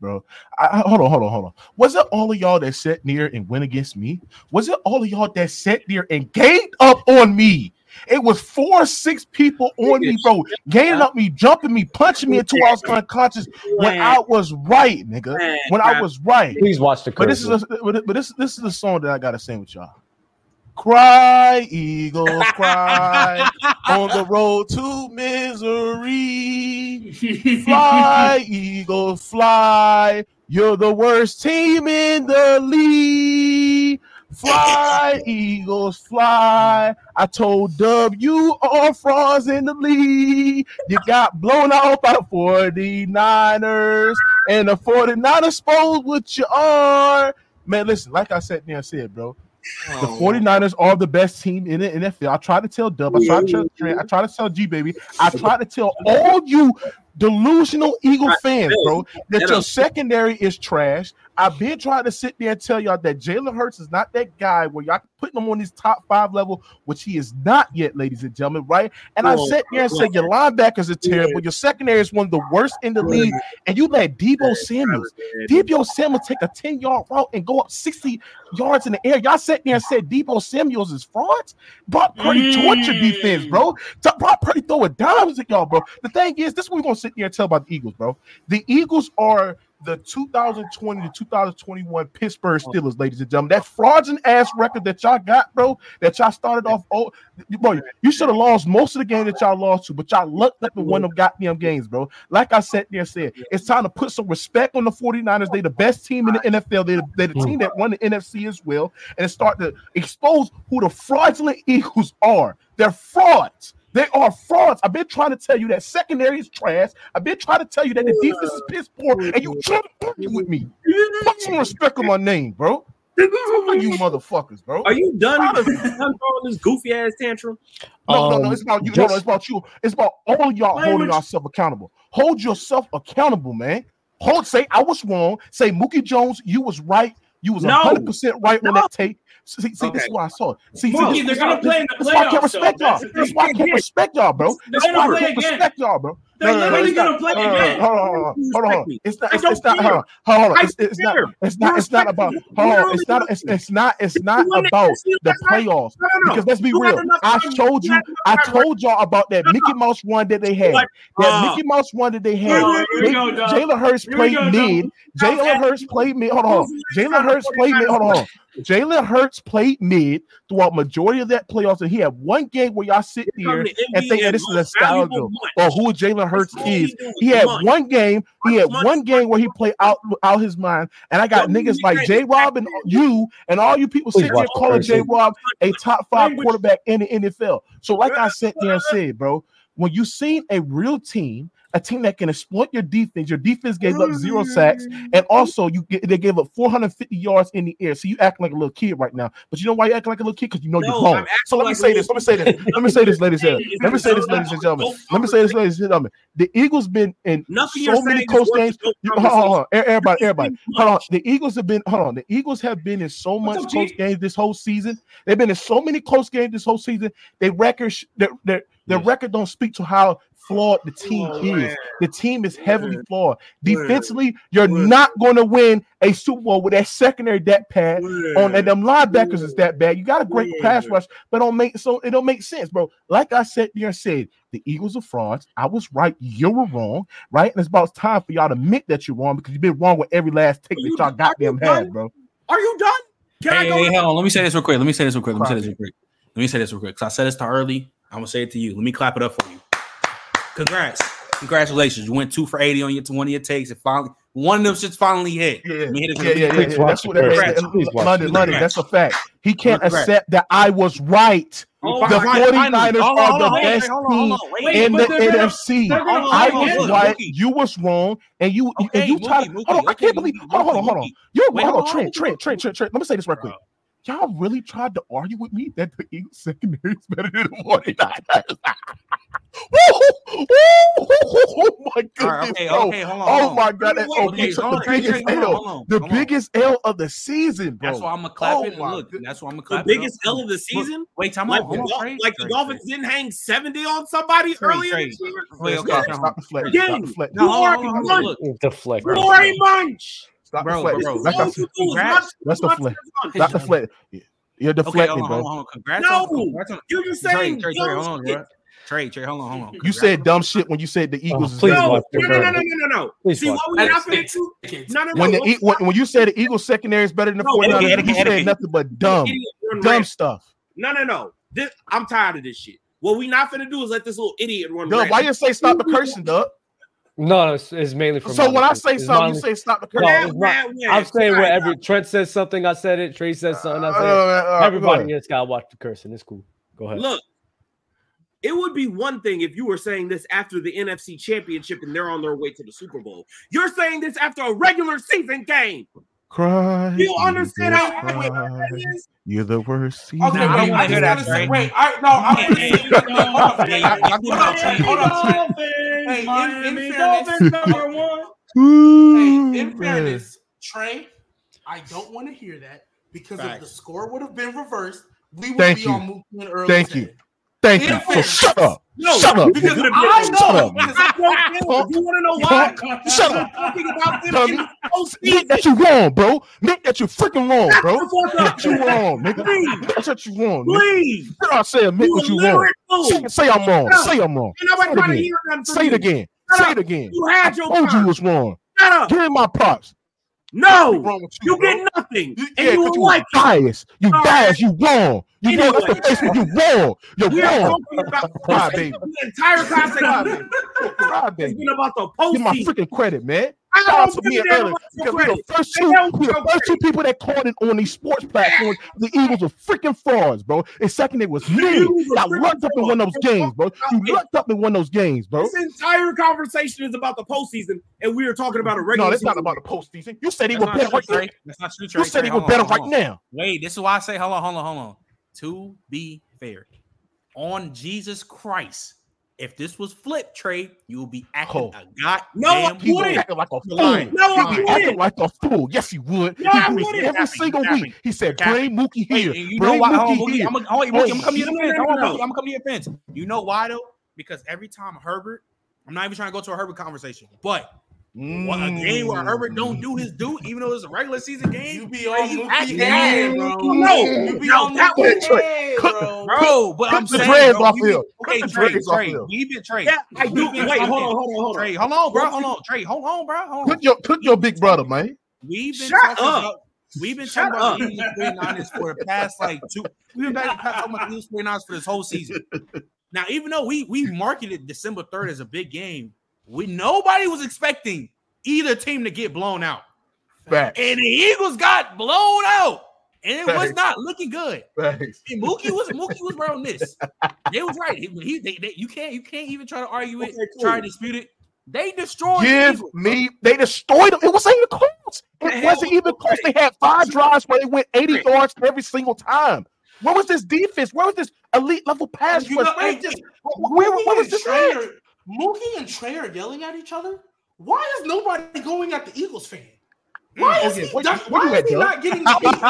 bro. I, I, hold on, hold on, hold on. Was it all of y'all that sat near and went against me? Was it all of y'all that sat near and ganged up on me? It was four, six people on me, bro, gaining up me, jumping me, punching me until I was unconscious when I was right, nigga. When I was right. Please watch the. But this is a, but this this is the song that I gotta sing with y'all. Cry, eagles, cry on the road to misery. Fly, eagles, fly. You're the worst team in the league. Fly, Eagles, fly. I told Dub you are frauds in the league. You got blown out by the 49ers, and the 49ers supposed what you are. Man, listen, like I said there said, bro. The 49ers are the best team in the NFL. I try to tell Dub, I try to tell Trent, I try to tell G Baby, I try to tell all you delusional Eagle fans, bro, that your secondary is trash. I've been trying to sit there and tell y'all that Jalen Hurts is not that guy where y'all putting him on his top five level, which he is not yet, ladies and gentlemen, right? And I sat there and said your linebackers are terrible, your secondary is one of the worst in the league, and you let Deebo Samuels, Deebo Samuels take a 10 yard route and go up 60 yards in the air. Y'all sat there and said Deebo Samuels is frauds. Brock Purdy mm. torture defense, bro. Brock Purdy throwing dimes at y'all, bro. The thing is, this is what we're gonna sit there and tell about the Eagles, bro. The Eagles are the 2020 to 2021 Pittsburgh oh. Steelers, ladies and gentlemen. That fraudulent ass record that y'all got, bro, that y'all started off. Oh, bro, you should have lost most of the game that y'all lost to, but y'all lucked up and won them goddamn games, bro. Like I said there, said it's time to put some respect on the 49ers. They the best team in the NFL. They they the mm. team that won the NFC as well, and start to expose who the fraudulent Eagles are. They're frauds. They are frauds. I've been trying to tell you that secondary is trash. I've been trying to tell you that the defense is piss poor, and you trying to argue with me. Put some respect on my name, bro. you motherfuckers, bro. Are you done, done this goofy ass tantrum? No, um, no, no. It's about you. Just, no, no, it's about you. It's about all y'all holding yourself accountable. Hold yourself accountable, man. Hold, say I was wrong. Say Mookie Jones, you was right. You was 100 percent right no. on that tape. See, see okay. this is why I saw it. See, see this, they're gonna play in the playoffs. That's why I can't respect y'all. That's why I can't respect y'all, bro. That's why I can't respect y'all, bro. They're no, literally no, gonna play again. Hold on, hold on, hold on. It's not. It's, it's not. Hold on, hold on. It's, it's not. It's not. It's not about. Hold on. It's not. It's, it's not. It's not about the playoffs. Because let's be real. I showed you. I told y'all about that Mickey Mouse run that they had. That Mickey Mouse run that they had. Jalen Hurts played mid. Jalen Hurts played mid. Hold on. Jalen Hurts played mid. Hold on. Jalen Hurts played mid throughout majority of that playoffs, and he had one game where y'all sit there and think this is a style nostalgia or who Jalen Hurts is. He had one game. He had one game where he played out out his mind. And I got niggas like J. Rob and you and all you people sitting there calling J. Rob a top five quarterback in the NFL. So, like I sat there and said, bro, when you seen a real team a team that can exploit your defense. Your defense gave up zero sacks, and also you they gave up 450 yards in the air. So you act like a little kid right now. But you know why you act like a little kid? Because you know no, you're wrong. So let me say this. Let me say this. Let me say this, ladies and gentlemen. Let me say this, ladies and gentlemen. Let me say this, ladies and gentlemen. The Eagles been in Nothing so many close games. Hold, on, hold on, everybody, everybody, hold on. The Eagles have been. Hold on. The Eagles have been in so much close games this whole season. They've been in so many close games this whole season. They record. Their their, their record don't speak to how flawed the team oh, is. Man. The team is heavily man. flawed. Defensively, you're man. not going to win a Super Bowl with that secondary that pad on and them linebackers is that bad. You got a great pass rush, but don't make so it don't make sense, bro. Like I said there said, the Eagles are frauds. I was right, you were wrong, right? And it's about time for y'all to admit that you're wrong because you've been wrong with every last take that y'all goddamn had, bro. Are you done? Can hey, hey, hold on. Let me say this real quick. Let me say this real quick. Let me say this real quick. Let me say this real quick. Because I said this to early. I'm gonna say it to you. Let me clap it up for you. Congrats. Congratulations. You went two for 80 on your one of your takes. It finally one of them should finally hit. Yeah, yeah, yeah, yeah, yeah. That's what that, London, London, that's a fact. He can't accept that I was right. Oh, the 49ers are the best team in the NFC. I was right, you was wrong, and you and you tried. Hold on, I can't believe. Hold on, hold on, hold on. You hold on, Trent, Trent, Trent, Trent, Trent. Let me say this right quick y'all really tried to argue with me that the Eagles secondary is better than the 49ers. Oh, oh my goodness! All right, okay, bro. okay, hold on. Oh hold on. my god! That, oh, Okay, hold the Trey, Trey, biggest L, hold on, the biggest L of the season, bro. Oh that's why I'm gonna clap Oh it. Look, goodness. that's why I'm gonna The clap biggest it. up. L of the season. Wait, time Like, out. the, on, Dol- like the Dolphins didn't hang 70 on somebody Trey, earlier Trey. this year. Wait, okay, stop, stop the flex. Again, Stop the flex. No, hold on, hold on, look, Deflect. Bro, Munch. Stop Bro, the flex. bro, Like All you said, do is congrats. munch, That's the munch, flex. munch. Stop the flex. You're Okay, deflecting, hold on, hold on, bro. hold on. Congrats No. on, congrats on. You're just saying Trey, Trey, dumb hold on, bro. Trey, Trey, hold on, hold on. You said dumb shit when you said the Eagles. is please. No, no, no, no, no, no, no. Please See what we That not is finna do? No, no, no. When the E- when, when you said the Eagles secondary is better than the No, 49ers, idiot, you said idiot. nothing but dumb, dumb rant. stuff. No, no, no. This, I'm tired of this shit. What we not finna do is let this little idiot run. Doug, rant. why you say stop the cursing, Doug? No, no, it's, it's mainly for. So when I say It's something, you say stop the No, cursing. Mad, not- mad, mad. I'm saying Alright, wherever Trent says something, I said it. Trey says something, I said it. uh, uh, Everybody ahead. has got to watch the cursing. It's cool. Go ahead. Look, it would be one thing if you were saying this after the NFC Championship and they're on their way to the Super Bowl. You're saying this after a regular season game. Cry. You understand how cry. that is? You're the worst. Okay, Nah, I wait, don't I, wanna hear just that, gotta say, Trey. wait, I no, I Hey, want hey, to say, hold on, hey, y'all- y'all give hold up, hold on, Trey. Dolphins, Hey, in- in Miami fairness- Dolphins number one. Hey, in fairness, Trey, I don't want to hear that because if the score would have been reversed, we would Thank be you. on Mookie and Earl. Thank you. Thank you. So shut up. No, Shut up. Because nigga. I Shut know. up. Because I. You want to know why? Shut up. Talking about them Dummy. in the Admit postseason. that you wrong, bro. Admit that you freaking wrong, bro. Shut the fuck up. Admit you wrong, nigga. Please. That you wrong, nigga. Please. I say? You what you wrong. Say, say I'm wrong. Shut. Say I'm wrong. Say it again. Say it again. Shut Say up. it again. You I had your told you was wrong. Shut up. Give me my props. No. you, You get nothing. You, And yeah, you you like biased. You biased. You wrong. You know that's the Anyway. face you wrong. You're We are wrong. talking about Cry, baby. the entire Cry, conversation baby. Cry, has been about the Give my freaking credit, man. I Shout out to me a and Ellen because we the first two, we with the first two people that called in on these sports platforms. The Eagles were freaking frauds, bro. And second, it was me. Eagles were Got freaking locked up in one of those games, bro. You locked up in one of those games, bro. This entire conversation is about the postseason, and we are talking about a regular. No, that's not about the postseason. You said he was better right now. That's not true, You said he was better right now. Wait, this is why I say, hold on, hold on, hold on. To be fair, on Jesus Christ, if this was flip trade, you will be acting Oh. a goddamn No, I wouldn't. acting like a fool. lying. No, I wouldn't. acting like a fool. Yes, he would. No, he wouldn't. every Capping, single capping. week. He said. "Bring Mookie here. you know Bring why? Mookie oh, Mookie, here." I'm gonna hold on, Mookie, I'm gonna come to your No, no, defense. no, Hold on, no. Mookie, I'm gonna come to your defense. You know why though? Because every time Herbert, I'm not even trying to go to a Herbert conversation, but what, a game where mm. Herbert don't do his due, even though it's a regular season game, You be on Mookie head, bro. No, You be no, on that was- bro. bro. But Cut I'm the saying, dreads bro, off we here. been- Cut Okay, the Trey, Trey, we've been Trey. Yeah, I do. been Wait, hold on, hold on, hold on. Trey, hold on, bro, hold on, Trey, hold on, bro, hold on. Put your put your big brother, man. We've been Shut talking up. about we've been Shut talking about up. the Eagles 49ers for the past like two. We've been back talking about the Eagles 49ers for this whole season. Now, even though we we marketed December 3rd as a big game, we nobody was expecting either team to get blown out. Facts. And the Eagles got blown out. And it was not looking good. Facts. And Mookie was Mookie was right on this. They was right. He, he- they, they- you can't you can't even try to argue it, Okay, cool. try to dispute it. They destroyed Give Eagles. me. They destroyed them. It wasn't even close. It wasn't was even the close. They had five drives where they went 80 Right. yards every single time. Where was this defense? Where was this elite level pass rush? Where? Where, where was this at? Are- Mookie and Trey are yelling at each other. Why is nobody going at the Eagles fan? Mm, why is Okay, he, what- done- what you why at, is he not getting smoking?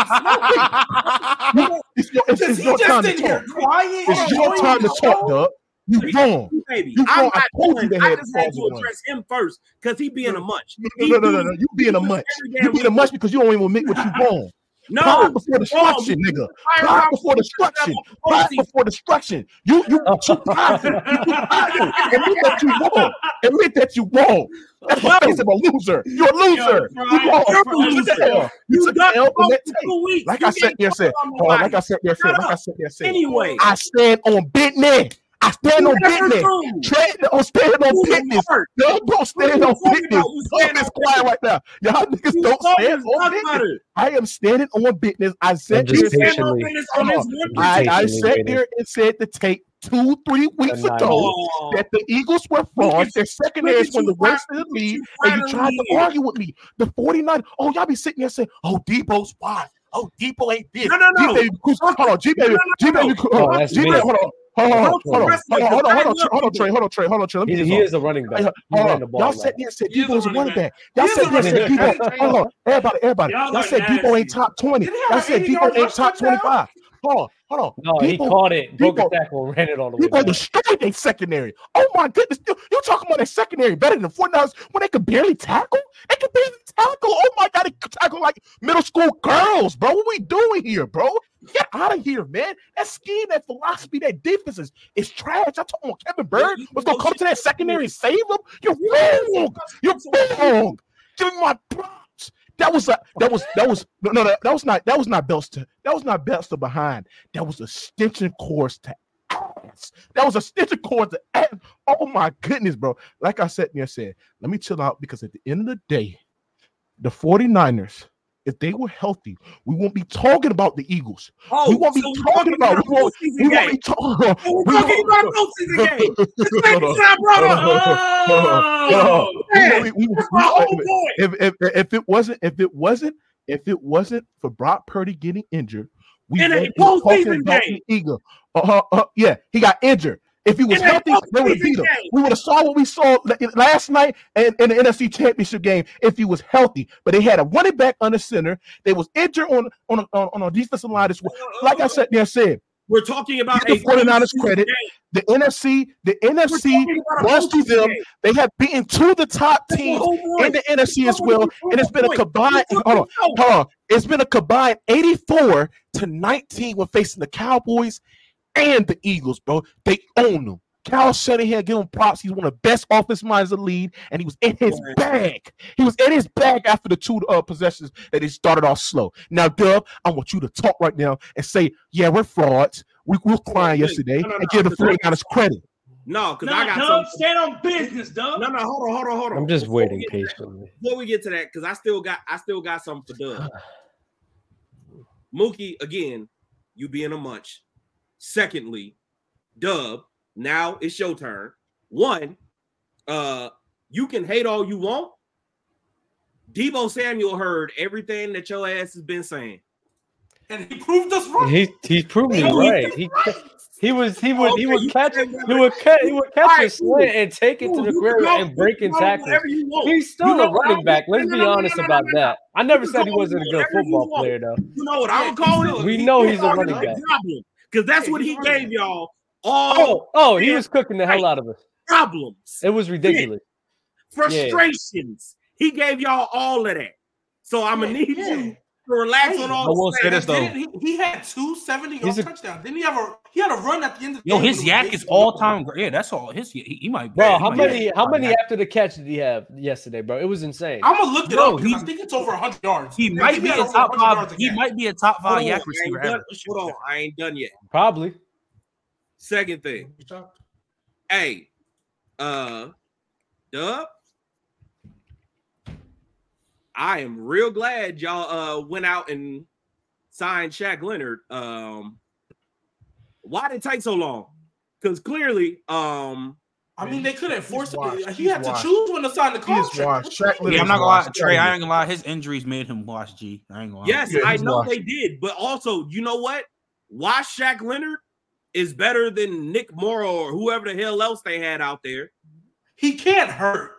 It's your, it's, Because it's he your time just to in here talk. quiet. It's your enjoying time to talk. Doug. You wrong. Baby, You I'm wrong. I not told you doing- they I had just had to problems. address him first because he being a munch. No, He no, no, no, no. You being a he munch. You being a week. munch because you don't even admit what you wrong. No, Pride before destruction, nigga. Pride before destruction. Pride before destruction. You you too prideful. You too prideful. Admit that you wrong. Admit that you wrong. That's the face of a loser. You're a loser. You wrong. You're a loser. You You took got the L in that tape. two weeks. Like I said there said. like. I said there said. Like I said there said. Anyway, I stand on business. I stand on business. do. Trade on stand on business. Y'all don't stand on business. about? You Don't stand be quiet right now. Y'all niggas You don't stand on business. I am standing on business. I said I'm this. On on this Hold one on. I, I sat there and said the tape two, three weeks ago Oh, that the Eagles were frauds. Their secondary look is at one of the worst in the league. you And you tried to argue with me. The 49, oh, y'all be sitting there saying, oh, Deebo's why? Oh, Deebo ain't this. No, no, no. G-Baby, hold on, G-Baby, No, no, no, G-Baby, no. Cruz- Oh, hold on, that's G-Baby, hold on. Hold on, hold on, hold on, hold on, hold on, hold on, Trey, hold on, Trey, hold on, Trey, hold on, Trey. Let me He, get he is a running back. Hold on. Y'all said lot. there said He is a a running running back. back. Y'all said a there said. Deebo. Hold on, everybody, everybody. Y'all Y'all said Deebo ain't top twenty. Did he have Y'all said 80 Deebo ain't top twenty-five. Hold on, hold on. No, he caught it, broke a tackle, ran it all the way People destroyed their secondary. Oh my goodness. You, you talking about their secondary better than 49ers when they could barely tackle? They could barely tackle. Oh my god, they could tackle like middle school girls, bro. What we doing here, bro? Get out of here, man. That scheme, that philosophy, that defense is, is trash. I told him Kevin Byard was gonna come to that secondary and save them. You're wrong. You're wrong. Give me my props. That was a that was that was no no that, was not that was not Belster. That was not Belster behind. That was a stitching course to ass. That was a stitching course to ass. Oh my goodness, bro. Like I said, there said, let me chill out because at the end of the day, the 49ers, if they were healthy, we won't be talking about the Eagles. Oh, we won't be so talking about we won't, we won't be talking. We're talking about postseason game. This thing is not brought up. Man. We- we- we- That's my whole point. if, if if it wasn't if it wasn't if it wasn't for Brock Purdy getting injured, we In a won't be talking postseason about game. the Eagle. Uh, uh, yeah, he got injured. If he was healthy, they would have beat him. We would have saw what we saw last night in, in the NFC Championship game if he was healthy. But they had a running back under center. They was injured on on on, on a defensive line as well. Like I said, there said we're talking about the a 49ers credit. game. the NFC, the NFC was to them. game. They have beaten two of the top That's teams in the NFC as well, and it's been a combined. Hold on, hold on. It's been a combined 84 to 19 when facing the Cowboys and the Eagles, bro. They own them. Kyle Shanahan, give him props. He's one of the best offensive minds in the league, and he was in his Yeah. bag. He was in his bag after the two uh, possessions that he started off slow. Now, Dub, I want you to talk right now and say, "Yeah, we're frauds. We we were crying no, yesterday, no, no, and give the no, 49ers credit." No, because no, I got Dub, some. stand on business, Dub. No, no, hold on, hold on, hold on. I'm just Before waiting get to that- patiently. Before we get to that, because I still got, I still got something for Doug. Mookie, again, you being a munch. Secondly, Dub, now it's your turn. One, uh, you can hate all you want. Deebo Samuel heard everything that your ass has been saying. And he proved us wrong. He he's proven me No, he- right. He he was he would he would catch said he would catch he would catch a Alright, slant and take it to the ground and break in call tackles. whatever you want. He's still You know a running back. Let's no, be no, no, honest no, no, about no, no. that. I never said he wasn't a good football player though. You know what I'm calling he's it? We know he's he's a running running back. Back. problem because that's Yeah, what he gave y'all all Oh, oh, he was cooking the hell out of us. problems, It was ridiculous. frustrations. He gave y'all all of that. So I'm gonna Yeah, need yeah. you to relax Hey, on I all will the say this, though. He, he had two 70 yard a- touchdowns. Didn't he have a he had a run at the end of the Yo, game his when it was YAC is all time great. Yeah, that's all. His he, he might. Bro, he how might many be- how many after the catch did he have yesterday, bro? It was insane. I'm gonna look it Bro, up because I he- think it's over 100 yards. He might be had a top five. He might be a top five YAC I ain't receiver done- Hold on, I ain't done yet. Probably. Second thing, hey, uh, Dub, I am real glad y'all uh went out and signed Shaq Leonard. Um, why did it take so long? Because clearly, um, I mean, they couldn't force him. He He's had to choose when to sign the contract. washed. Shaq Leonard Yeah, I'm not gonna lie. Trey. I ain't gonna lie. His injuries made him watch G. I ain't gonna lie. yes, Yeah, I know washed. they did, but also, you know what? Why Shaq Leonard is better than Nick Morrow or whoever the hell else they had out there. He can't hurt.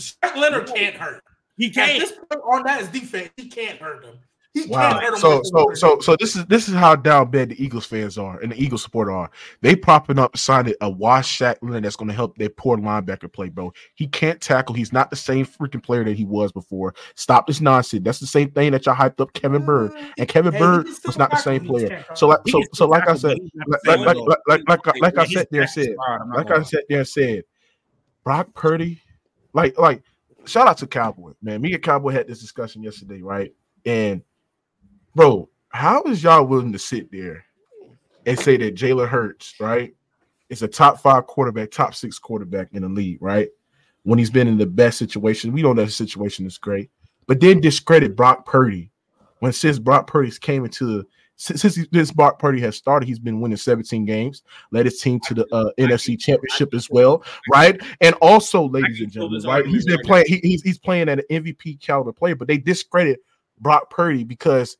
Shaq Leonard can't hurt. He can't. this point on that is defense. He can't hurt them. He Wow. can't hurt him. So so so so this is this is how down bad the Eagles fans are and the Eagles supporter are. They propping up signing a wash Shaq Leonard that's going to help their poor linebacker play, bro. He can't tackle. He's not the same freaking player that he was before. Stop this nonsense. That's the same thing that y'all hyped up Kevin Byard, and Kevin Hey, Byard was not the same player. So like so so like I said, but he's not like like like like like, like, like I said there said, hard, I'm not like I said there said, Brock Purdy, like like shout out to Cowboy, man. Me and Cowboy had this discussion yesterday, right? And bro, how is y'all willing to sit there and say that Jalen Hurts, right, is a top five quarterback, top six quarterback in the league, right? When he's been in the best situation, we don't know that situation is great, but then discredit Brock Purdy when since Brock Purdy's came into since, since this Brock Purdy has started, he's been winning 17 games, led his team to the uh, NFC Championship as well, right? And also, ladies and gentlemen, right? He's been playing. He, he's he's playing at an MVP caliber player, but they discredit Brock Purdy because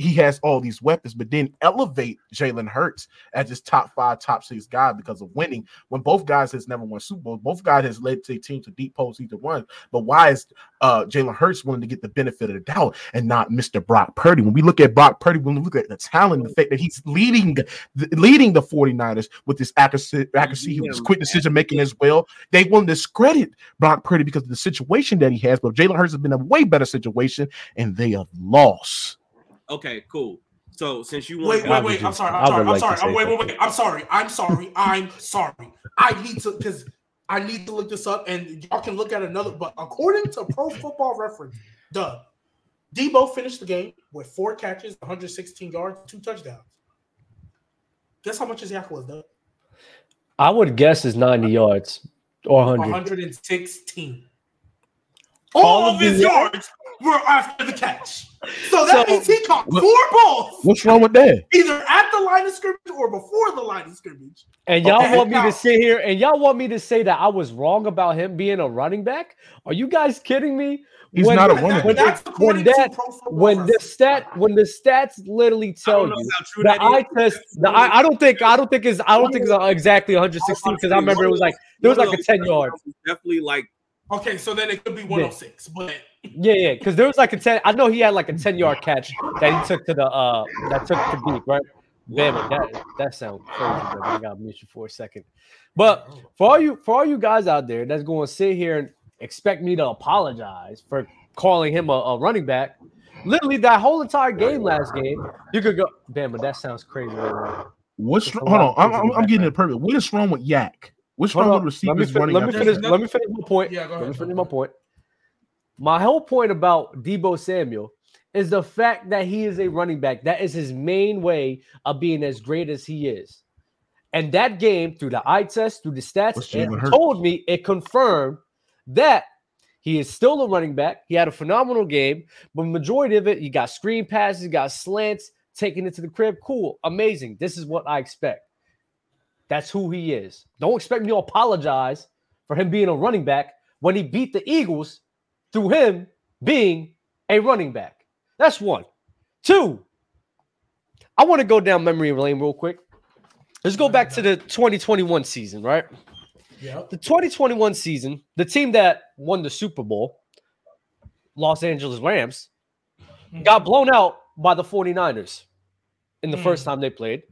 he has all these weapons, but then elevate Jalen Hurts as his top five, top six guy because of winning. When both guys has never won Super Bowl, both guys has led their team to deep postseason runs. But why is uh, Jalen Hurts willing to get the benefit of the doubt and not Mr. Brock Purdy? When we look at Brock Purdy, when we look at the talent, the fact that he's leading the, leading the 49ers with this accuracy, accuracy his quick decision making as well, they want to discredit Brock Purdy because of the situation that he has. But Jalen Hurts has been a way better situation, and they have lost. Okay, cool. So since you Wait, wait, wait. I'm sorry. I I'm sorry. I'm like sorry. I'm, wait, wait, wait. I'm sorry. I'm sorry. I'm sorry. I need to because I need to look this up, and y'all can look at another. But according to Pro Football Reference, Doug Deebo finished the game with four catches, 116 yards, two touchdowns. Guess how much his YAC was, Doug? I would guess is 90 yards or 100. 116. All, All of of his yards were after the catch. So that So- means he caught What- four balls What's wrong with that? either at the line of scrimmage or before the line of scrimmage. And y'all Okay, want me to sit here and y'all want me to say that I was wrong about him being a running back? Are you guys kidding me? He's When- not a That- running when, back. that's when that to when the stat when the stats literally tell you the that eye test the I, I don't think I don't think is I don't think it's uh, exactly 116 because I remember it was like there was like a 10 yard. Definitely like Okay, so then it could be 106, but Yeah, yeah, because there was like a 10. I know he had like a 10 yard catch that he took to the uh that took to deep, right? Damn it, that that sounds crazy, but I got mute you for a second. But for all you for all you guys out there that's going to sit here and expect me to apologize for calling him a, a running back, literally that whole entire game last game, you could go, damn, but that sounds crazy. Right. What's It's hold on? I'm, I'm, I'm getting the it perfect. What is wrong with YAC? What's Hold wrong with on, let me, receivers fin- running? let me finish. Let me finish my point. Yeah, go Let me ahead, finish my point. My whole point about Deebo Samuel is the fact that he is a running back. That is his main way of being as great as he is. And that game, through the eye test, through the stats, it told me it confirmed that he is still a running back. He had a phenomenal game, but majority of it, he got screen passes, he got slants, taking it to the crib. Cool, amazing. This is what I expect. That's who he is. Don't expect me to apologize for him being a running back when he beat the Eagles through him being a running back. That's one. Two, I want to go down memory lane real quick. Let's go back to the 2021 season, right? yeah. The 2021 season, the team that won the Super Bowl, Los Angeles Rams, got blown out by the 49ers in the Mm. first time they played,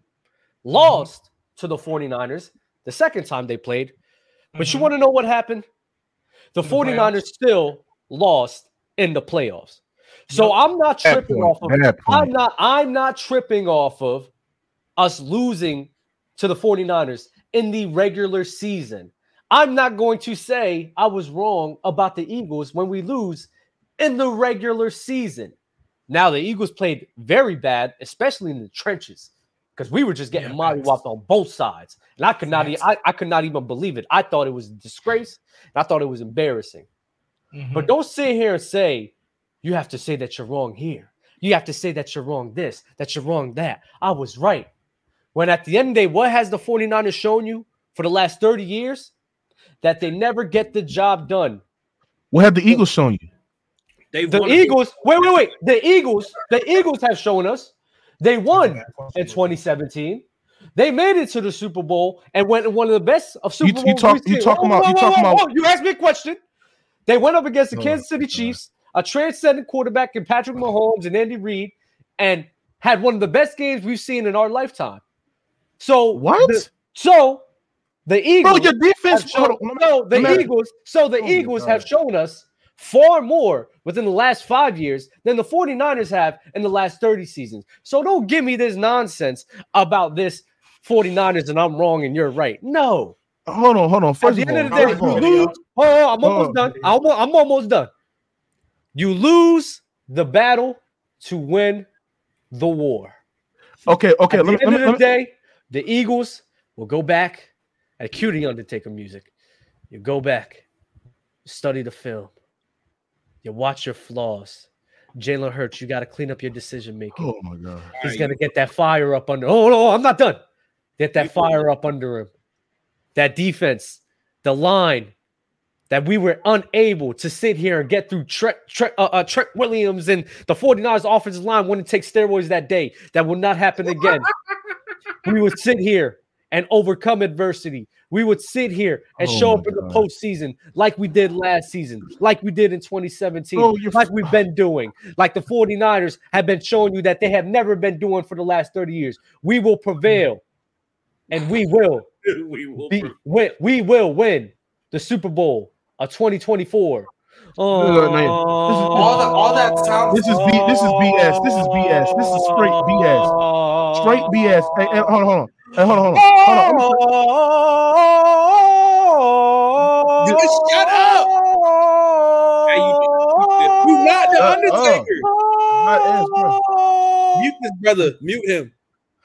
lost to the 49ers the second time they played. But you Mhm. want to know what happened? The In the 49ers still lost in the playoffs. So. I'm not Bad tripping point, off of. I'm not I'm not tripping off of us losing to the 49ers in the regular season. I'm not going to say I was wrong about the Eagles when we lose in the regular season. Now the Eagles played very bad, especially in the trenches, because we were just getting Yeah, mollywopped on both sides, and I could not, I, I could not even believe it. I thought it was a disgrace. And I thought it was embarrassing. Mhm. But don't sit here and say you have to say that you're wrong here. You have to say that you're wrong this, that you're wrong that. I was right. When at the end of the day, what has the 49ers shown you for the last 30 years? That they never get the job done. What have the Eagles shown you? they The won- Eagles, wait, wait, wait. The Eagles, the Eagles have shown us they won in 2017. They made it to the Super Bowl and went one of the best of Super You- Bowls. you talk- we've you seen. talking Whoa, about- you whoa, talking about- whoa. You asked me a question. They went up against the Oh, Kansas City God. Chiefs, a transcendent quarterback in Patrick Mahomes and Andy Reid, and had one of the best games we've seen in our lifetime. So What? the- so the Eagles. Bro, your defense. shown, no, the me- Eagles. So the Oh Eagles have shown us far more within the last five years than the 49ers have in the last 30 seasons. So don't give me this nonsense about this 49ers and I'm wrong and you're right. No. Hold on, hold on. At First the of end of the day, you lose. Oh, oh, I'm almost Oh. done. I'm, I'm almost done. You lose the battle to win the war. okay, okay. At Let the me, end let me, of the let me- day, the Eagles will go back at cue the Undertaker music. You go back, study the film, you watch your flaws. Jalen Hurts, you got to clean up your decision making. Oh my god. He's Alright, gonna get that fire up under. Oh no, I'm not done. Get that fire up under him. That defense, the line, that we were unable to sit here and get through Trent, Trent, uh, uh, Trent Williams and the 49ers offensive line wouldn't take steroids that day. That will not happen again. we would sit here and overcome adversity. We would sit here and Oh show my up in the God. postseason like we did last season, like we did in 2017, Bro, you're- like we've been doing, like the 49ers have been showing you that they have never been doing for the last 30 years. We will prevail and we will we will. be, win, we will win the Super Bowl of 2024. Oh, Look, man, this is- all that- all that sounds- This is B. This is BS. This is BS. This is straight BS. Straight BS. Hey, hey, hold on, hold on. Hey, hold on, hold on. Hold on. Just shut up. You- You're not the Uh, uh. Undertaker. My ass, bro. Mute this brother. Mute him.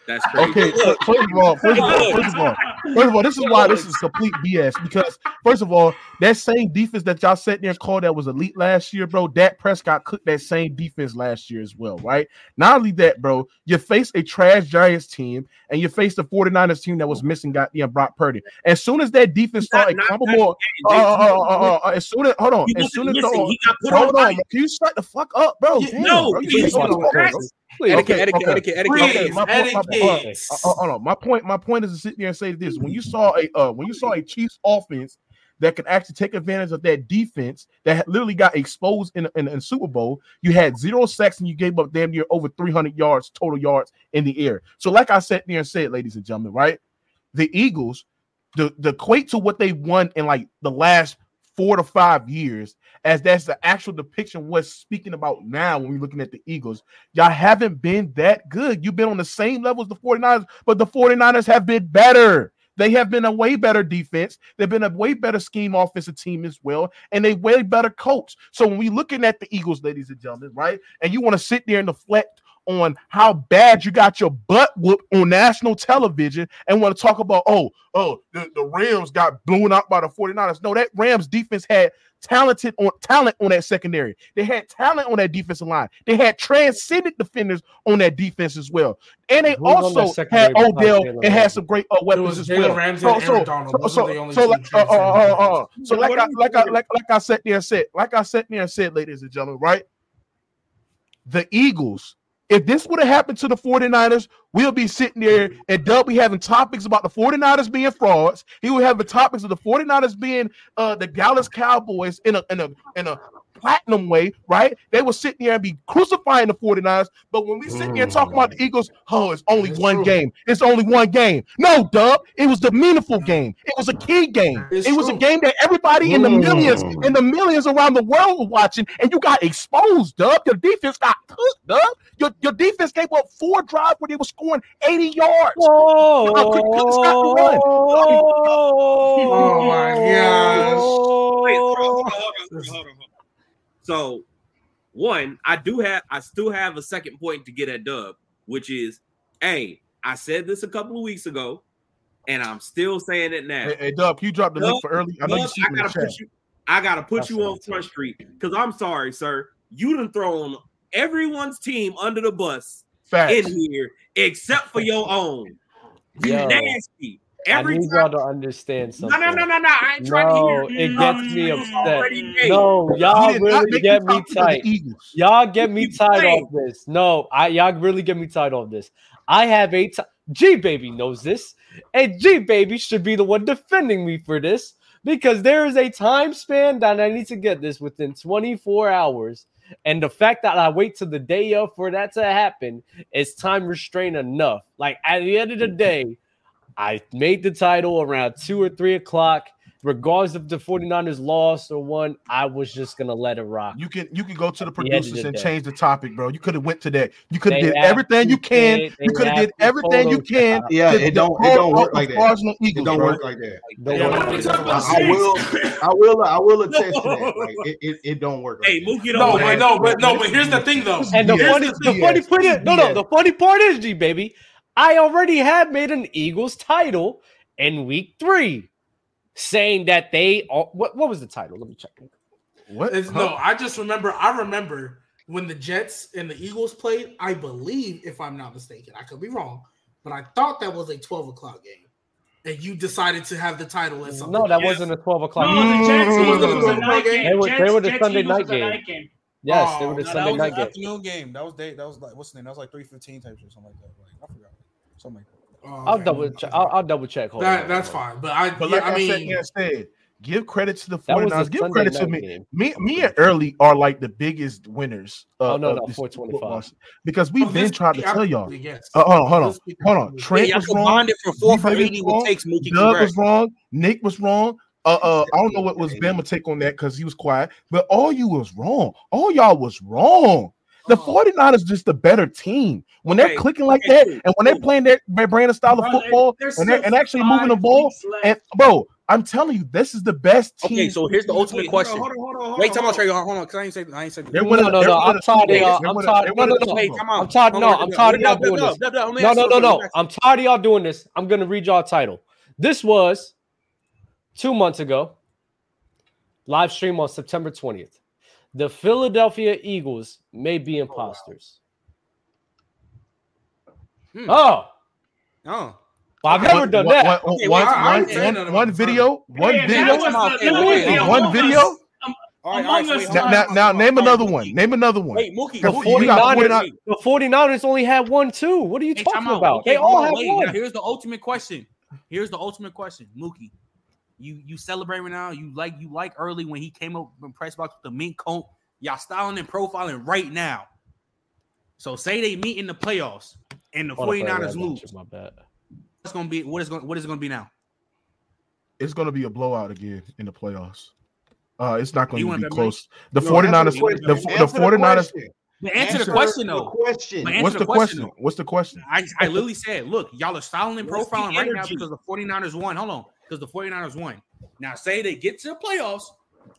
That's crazy. Okay, first of all, first of all, first of all, first of all, this is why this is complete BS. Because first of all, that same defense that y'all sat there and called that was elite last year, bro. Dak Prescott cooked that same defense last year as well, right? Not only that, bro, you face a trash Giants team and you face the 49ers team that was missing goddamn Brock Purdy. As soon as that defense started not- coming not- more, uh, uh, uh, uh, uh, as soon as hold on, as soon as missing. the, He got put hold on can you shut the fuck up, bro? Yeah, Damn, no, bro, you please, hold on, please, bro. please. Please. Etiquette, Okay, etiquette, okay. etiquette, etiquette. Please, Okay, my point- my point- etiquette. Uh, uh, hold on. My point, my point is to sit there and say this: when you saw a uh, when you saw a Chiefs offense that could actually take advantage of that defense that literally got exposed in in, in Super Bowl, you had zero sacks and you gave up damn near over 300 yards total yards in the air. So, like I sat there and said, ladies and gentlemen, right? The Eagles, the the equate to what they won in like the last four to five years, as that's the actual depiction what's speaking about now when we're looking at the Eagles. Y'all haven't been that good. You've been on the same level as the 49ers, but the 49ers have been better. They have been a way better defense. They've been a way better scheme offensive team as well, and they way better coach. So when we looking at the Eagles, ladies and gentlemen, right, and you want to sit there and deflect on how bad you got your butt whooped on national television and want to talk about, oh, oh, the, the Rams got blown out by the 49ers. No, that Rams defense had talented on talent on that secondary. They had talent on that defensive line. They had transcendent defenders on that defense as well. And they Who's also had Odell Jalen and had some great uh, weapons as well. Ramsey So, and so, Aaron Donald. so, so, the only so like, uh, uh, transcendent uh, so So like I, are you like I, doing? like, like I sat there and said, like I sat there and said, ladies and gentlemen, right? The Eagles, if this would have happened to the 49ers, we'll be sitting there and Doug be having topics about the 49ers being frauds. He would have the topics of the 49ers being uh the Dallas Cowboys in a in a in a platinum way, right? They were sitting there and be crucifying the 49ers. But when we sit there and talk about the mm. Eagles, oh, it's only It's one true. game. It's only one game. No, Dub, it was the meaningful game. It was a key game. It's it was a game that everybody in the mm. millions, in the millions around the world were watching, and you got exposed, Dub. Your defense got cooked, Dub. Your, your defense gave up four drives where they were scoring 80 yards. Oh, How could you stop the run? Oh my gosh. Wait, hold on, hold on, hold on, hold on, hold on. So, one, I do have, I still have a second point to get at Dub, which is, hey, I said this a couple of weeks ago, and I'm still saying it now. Hey, hey, Dub, you dropped the link for early? I know you Dub, see I it in the gotta chat. put you, I gotta put That's you on Front Street because I'm sorry, sir. You done thrown everyone's team under the bus Facts. in here except for your own. You Yo, nasty. I Every need y'all to understand No, something. no, no, no, no. no. I ain't trying No, to hear. it gets me You upset. already made. No, You y'all really get me topic of tight. Y'all get me keep tight off this. No, I y'all really get me tight off this. I have a t- G baby knows this, and G baby should be the one defending me for this because there is a time span that I need to get this within 24 hours. And the fact that I wait till the day of for that to happen is time restraint enough. Like at the end of the day, I made the title around two or three o'clock. Regardless if the 49ers lost or won, I was just gonna let it rock. You can you can go to the At the end of producers the and day. change the topic, bro. You could have went to that. You could have did everything you can. say- You could have have did everything you can. Yeah, it don't- it don't work like that. Cardinal It don't bro. work like that. Don't Yeah, work I'm like that. I, I will, I will, I will attest to that. Like it, it, it don't work. Like Hey. Mookie, No, but no, but no, but here's the thing though. And the BS. funny, This is the funny BS. part This is, is no, no, the funny part is, G baby, I already had made an Eagles title in week three, saying that they all, what what was the title? Let me check. What is huh? no, I just remember I remember when the Jets and the Eagles played, I believe, if I'm not mistaken, I could be wrong, but I thought that was a 12 o'clock game. And you decided to have the title as something. No, that yes. wasn't a 12 o'clock no, game. The Jets, was a night game. They were, Jets, they were the Jets, Sunday night game. night game. Yes, oh, they were the oh, Sunday night game. That was an afternoon game. That was, day, that was like, what's the name? That was like 3.15 types or something like that. Like, I forgot something like that. Oh, I'll double check. I'll, I'll, double check. Hold that, on. that's fine. But I, but yeah, like I, mean, I said, give credit to the 49ers. Give Sunday credit to me. Me, me and Early are like the biggest winners. Oh no, no, four twenty five. Because we've oh, been trying to I, tell y'all. Yes. Uh, hold on, hold on, hold on. Trent yeah, was wrong. It for four for eighty. Takes Mookie Doug was wrong. Nick was wrong. Uh, uh, I don't know what was Bama take on that because he was quiet, but all you was wrong. All y'all was wrong. The 49ers just a better team. When they're clicking like that, and when they're playing their, their brand of style bro, of football, they're, and, they're, and actually moving the ball, and bro, I'm telling you, this is the best team. Okay, so here's the ultimate question. Wait, time out, Trey. Hold on, because I ain't say I ain't say this. No, no, no, no. I'm tired. I'm tired. No, no, no. I'm tired. No, I'm tired of y'all doing this. No, no, no, no. I'm tired of y'all doing this. I'm gonna read y'all title. This was two months ago. Live stream on September 20th. The Philadelphia Eagles may be imposters. Hmm. Oh. Oh. Well, I've never done that. One, one, video, one video, one video. Now, now, now, name another one. Name another one. Wait, Mookie, the, 49ers, the 49ers only had one, too. What are you hey, talking about? They all have one. Here's the ultimate question. Here's the ultimate question, Mookie. You you celebrate right now. You like you like early when he came up from press box with the mink coat. Y'all styling and profiling right now. So say they meet in the playoffs and the oh, 49ers lose. My bad. What's gonna be what is going what is it gonna be now? It's gonna be a blowout again in the playoffs. Uh, it's not going to be close. The no, 49ers, the, the, the 49ers, answer, answer, the question though. The question. What's the, question? question What's the question? I, I literally said, look, y'all are styling and profiling right now because the 49ers won. Hold on, because the 49ers won. Now say they get to the playoffs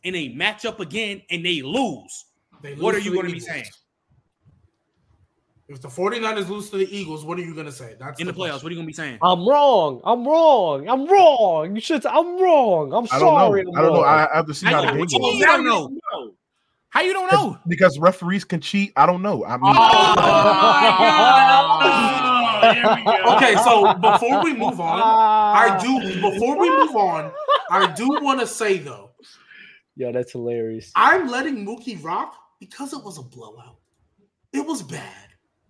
and they match up again and they lose. They lose what are you going to be saying? If the 49ers lose to the Eagles, what are you going to say? That's in the, the playoffs. What are you going to be saying? I'm wrong. I'm wrong. I'm wrong. You should say, I'm wrong. I'm I sorry. Don't I'm I don't wrong. know. I don't know. I have to see I how the game goes. I don't know. How you don't know? Because referees can cheat. I don't know. I mean, oh, oh, okay. So before we move on, ah. I do. Before we move on, I do want to say though. Yo, that's hilarious. I'm letting Mookie rock because it was a blowout. It was bad.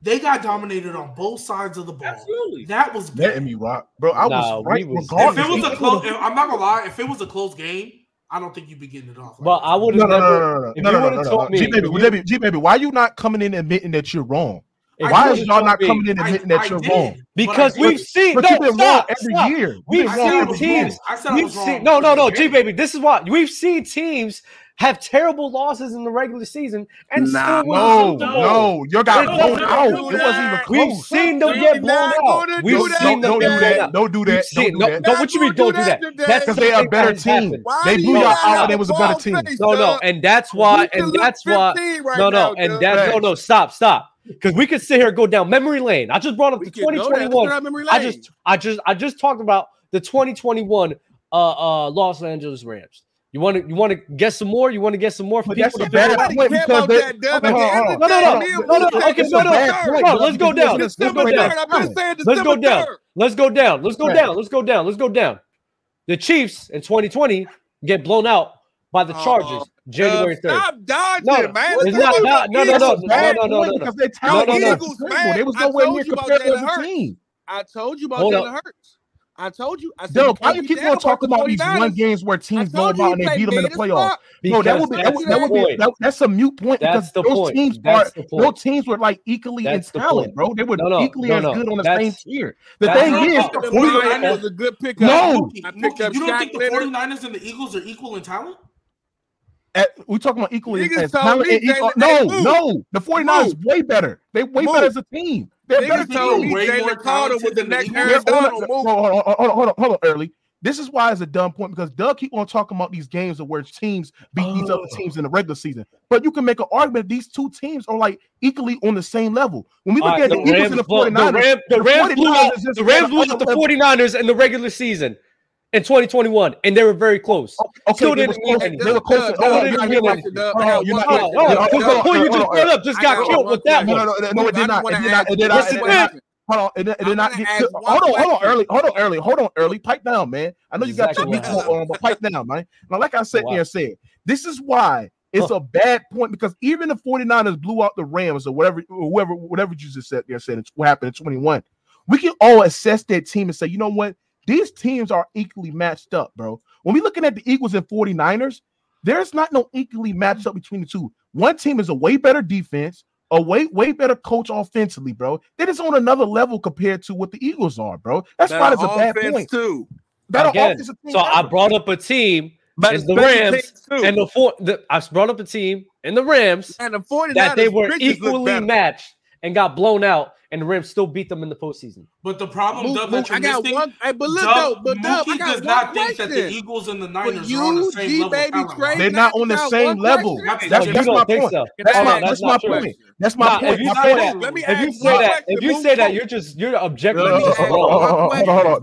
They got dominated on both sides of the ball. Absolutely. That was bad. Letting me rock, bro. I nah, was right. Was, regardless. if it was a close, if, I'm not gonna lie. If it was a close game I don't think you'd be getting it off. Like well, I would have no, never. No, no, no, no, no, no, no, no, no. G baby, G baby, why are you not coming in admitting that you're wrong? If Why is y'all not coming in admitting that you're wrong? Because we've seen but you've been wrong every year. We've seen teams. I said I was wrong. No, no, no, G baby. This is why we've seen teams have terrible losses in the regular season and nah, still no, no, you got blown out. It wasn't even close. We've seen them get blown out. We've do seen them get blown out. Don't do that. Don't do that. Don't what you mean? Don't do that. That's because they're a better team. They blew y'all out. They was a better team. No, no, and that's why. And that's why. No, no, and that's no, no. Stop, stop because we could sit here and go down memory lane. I just brought up we the 2021. I just, I just, I just talked about the 2021 uh, uh, Los Angeles Rams. You want to you want to get some more? You want to get some more? for that's a bad point because they, that, okay, hold no, no, no, no, okay, no, no, no. Let's go down. Let's go down. Let's go down. Let's go down. Let's go down. Let's go down. Let's go down. The Chiefs in 2020 get blown out by the Chargers. January 3rd. Stop dodging, no, man. It's not, not, no, no, no, no, no, no, no, no. Because they no. Eagles, man. They was nowhere near compared to the team. I told you about Jalen Hurts. I told you. I said, Yo, why you keep on talking about these one games where teams go out and they beat them in the playoffs? No, that would be that, would, that would be that, that's a mute point that's because those point. teams are those teams were like equally that's in talent, bro. They were no, no, equally no, as good on the same tier. The thing is, the 49ers a good pickup. No, you don't think the 49ers and the Eagles are equal in talent? At, we talking about equally as talent. Equal, no, no, the 49ers way better. They way better as a team. They're better team. Jalen Carter with the next Aaron Donald move. Hold on, hold on, hold on, hold on, early. This is why it's a dumb point because Doug keep on talking about these games where teams beat oh. these other teams in the regular season. But you can make an argument these two teams are like equally on the same level. When we look right, at the, the Eagles Rams, and the 49ers, the, Rams blew the, Rams blew out the 49ers in the regular season. In 2021, and they were very close. Okay, Still didn't mean. They were close. Still oh, didn't mean uh, uh, you just brought up just got killed with that one. No, no, no, it did not. It did not. It did not. Hold on, and get, hold on, question. hold on, early, hold on, early, hold on, early. Pipe down, man. I know you exactly. got your meat on, but pipe down, man. Now, like I oh, said, wow. there said, this is why it's huh. a bad point because even the 49ers blew out the Rams or whatever, or whoever, whatever you just said there said it's what happened in 21. We can all assess that team and say, you know what, these teams are equally matched up, bro. When we're looking at the Eagles and 49ers, there's not no equally matched up between the two. One team is a way better defense, a way way better coach offensively, bro. That is on another level compared to what the Eagles are, bro. That's why it's a bad point too. That again. So ever. I brought up a team. But the Rams and the four, the, I brought up a team and the Rams and the 49ers, that they were equally matched and got blown out and the Rams still beat them in the postseason. But the problem, Mo- Dub, I got one. Hey, but look, Dub, though, but Dub, Mookie does not question. think that the Eagles and the Niners you, are on the same G, level. Baby, Trey, they're not on the same level. That's, that's, that's my point. So. That's, my, that's, that's my true. point. That's my nah, point. If you my say point. that, if you say that, if you say that, you're just you're objective. that's my point. Hold on, hold on.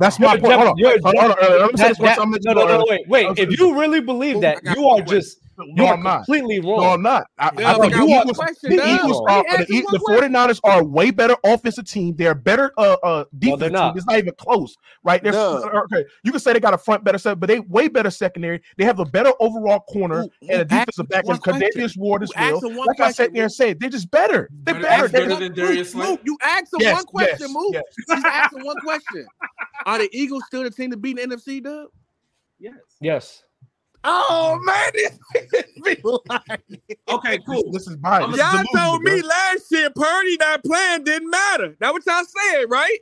No, no, no, wait, wait. If you really believe that, you are just no, I'm not. completely wrong. No, I'm not. I, yeah, I think you Eagles, the Eagles are the, the 49ers are way better offensive team. They're better uh, uh defense no. It's not even close, right? They're no. Uh, okay. You can say they got a front better set, but they way better secondary. They have a better overall corner Ooh, and a defensive back in Canadius Ward as well. Like question. I sat there and said, they're just better. They're better. better than Darius Luke, Luke, you asked them one question, Move. Yes. Just asked them one question. Are the Eagles still the team to beat in the NFC, Dub? Yes. Yes. Oh man, this be okay, cool. This, this is biased. Y'all told me last year Purdy not playing didn't matter. That what y'all said, right?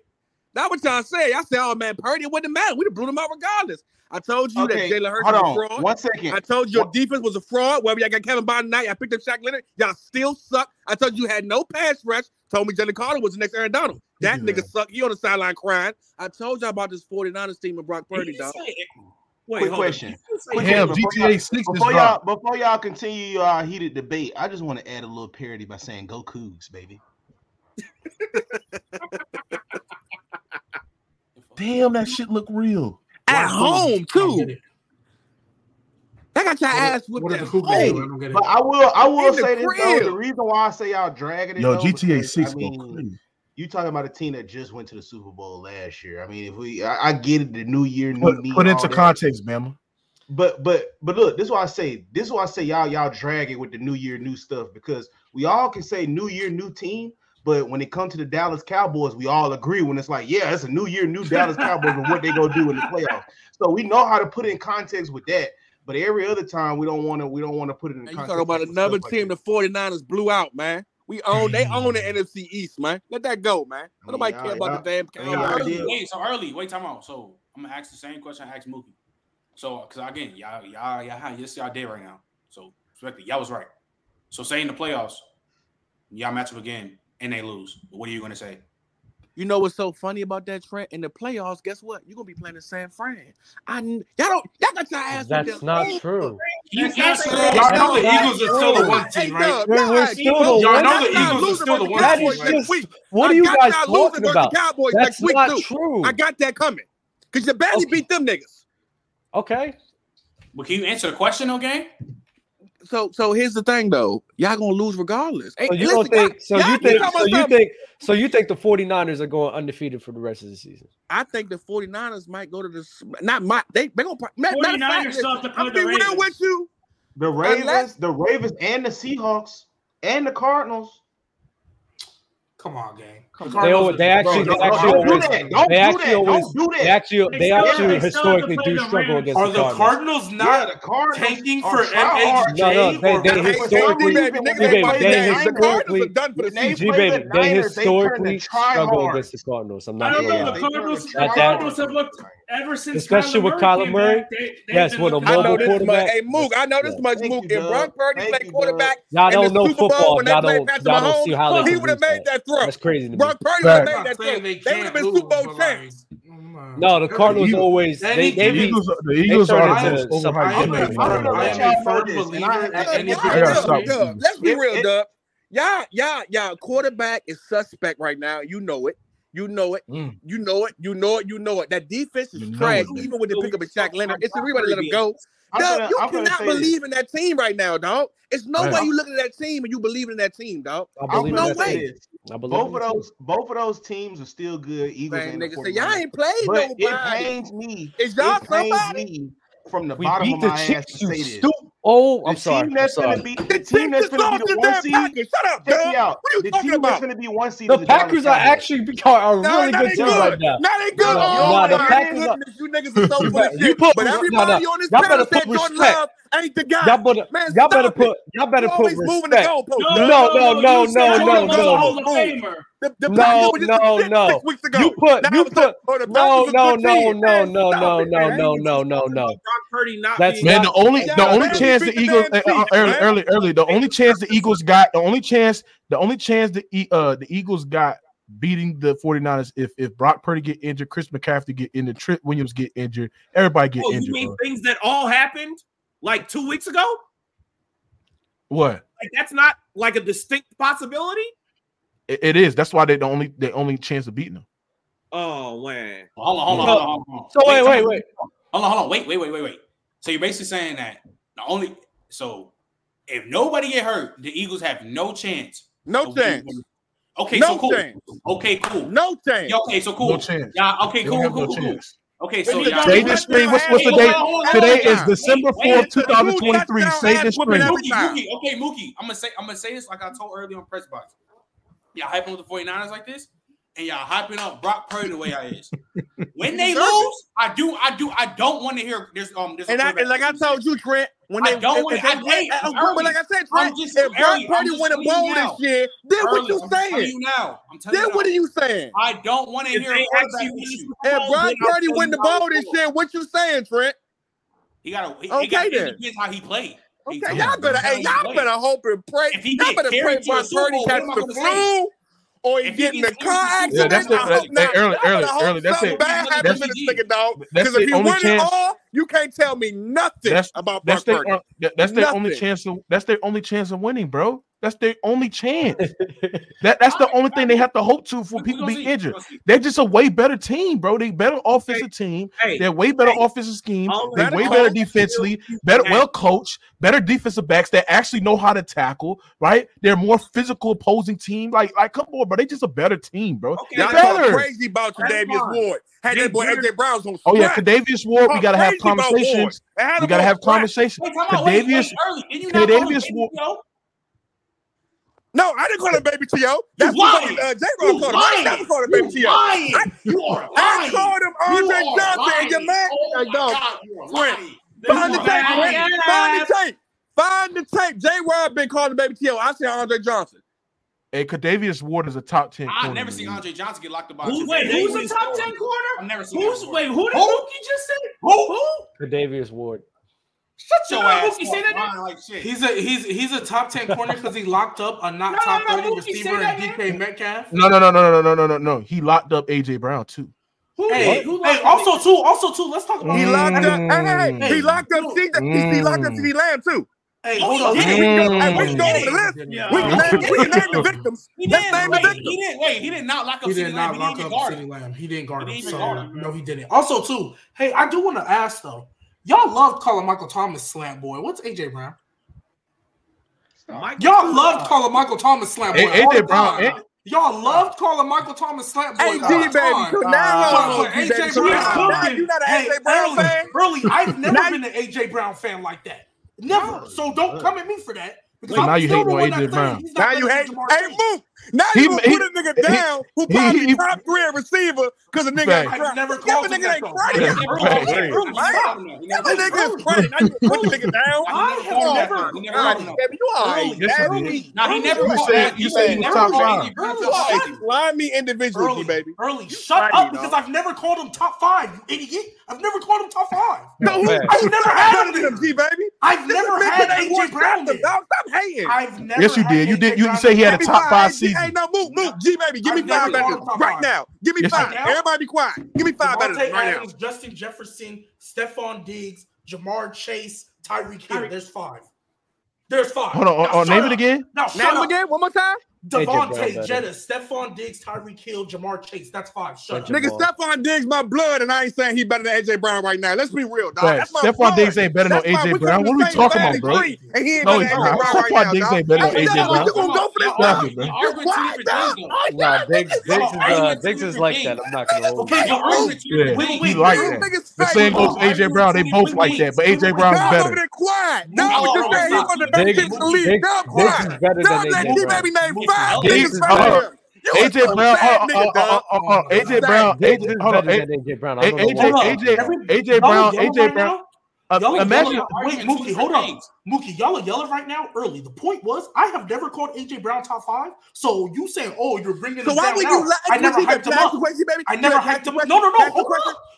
That what y'all said. I said, oh man, Purdy wouldn't matter. We'd have blew them out regardless. I told you okay, that Jalen Hurts was a fraud. One second. I told you your what? defense was a fraud. Whether y'all got Kevin Byard tonight, I picked up Shaq Leonard. Y'all still suck. I told you, you had no pass rush. Told me Jalen Carter was the next Aaron Donald. That nigga suck. He on the sideline crying. I told y'all about this 49ers team and Brock Purdy, dog. Say- Wait, quick question. Quick Damn, question. Before GTA Six. Before y'all, before y'all continue your uh, heated debate, I just want to add a little parody by saying "Go Cougs, baby." Damn, that shit look real. At home too. I got your ass with that. Hey, but I will, I will say this though. The reason why I say y'all dragging it, yo, though, GTA because, Six. I mean, you talking about a team that just went to the Super Bowl last year. I mean, if we, I, I get it, the new year, new put, me, put into that. context, Bama. But but but look, this is why I say this is why I say y'all y'all drag it with the new year, new stuff because we all can say new year, new team. But when it comes to the Dallas Cowboys, we all agree when it's like, yeah, it's a new year, new Dallas Cowboys, and what they gonna do in the playoffs. So we know how to put in context with that. But every other time, we don't want to. We don't want to put it in. You talking about another team like the 49ers blew out, man. We own. They own the NFC East, man. Let that go, man. Let nobody care about the damn Cowboys. Wait, wait, so early. Wait, time out. So I'm gonna ask the same question I asked Mookie. So, cause again, y'all, y'all, y'all, yes, y'all did right now. So, respect it. y'all was right. So, say in the playoffs, y'all match up again and they lose. What are you gonna say? You know what's so funny about that, Trent? In the playoffs, guess what? You're gonna be playing the San Fran. I y'all don't y'all got your ass. That's not true. That's. You know the Eagles are still the one team, right? We're, we're still the y'all know the Eagles are still the one team. Just, what are you guys talking about? Cowboys that's next not week, true. I got that coming because you barely okay. beat them niggas. Okay. Well, can you answer the question, okay? so so here's the thing though. Y'all gonna lose regardless. So you Listen, think so you think so you think so you think the 49ers are going undefeated for the rest of the season? I think the 49ers might go to the not my they they gonna 49ers i'm the real with you. The ravens Unless, the ravens and the seahawks and the cardinals. Come on gang they, they actually, they actually, always, they actually always, they actually, they actually historically do struggle against. Are the Cardinals not yeah, the Cardinals tanking for MHJ? No, no, they, they historically, they historically, they historically struggle against the Cardinals. I'm not. I don't know the Cardinals. Have looked ever since, especially with Kyler Murray. Yes, with a mobile quarterback. Hey Mook, I know this much. Mook, if Brock Purdy played quarterback in the Super Bowl when they played Patrick Mahomes, he would have made that throw. That's crazy. Brock Purdy would have made that thing. They, they would have been Super Bowl champs. No, the Cardinals always. They, they, the Eagles, the Eagles are overhyped. I am a firm believer. Let's be real, Doug. Yeah, yeah, yeah. Quarterback is suspect right now. You know it. You know it. Mm. You know it. You know it. You know it. That defense is trash. Even with the pickup of a Shaq Leonard, it's the reason to let him go. Dog, gonna, you I'm cannot believe this. in that team right now, dog. It's no way you look at that team and you believe in that team, dog. I'm no way. both of those, both of those teams are still good. Eagles Man, and say y'all ain't played but nobody. It pains me. Is y'all it somebody? Me from the we bottom of the my ass to say this. Oh, I'm the sorry. Team that's Gonna be, the, team that's going to be the one seed. Shut up, Check me out. What are you the talking team about? that's going to be one seed. The, the Packers are actually are, a really good team right now. No, they good. No, no, oh, no, no, the Packers. You niggas are so full of shit. But everybody on this panel said Jordan Love ain't the guy. Y'all better, Man, y'all better put y'all better put respect. No, no, no, no, no, no, no. The, the no, no, no. Weeks ago. You put, you put, no, no, no, no, no, no, no, no, no, no, no. That's man. The only, the only chance the Eagles uh, early, early, early. The only chance the Eagles got, the only chance, the only chance the uh the Eagles got beating the 49ers if if Brock Purdy get injured, Chris McCaffrey get injured, Trent Williams get injured, everybody get oh, injured. Mean things that all happened? like two weeks ago? What? Like that's not like a distinct possibility. it, it is. That's why they the only the only chance of beating them. Oh man! Hold on, hold on, hold on, hold on. So wait, wait, wait, wait. Hold on, hold on. Wait, wait, wait, wait, wait. So you're basically saying that the only so if nobody get hurt, the Eagles have no chance. No chance. Okay, no so cool. Chance. Okay, cool. No chance. Yeah, okay, so cool. No chance. Yeah, okay, cool, cool, no cool. Chance. Okay, so y'all, this thing. What's, what's the date? Today is December fourth, two thousand twenty-three. Say this thing. Mookie, Mookie, okay, Mookie. I'm gonna say I'm gonna say this like I told earlier on press box. Y'all hyping up the 49ers like this, and y'all hyping up Brock Purdy the way I is. when they lose, I do, I do, I don't want to hear. There's um, there's and, I, and like I told you, Trent, when they, I don't want I, hey, I, but like I said, Trent, if Brock Purdy win a bowl this year, then early. what you I'm saying? You now. I'm then you now. what are you saying? I don't want to hear about you. If Brock Purdy win the bowl this year, what you saying, Trent? He got to. Okay, then. It depends how he played. Okay, y'all better, y'all better hope and pray. Y'all better pray Brock Purdy catch the flu or he get in a car accident. Yeah, that's it. I hope not. Early, early, early. That's it. Bad happened to this nigga, dog. Because if he won it all, you can't tell me nothing that's, about that's Mark uh, That's their only chance. Of, that's their only chance of winning, bro. That's their only chance. that that's the only thing they have to hope to for people be injured. They're just a way better team, bro. They better offensive team. They're way better offensive scheme. They're way better defensively. Better well coached. Better defensive backs that actually know how to tackle. Right? They're more physical opposing team. Like like come on, bro. They just a better team, bro. Okay, They're better. Crazy about Tre'Davious Ward. Had that boy AJ Brown's on. Oh yeah, Tre'Davious Ward. We gotta have conversations. We gotta have conversations. Tre'Davious Ward. No, I didn't call him Baby T.O. That's uh, you lying. what uh, called lying. him. I never called him Baby T.O. You are I called him Andre you Johnson, lying. your man. Oh my. Uh, God, you are lying. Find the, tape, find the tape. Find the tape. Find the tape. J. Rob been calling Baby T.O. I said Andre Johnson. Hey, Cadavius Ward is a top ten. I've never seen Andre Johnson get locked up. Who, wait, today. who's a top ten corner? I've never seen. Who's wait? Who did? Mookie just say? Who? Who? Cadavius Ward. Shut your you know ass Mookie up. Line, like shit. He's a he's he's a top ten corner because he locked up a not no, top no, no, thirty Mookie receiver and DK Metcalf. No, no, no, no, no, no, no, no, no. He locked up AJ Brown too. Hey, hey, also too, also too. Let's talk about. He locked up. Mm. Hey, hey, he locked up. He, he locked up CeeDee Lamb too. Hey, hold on. We can go over the list. Yeah. We, can name, the victims. He Let's name wait, the victims. He didn't wait. He did not lock up. CeeDee Lamb. He did not lock up CeeDee Lamb. He didn't guard him. No, he didn't. Also, too. Hey, I do want to ask though. Y'all love calling Michael Thomas slant boy. What's AJ Brown? Michael Y'all love calling Michael Thomas slant boy. AJ Brown. A- Y'all loved calling Michael Thomas slant boy. AJ baby, time. now uh, AJ Brown, now, you not an hey, AJ Brown early, fan? Early, I've never been an AJ Brown fan like that. Never. So don't come at me for that. Wait, now you hate boy AJ Brown. Now you hate. Hey, move. Now you he, put a nigga he, down he, who probably he, top three receiver because a nigga right. ain't never called yeah, nigga ain't Friday. Right. Right. Right. Right. If a nigga is Friday, now you put the nigga down. I have never. You all right? Now he never called that. You said he was top five. Line me individually, baby. Early, shut up because I've never called him top five. You idiot! I've never called him top five. No, I've never had him, G baby. I've never had AJ Brown. Stop hating. I've never. Yes, you did. You did. You say he had a top five season. Hey, no, move, move. G baby, give me five better called than him top right now. Give me Yes, five. Everybody be quiet. Give me five better Davante than right now. Adams, Justin Jefferson, Stefon Diggs, Ja'Marr Chase, Tyreek Hill. There's five. There's five. Hold on, Now on, on shut name it again. Now Name them up. again, one more time. Davante Jetta, Stefon Diggs, Tyreek Hill, Ja'Marr Chase. That's five. Shut up. Nigga, Stefon Diggs, my blood, and I ain't saying he better than AJ Brown right now. Let's be real, dog. Right. Stefon blood. Diggs ain't better than no AJ Brown. What are we talking about, bro? And he ain't no, better than AJ Brown right now. Stefon Diggs ain't better than AJ Brown. You gonna go for this? Stop it, bro. Nah, Diggs, Diggs is uh, Diggs is like that. I'm not gonna lie. Yeah, he like that. The same goes AJ Brown. They both like that, but AJ Brown's better. Quiet. No, just saying he was the best in the league. Diggs is better than AJ Brown. Five niggas right here. AJ Brown, AJ uh, uh, uh, Brown, AJ, hold on, AJ Brown, AJ, AJ, Brown, AJ Brown. Imagine, wait, Mookie, hold on, Mookie, y'all are yelling right now early. The point was, I have never called AJ Brown top five. So you saying, oh, you're bringing so him why down would you? I never hyped him up. I never hyped him up. No, no, no.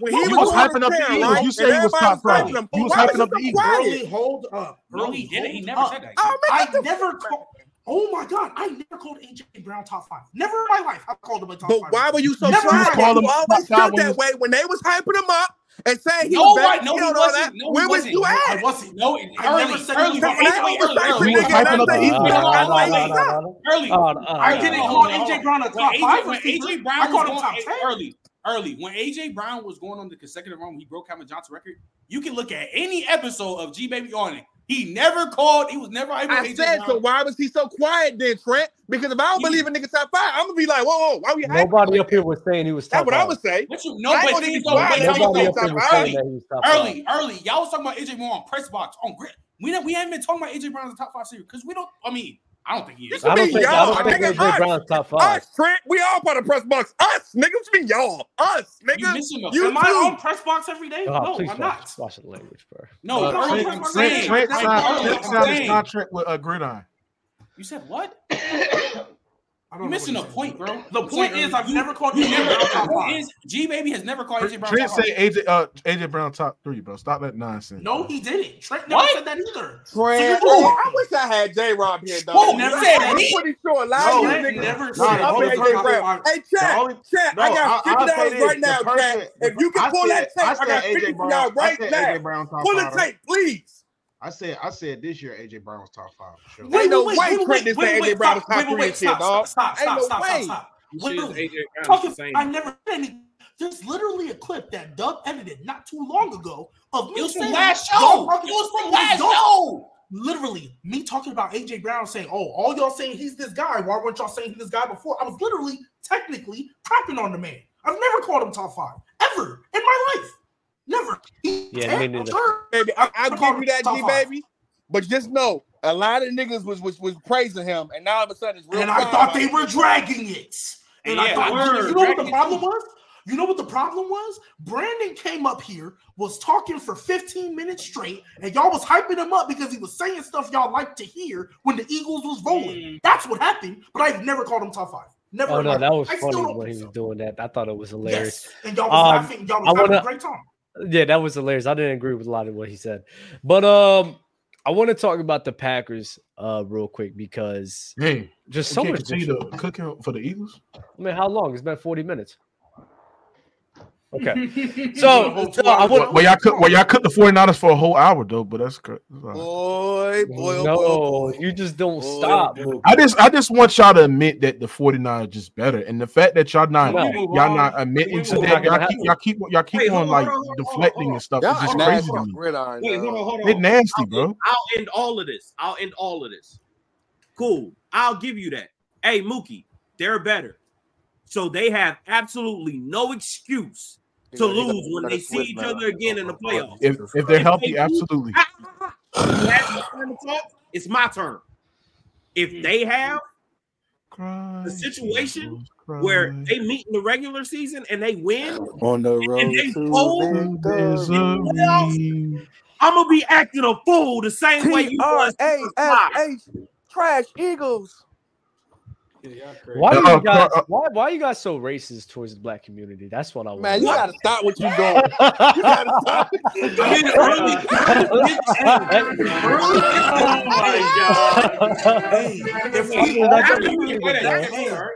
He was hyping up the Eagles, you said he was top five. He was hyping up the Eagles. Hold up. No, he didn't. He never said that. I never. Oh my God, I never called AJ Brown top five. Never in my life I called him a top but five. But why were you so never proud? You always felt that way when they was hyping him up and saying he no, was right, no, he wasn't. That. No, Where was you at? I wasn't. No, I early, never said early, early, early, early, early, early, early. I uh, didn't call AJ Brown a top five. AJ Brown, I called him top ten early. Early when AJ Brown was going on the consecutive run, he broke Calvin Johnson's record. You can look at any episode of G Baby on it. He never called. He was never. Able I said so. Why was he so quiet then, Trent? Because if I don't he, believe in niggas top five, I'm gonna be like, whoa, whoa, why we? Nobody up here was saying he was. That's what I would say. What you know, but things go early, early, early. Y'all was talking about AJ Moore on press box on grit. We we haven't been talking about AJ Brown as top five series because we don't. I mean, I don't think he is. I don't think, y'all, I don't think AJ Brown's top five. Us, Trent, we all part of press box. Us, niggas, me, y'all. Us, niggas. You missing you Am too. I on press box every day? Oh, no, I'm watch, not. Watch the language, bro. No, uh, Trent, Trent, Trent, Trent, Trent signed his contract with a gridiron. You said what? You're missing a point, bro. The point is I've never called you AJ Brown top five. G Baby has never called AJ Brown. Trent top say. AJ uh, AJ Brown top three, bro. Stop that nonsense. No, he didn't. Trent never what? said that either. Trent, so oh, I wish I had J Rob here, though. Never said I'm pretty sure a lot of you niggas never said nah, AJ Brown. Hey, Trent, Trent, I got fifty dollars right now, Trent. If you can pull that tape, I got fifty dollars right now. Pull the tape, please. I said I said this year AJ Brown was top five. Sure. Wait, Ain't no wait, way wait, wait, wait, wait, wait, AJ stop, wait, wait, stop, stop, stop, stop, no stop, stop, stop. Wait, AJ Brown Talking, I never said anything. There's literally a clip that Dub edited not too long ago of me saying last show. It was from last show. Literally, me talking about AJ Brown saying, "Oh, all y'all saying he's this guy. Why weren't y'all saying he's this guy before?" I was literally, technically, crapping on the man. I've never called him top five ever in my life. Never. Yeah, me neither. Baby, I, I'll give you that, G baby. But just know, a lot of niggas was was, was praising him, and now all of a sudden it's real. And I thought they were dragging it. And yeah, I thought, you know what the problem was? You know what the problem was? Brandon came up here, was talking for 15 minutes straight, and y'all was hyping him up because he was saying stuff y'all like to hear when the Eagles was rolling. Mm. That's what happened, but I've never called him top five. Never. Oh, no, that was I funny when he was so. doing that. I thought it was hilarious. Yes. And y'all was um, laughing. Y'all was wanna, having a great time. Yeah, that was hilarious. I didn't agree with a lot of what he said, but um, I want to talk about the Packers uh real quick because hey, just so much. Continue the cooking for the Eagles. I mean, how long? It's been forty minutes. Okay. So, so I would. Well, y'all cook. Well, y'all cook the 49ers for a whole hour though, but that's good. Boy, boy, oh, boy, oh, no, boy, you just don't boy, stop. Boy. I just, I just want y'all to admit that the 49ers just better, and the fact that y'all not, no. y'all not admitting to that, y'all keep, y'all keep, y'all keep Wait, on, on like on, deflecting on, and stuff. It's just crazy to me. Wait, hold on, hold on. It's nasty, bro. I'll end all of this. I'll end all of this. Cool. I'll give you that. Hey, Mookie, they're better. So they have absolutely no excuse to lose when they see each other again in the playoffs. If, they're healthy, absolutely. It's my turn. If mm. they have a situation where they meet in the regular season and they win on the road and they fold I'm gonna be acting a fool the same way you was. Hey, trash Eagles. Why, are you guys, why, why are you guys so racist towards the black community? That's what I want. Man, you gotta stop what you're doing. You gotta stop. Early, early, oh my god!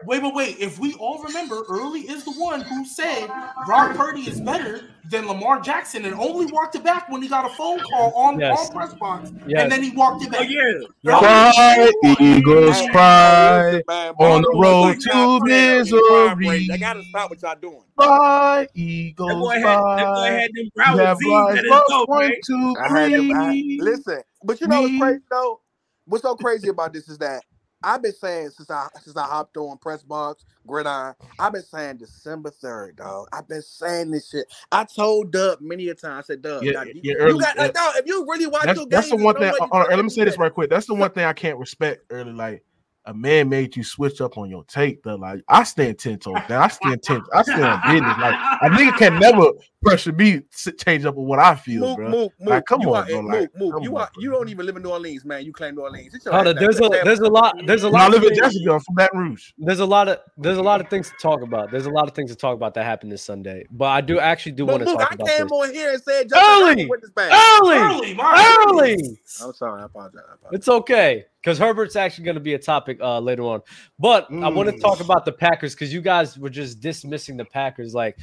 Wait, wait, wait. If we all remember, early is the one who said Brock Purdy is better than Lamar Jackson and only walked it back when he got a phone call on, Yes. on press box. Yes. And then he walked it Oh back. yeah. Cry, Eagles, cry. On the road to not playing with your crime misery. I gotta stop what y'all doing. Fly, That Eagles, boy had that boy had them You Broward have Z's life at his lost door, one, man. two, I had to I, listen, but you know what's crazy though? What's so crazy about this is that I've been saying since I since I hopped on press box, gridiron, I've been saying December third, dog. I've been saying this shit. I told Dub many a time. I said, Dub, Yeah, dog, you, yeah, you early- got yeah. dog, if you really watch That's, your that's the one thing. know uh, on, uh, let me say this right quick. That's the one thing I can't respect early. Like a man made you switch up on your take, though. Like I stand ten toes down. I stand ten. I stand on business. Like a nigga can never pressure me to change up on what I feel, move, bro. Mook, Mook, Like, come you on, are, bro, Mook, like, Mook, come you on, are, bro. you don't even live in New Orleans, man. You claim New Orleans. Get your Hold ass on, back. there's a Damn. there's a lot there's a No, I lot live of in things- Jacksonville. I'm from Baton Rouge. there's a lot of there's a lot of things to talk about. There's a lot of things to talk about that happened this Sunday. But I do actually do want to Mook, talk I about came this. on here and said Justin Early! Herbert win this bag. Early, Early, early. I'm sorry, I apologize. I apologize. It's okay because Herbert's actually going to be a topic uh, later on. But I want to Mm. talk about the Packers because you guys were just dismissing the Packers. Like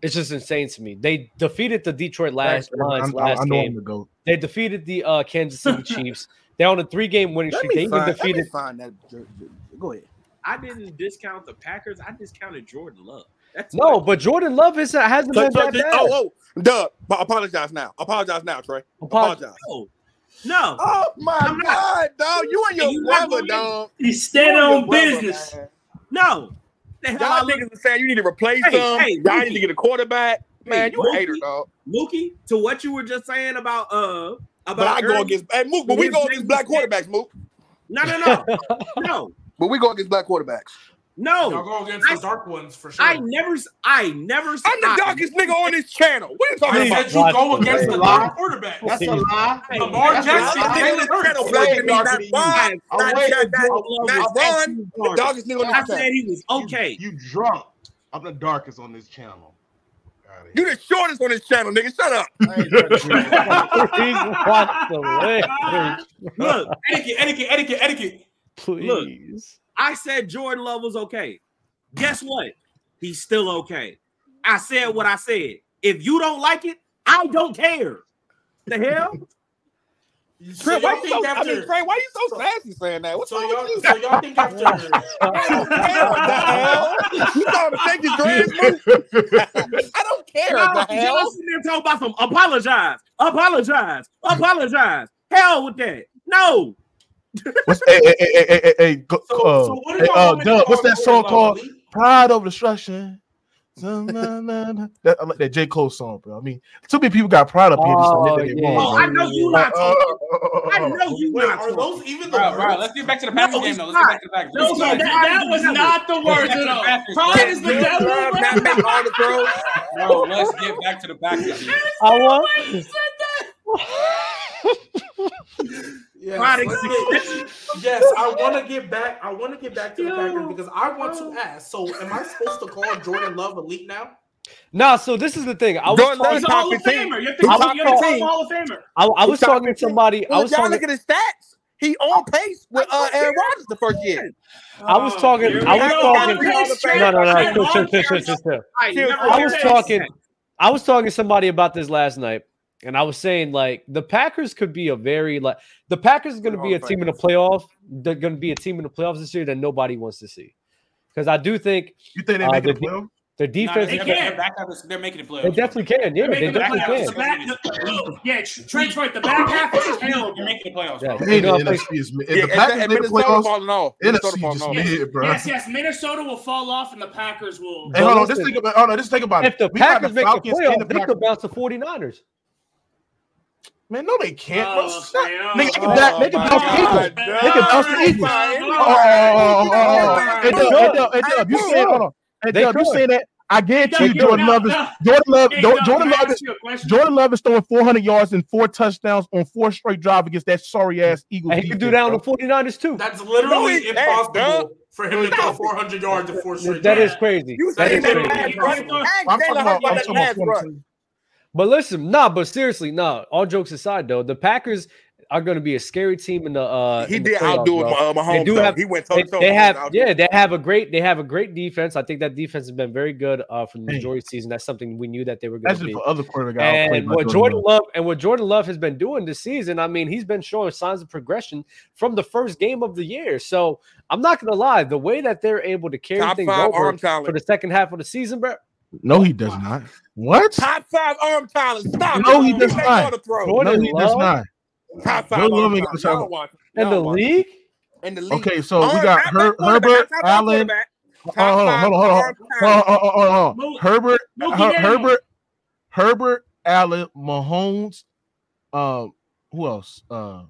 it's just insane to me. They defeated the Detroit last I, Lions I, last I know I'm game. the goat. They defeated the uh, Kansas City Chiefs. They're on a three-game winning streak. They me, even find, let me defeated. find that. Go ahead. I didn't discount the Packers. I discounted Jordan Love. That's No, but Jordan Love isn't hasn't So- been so- that bad. oh, oh, Dub, but apologize now. Apologize now, Trey. Apologize. Apologize. no, no. Oh my I'm not- God, dog! You and your You brother, gonna- dog. He's standing You and on business. man. No. The hell I Y'all niggas are saying you need to replace Hey, him. hey, Y'all Mookie. need to get a quarterback. Man, you a Mookie. hater, dog. Mookie, to what you were just saying about uh about But I go Ernie- against hey Mook, but we go against black he said- quarterbacks, Mook. No, no, no, no, But we go against black quarterbacks. Y'all no. go against I- the dark ones for sure. I never, s- I never. s- I'm the I- darkest nigga on this channel. What are you talking I about? said you go against the That's a lie. dark quarterback. That's a lie. Lamar Jackson, lie. Darkest nigga on Jalen channel, Hurts. black Way and darker not than. Vaughn, I'm not way not- more not- Love not is Vaughn. actually The darkest nigga on I said he was okay. You drunk. I'm the darkest on this channel. You the shortest on this channel, nigga. Shut up. I ain't trying to do that. Please watch the way. Look, Etiquette, etiquette, etiquette, etiquette. Please. I said Jordan Love was okay. Guess what? He's still okay. I said what I said. If you don't like it, I don't care. The hell? So Trey, why y'all you so, I mean, after? Trey, why you so sassy saying that? What's So wrong y'all, with you? so y'all think after? I don't care what the hell. You thought to take his dreads, I don't care No, what the hell. y'all sitting there talking about some apologize, apologize, apologize. Hell with that. No. What's hey, hey, hey, hey, hey, hey, go, So, uh, so what hey, uh, want me to Doug, what's that song Love, called? Ali? Pride of destruction. That, I like that J. Cole song, bro. I mean, too many people got pride up here. just Oh, admit that they yeah. wrong, Oh. I know you not uh, talking. I know you Wait, not are those even the Bro, bro, let's get back to the Packers No, game though. Let's get back to the Packers. No, Let's no, get that, back that was not the words at. Pride is the devil. drive, bro. not make all the throws. Bro, let's get back to the Packers. man. I want. Yes, Pride let's exists. get- yes, I want to get back. I want to get back to the Packers because I want to ask. So, am I supposed to call Jordan Love elite now? Nah, so this is the thing. I was Jordan Love talking, He's a Hall of Famer. You have I to, you have talking- Hall of Famer. I, I was talking to somebody. I was y'all talking. look at his stats. He on pace with uh, Aaron Rodgers the first year. I was talking. Here I was talking. Here we go. No, no, no. Straight Chill, on chill, chill, chill, chill, chill. I Chill. never I was talking. I was talking to somebody about this last night, and I was saying like the Packers could be a very like the Packers are going to be a team in the playoff. They're going to be a team in the playoffs this year that nobody wants to see, because I do think You think they Uh, make it the a playoff? their defense. they're, They can. back up, they're making it playoffs. They definitely can. Yeah, They're they making the definitely playoffs. can. The back, yeah, Trent's right. The back half is terrible. They're making the playoffs. Yeah. bro. Hey, the NFC is mid. Yeah, the Packers and make the Minnesota playoffs, falling off. Minnesota NFC falling just off. mid, bro. Yes, yes. Minnesota will fall off, and the Packers will. Hey, hold on. Listen, Just think about. Oh no, just think about If it. the We got Packers make the Falcons and playoff, the they Packers. could bounce the 49ers. Man, no, they can't. bro. Oh, Stop. man, Nigga, they oh, can back- they can bounce the Eagles. God, They can bounce the Doug. Eagles. Oh, oh, oh, oh, oh. oh, oh. Hey, Dub, hey, Dub, hey, Dub, you They saying, hold on. Hey, Dub, you could. saying that? I guarantee you, Jordan Love is. Jordan Love. Hey, Jordan Jordan Love is ask you a question? Jordan Love is throwing 400 yards and four touchdowns on four straight drive against that sorry ass Eagles. And he could do that on the 49ers too. That's No, literally he impossible Doug. for him to throw 400 yards in four straight. That games. is crazy. You That but listen, nah, but seriously, nah. All jokes aside, though, the Packers are going to be a scary team in the. Uh, he in the did playoffs, outdo uh, home They do have, he went toe to toe. They have, yeah, they have a great, they have a great defense. I think that defense has been very good uh, from the majority season. That's something we knew that they were going to be. other. And what Jordan Love. Love and what Jordan Love has been doing this season, I mean, he's been showing signs of progression from the first game of the year. So I'm not going to lie, the way that they're able to carry Top things over for the second half of the season, bro. No, he does not. What? Top five arm talent. Stop. No, he does not. No, he does not. Top five. Arm talent. In the league. In the league. Okay, so we got Herbert Allen. Hold on, hold on, hold on, hold on, Herbert, Herbert, Herbert, Allen, Mahomes. Um, who else? Uh,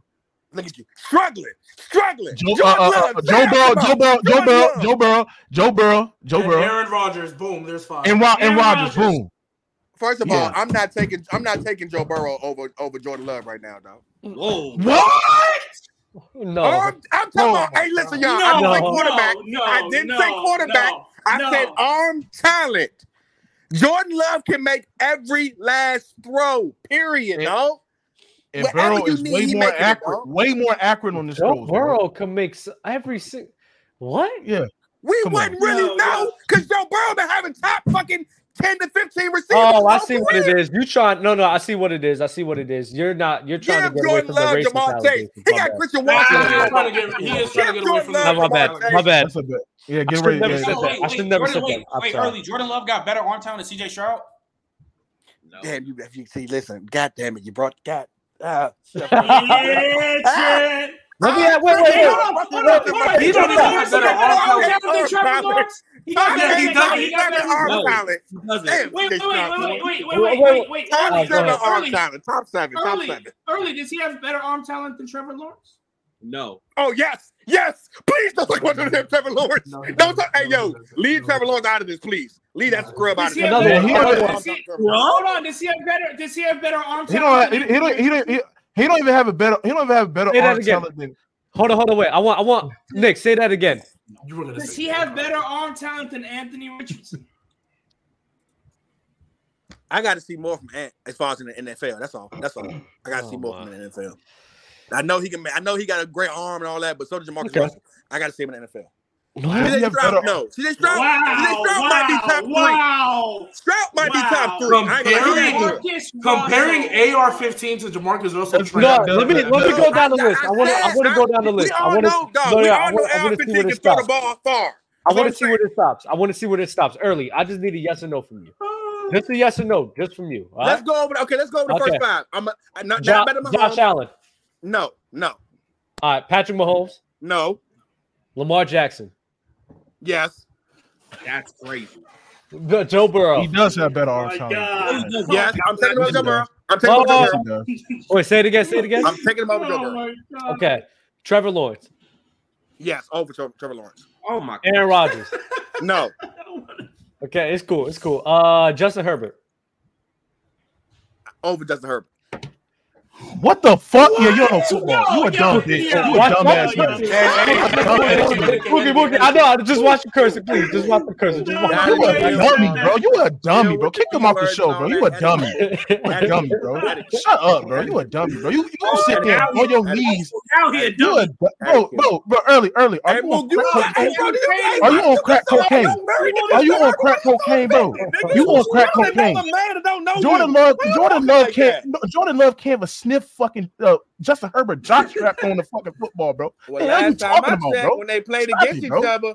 Look at you struggling, struggling. Joe, Joe, uh, uh, uh, Joe Burrow, Joe Burrow, Joe Burrow, Joe Burrow, Joe Burrow, Joe Burrow. Aaron Rodgers, boom. There's five. And, Ro- and Rodgers, boom. First of yeah. all, I'm not taking I'm not taking Joe Burrow over over Jordan Love right now, though. Whoa! What? No, oh, I'm, I'm talking no. about. Hey, listen, y'all. No, I didn't say quarterback. No, I didn't say quarterback. I said arm talent. Jordan Love can make every last throw. Period. No. And Whatever Burrow is way more accurate, it, way more accurate on this. Joe throws, Burrow bro. can make every single. What? Yeah. We Come wouldn't on. really no, know because Joe Burrow been having top fucking 10 to 15 receivers. Oh, I see what it is. You trying no no, I see what it is. I see what it is. You're not you're trying yeah, to get Jordan away from Love, the race Jamal Chase. He got. Christian Watson. He is trying to get, trying to get away from the no, my bad. My bad. Yeah, get ready. I should never said that. Wait, early. Jordan Love got better arm talent than CJ Stroud. Damn you! If you see, listen. God damn it! You brought God let me have, wait, wait, wait. Hold on, hold on, hold on. He doesn't. even listen to all Trevor Lawrence. He doesn't. He doesn't. He doesn't. All talent. Wait, wait, wait, wait, wait, wait, wait, wait. Top seven, all talent. Top seven. Top seven. Early, does he have better arm talent than Trevor Lawrence? No. Oh yes. Yes, please don't talk about no, Trevor Lawrence. No, don't talk. No, hey, yo, leave Trevor Lawrence out of this, please. Leave that scrub out of this. Hold on. Does he have better? Does he have better arm talent? He don't. He, he don't. He don't. He, he don't even have a better. He don't even have better arm talent than. Hold on. Hold on. Wait. I want. I want Nick. Say that again. Does he have better arm talent than Anthony Richardson? I got to see more from Ant as far as in the NFL. That's all. That's all. I got to oh, see more from the NFL. I know he can. I know he got a great arm and all that, but so does Jamarcus okay. Russell. I got to see him in the NFL. Wow. CJ Stroud, no. CJ Stroud, wow, CJ Stroud wow, might be top three. Wow. Stroud might wow. be top three. Comparing, comparing AR-15 to Jamarcus Russell. No, no, let me let me go down the list. I want to I want to go down the list. I want to know, dog. No, we all know AR-15 can throw the ball far. I want to see where it stops. I want to see where it stops early. I just need a yes or no from you. Uh, just a yes or no, just from you. Let's go over. Okay, let's go over the first five. I'm not, not Josh Allen. No, no. All right, Patrick Mahomes. No. Lamar Jackson. Yes. That's crazy. Joe Burrow. He does have better oh arm talent. Oh yes, I'm taking about Joe Burrow. I'm taking oh, about Joe Burrow. Wait, say it again. Say it again. I'm taking about Joe oh Burrow. Okay. Trevor Lawrence. Yes, over Trevor, Trevor Lawrence. Oh my. God. Aaron Rodgers. no. Okay, it's cool. It's cool. Uh, Justin Herbert. Over Justin Herbert. What the fuck? What? Yeah, you're on a football. No, you a dumb bitch. You a dumb ass. Boogie, Boogie, I know. I just watch the cursing, please. Just watch the cursing. Just watch. You a dummy, bro. You a dummy, bro. Kick him off the show, bro. You a dummy. You a dummy, bro. Shut up, bro. You a dummy, bro. You you sit there on your knees. Out here, dummy. Bro, bro, bro. Early, early. Are you on crack cocaine? Are you on crack cocaine? Are you on crack cocaine, bro? You on crack cocaine? Jordan Love, Jordan Love can't. Jordan Love can't sniff fucking uh, Justin Herbert jockstrap on the fucking football, bro. Well, the last time I checked, when they played Stop against each other,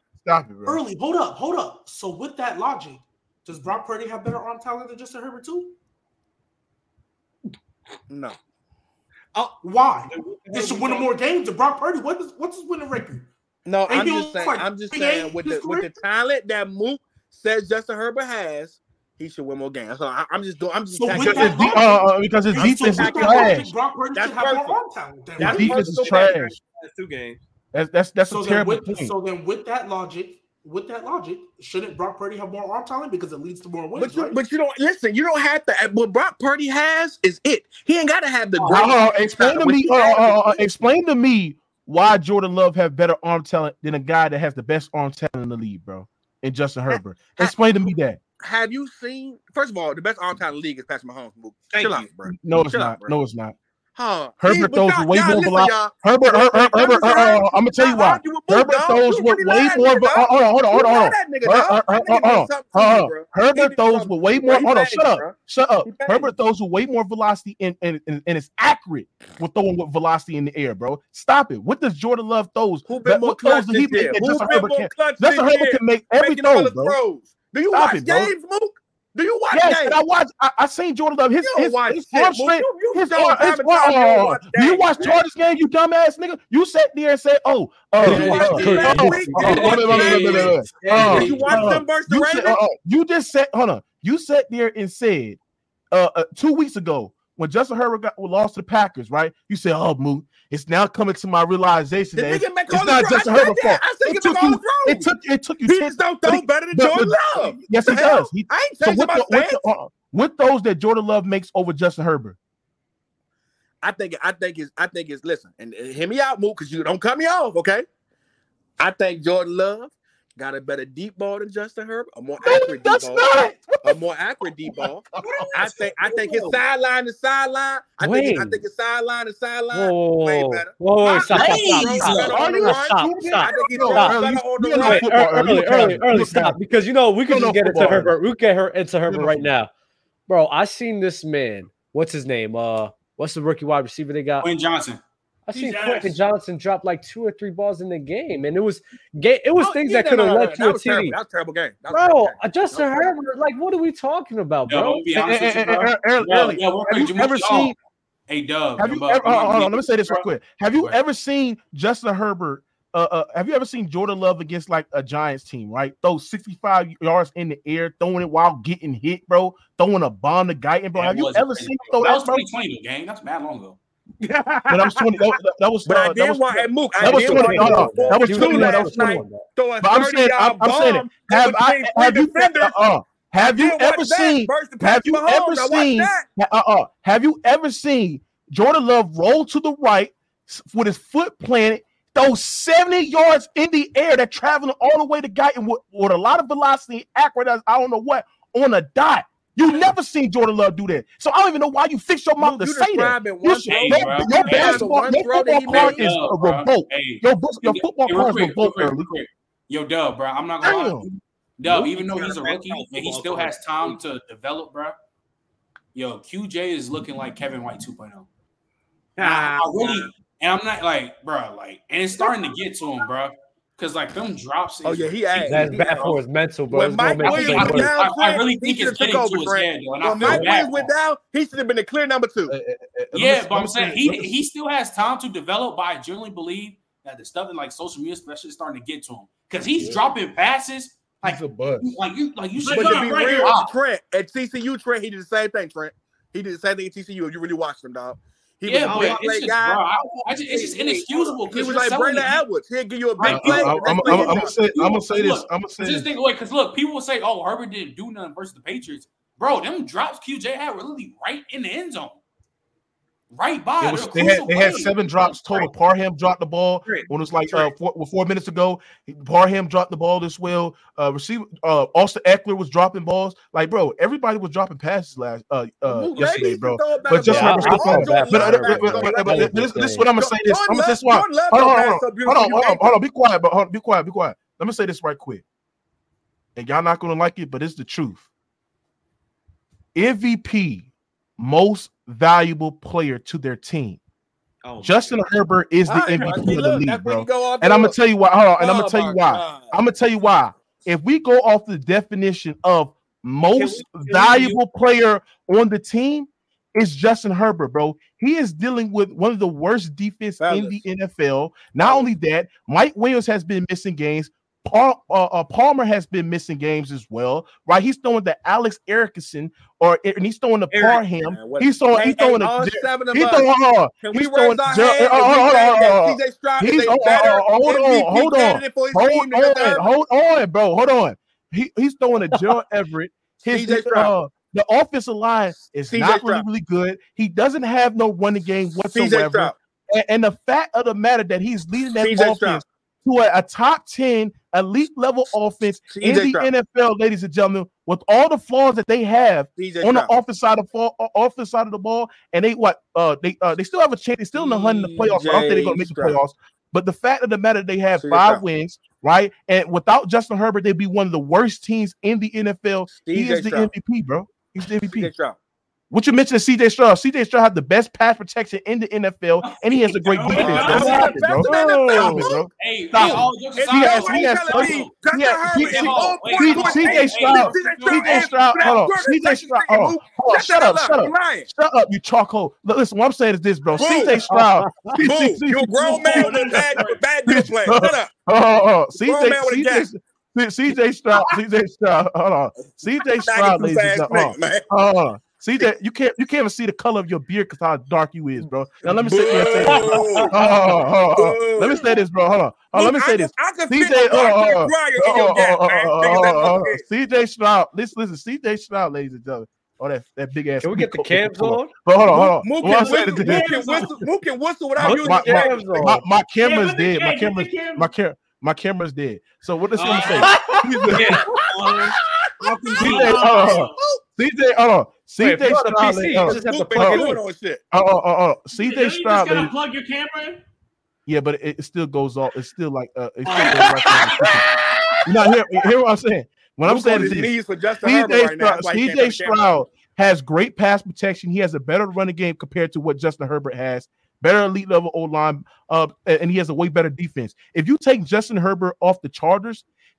Stop it, bro. Early, hold up, hold up. So with that logic, does Brock Purdy have better arm talent than Justin Herbert too? No. Uh, why? They should win more games. And Brock Purdy, what is, what's his winning record? No, I'm just saying. Like I'm just saying with the with the talent that Mook says Justin Herbert has, he should win more games. So I, am just doing. I'm just so because, it's de- uh, because his defense is trash. That's perfect. That's defense is trash. Two games. That's that's that's so a terrible with. So then, with that logic, with that logic, shouldn't Brock Purdy have more arm talent because it leads to more wins? But you, right? but you don't listen. You don't have to. What Brock Purdy has is it. He ain't got to have the. Oh, great uh, explain to me. Uh, uh, explain to me why Jordan Love have better arm talent than a guy that has the best arm talent in the league, bro, and Justin Herbert. Explain to me that. Have you seen? First of all, the best arm talent in the league is Patrick Mahomes. Thank Chill you. out, bro. No, it's not. No, it's not. Huh. Herbert throws way more velocity. Herbert, Herbert, uh, uh, I'm gonna tell you why. Herbert throws uh, with way more. Hold on, hold on, hold on. hold on. Herbert throws with way more. Hold on, shut up, shut up. Herbert throws with way more velocity and and and it's accurate with throwing with velocity in the air, bro. Stop it. What does Jordan Love throws? Who been more clutch than he made? Justin Herbert can. Justin Herbert can make every throw, bro. Do you watch games, Mook? Do you watch yes, games? I watch. I, I seen Jordan Love. His his, his arm. You, his arm. Oh, watch you watch Jordan's game, you dumbass nigga. You sat there and said, "Oh, uh, you watch them versus the Ravens." Uh, you just said, "Hold on." You sat there and said, uh, uh, two weeks ago when Justin Herbert got, lost to the Packers, right? You said, "Oh, Moot, it's now coming to my realization that it's, it's not just her fault. I said it took you. It took it took you. He 10, just don't throw better than Jordan Love. Yes, he does. He, I ain't so with, the, with, the, uh, with those that Jordan Love makes over Justin Herbert. I think I think is I think is listen and, and hear me out, move because you don't cut me off, okay? I think Jordan Love got a better deep ball than Justin Herbert, a more no, accurate deep ball, not. a more accurate deep ball. I think I think his sideline to sideline. I Wayne. think I think his sideline to sideline way better. Whoa, whoa, whoa stop, stop, stop, stop, stop, stop, stop. Early, early, early, stop because you know we can just get into Herbert. We get her into Herbert right now, bro. I seen this man. What's his name? Uh, what's the rookie wide receiver they got? Wayne Johnson. I seen Quentin Johnson drop like two or three balls in the game, and it was game. It was oh, things yeah, that could have no, no, led no, to a TD. Terrible. That was terrible game, was bro. Terrible. Uh, Justin Herbert, like, what are we talking about, bro? Yo, have you ever seen? Hey, Doug. Have you ever, hold on, let me say this real quick. Have you ever seen Justin Herbert? Uh, uh, have you ever seen Jordan Love against like a Giants team, right? Throw 65 yards in the air, throwing it while getting hit, bro, throwing a bomb to guy, and bro. Have you ever seen throw that? That was 2020, gang. That's mad long ago but I was 20. That, that was, but uh, I did want at Mook. That was 20. No, no, that was 20. That was 21. But I'm saying, I'm, I'm saying it. Have, I, have you, uh, uh, have you ever seen, have you ever seen, uh, uh, have you ever seen Jordan Love roll to the right with his foot planted, throw 70 yards in the air that traveling all the way to Guyton with, with a lot of velocity, accurate as I don't know what, on a dot? You never seen Jordan Love do that. So I don't even know why you fix your mouth to say that. Your, hey, your, your, your basketball, your football card is a revolt. Your, football card is a revolt. Yo, Dub, bro. I'm not going to. Dub, even though he's a rookie and he still has time to develop, bro. Yo, QJ is looking like Kevin White 2.0. Nah, I really, and I'm not like, bro, like, and it's starting to get to him, bro. Because like them drops. Oh yeah, he acts. That's he bad for his mental, bro. When Mike Williams went down, I, I, really think it's getting over, to Grant. head, though, and when Mike Williams went down, he should have been the clear number two. Uh, uh, uh, yeah, but I'm saying he he still has time to develop. But I generally believe that the stuff in like social media, especially, is starting to get to him because he's yeah. dropping passes. Like, he's a bust. like you, like you should. But to be real, Trent at TCU, Trent, he did the same thing. Trent, he did the same thing at TCU. You really watched him, dog, he yeah, was it's just, guy. Bro, I, I just, it's just inexcusable. He was like Brandon Edwards. He'll give you a big play. I'm, I'm, I'm, I'm gonna say, this. I'm gonna say look, this. I'm gonna say just this. think it because look, people will say, "Oh, Herbert didn't do nothing versus the Patriots." Bro, them drops QJ had were literally right in the end zone right by. It was, they had, they had seven drops total. Parham dropped the ball when it was like uh, four, four, minutes ago. Parham dropped the ball as well. Uh, receiver uh, Austin Ekeler was dropping balls. Like bro, everybody was dropping passes last uh, uh yesterday, bro. But just yeah, remember, I, I, I, but, but, but, this, this is what I'm gonna say. This I'm gonna say. Hold on, hold on, hold on, hold on, hold on. Be quiet, but hold on, be quiet, be quiet. Let me say this right quick, and y'all not gonna like it, but it's the truth. MVP most valuable player to their team. Oh, Justin Herbert is the All right, MVP Rusty, of the league, bro. go And I'm gonna tell you why. Hold on, and I'm Oh gonna tell you why. God. I'm gonna tell you why. If we go off the definition of most can we- valuable player on the team, it's Justin Herbert, bro. He is dealing with one of the worst defense in the NFL. Not only that, Mike Williams has been missing games. Paul, uh, uh, Palmer has been missing games as well, right? He's throwing the Alex Erickson or and he's throwing the Eric, Parham. What, he's throwing. Hey, he's throwing. Hey, the, seven of he's us. throwing. Uh, uh Can he's uh, we throwing. Our Ger- hands oh, oh, oh, oh, he's, hold on, hold on, hold on, hold on, bro, hold on. He, he's throwing a Joe Everett. His, his uh, the offensive line is CJ not really, really good. He doesn't have no running game whatsoever. And, and, the fact of the matter that he's leading that CJ offense to a, a, top 10 elite level offense in the Trump. NFL, ladies and gentlemen, with all the flaws that they have on the offense side of fall, offense side of the ball, and they what uh they uh, they still have a chance, they still in the hunt in the playoffs. I don't think they're gonna make the playoffs. But the fact of the matter, they have five Trump. wins, right? And without Justin Herbert, they'd be one of the worst teams in the NFL. he is the MVP, bro. He's the MVP. What you mentioned is CJ Stroud. CJ Stroud had the best pass protection in the NFL, and he has a great no, defense. No, Stop it, bro. Stop it, bro. Hey, Stop it. He has, he has, he has, CJ Stroud, CJ Stroud, hold on, CJ Stroud, hold on, shut up, shut up, shut up, you charcoal. Listen, what I'm saying is this, bro. CJ Stroud, you're a grown man with a bad, bad display. Shut up. Oh, CJ, Stroud. CJ Stroud, CJ Stroud, hold on, CJ Stroud, ladies and gentlemen, hold on. CJ, you can't you can't even see the color of your beard because how dark you is, bro. Now let me sit here and say this. Oh, oh, oh, let me say this, bro. Hold on. Oh, let me say this. I can, I can CJ, oh, oh, oh, CJ Stroud. Listen, listen, CJ Stroud, ladies and gentlemen. Oh, that, that big ass. Can we get the cams on? But hold on, hold on. Mook can, whistle, Mook can whistle. Mook can whistle without using my, cams on. My, my camera's dead. My camera's my camera. My camera's dead. So what does he uh, say? CJ, CJ, hold on. CJ Wait, Stroud. Hold on. CJ yeah, Stroud. You just plug your camera in? Yeah, but it, it, still goes off. It's still like uh, it's oh. still goes right hear, hear what I'm saying. When I'm saying is this, for Justin Stroud, like CJ Stroud has great pass protection. He has a better running game compared to what Justin Herbert has. Better elite level O line, uh, and he has a way better defense. If you take Justin Herbert off the Chargers,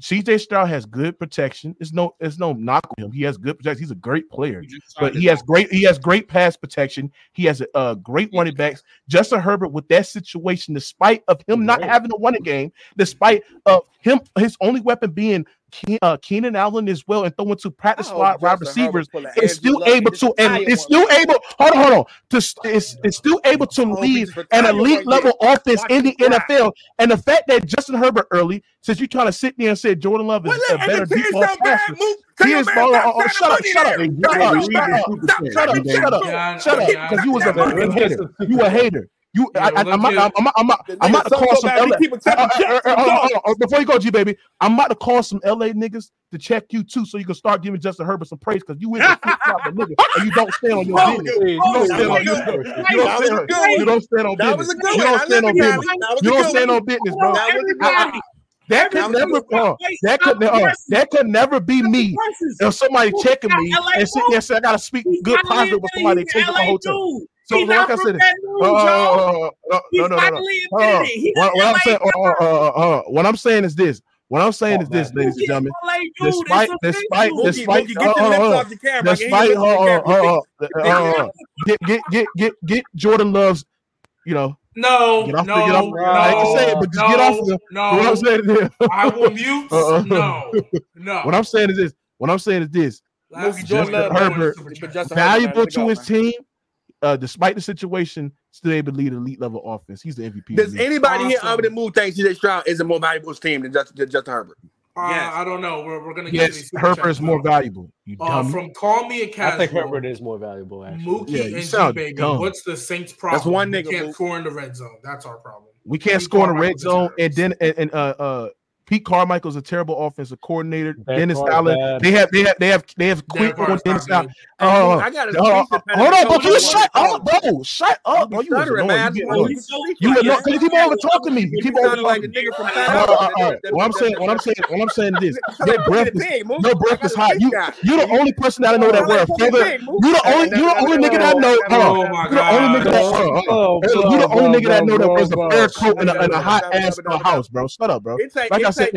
CJ Stroud has good protection. It's no, it's no knock on him. He has good protection. He's a great player, he but he has great, he has great pass protection. He has a, uh, great yeah. running backs. Justin Herbert with that situation, despite of him not having a running game, despite of him, his only weapon being Ke- uh, Keenan Allen as well and throwing to practice squad wide receivers is still able to and it's still able hold on hold on to it's, it's still able to lead an elite level offense in the NFL and the fact that Justin Herbert early since you're trying to sit there and say Jordan Love is well, a better deep ball passer he is falling oh, oh, shut up shut up shut up shut up. shut up because you was a hater. you a hater. You, yeah, I, am I'm, I'm, I'm, I'm about to call some LA. Uh, before you go, G baby, I'm about to call some LA niggas to check you too, so you can start giving Justin Herbert some praise because you is a flip flop nigga and you don't stand on your business. You don't stand on business. You don't stand on business. You don't stand on business. You don't stand on business, bro. That could never, uh, that could, uh, that could never be me. If somebody checking me and sitting there saying I gotta speak good positive with somebody taking my hotel. So he's like I said, uh, uh, uh, no, no, no, no. What I'm saying is this. What I'm saying oh, is this, ladies and gentlemen. Despite, despite, despite, despite, get get get get get Jordan loves, you know. No, get off no, the, get off the, no, I can say it, but just no, get off the. No, what I'm saying is this. I will mute. Uh-uh. No, no. What I'm saying is this. What I'm saying is this. Justin Herbert, valuable to his team uh, despite the situation, still able to lead elite level offense. He's the MVP. Does anybody awesome. here other than Move thinks CJ Stroud is a more valuable team than Justin, than Justin Herbert? Uh, yes. I don't know. We're, we're gonna yes. Get Herbert is more valuable. You uh, dumb. from call me a casual. I think Herbert is more valuable. Actually. Mookie yeah, and What's the Saints' problem? That's one nigga. We can't score in the red zone. That's our problem. We can't we score in the red zone, and then and, and uh uh Pete Carmichael's a terrible offensive coordinator. Derek Dennis Allen, bad. they have they have they have they have quit on Dennis Allen. Uh, I got uh, hold on, bro. impediment. You shut up, bro. Shut up, bro. You You was stuttering, annoying. man. I You just get you to You like annoying that. because you keep over talking me. You You keep over talking the me. nigga from All South right, all right, all Africa. right. What I'm saying, what I'm saying, what I'm saying is this: your like breath is your I breath is hot. speech You guy. you the only person that I know that Sound wear a feather. Pig, Mook. You the only you're the only nigga that I know. Hold on. Oh my You the only nigga that God. hold on, hold on. Oh, Hey, bro, You the only nigga that know that wears a bro. fur coat and a, hot ass uh, house, bro. Shut up, bro. Like I said it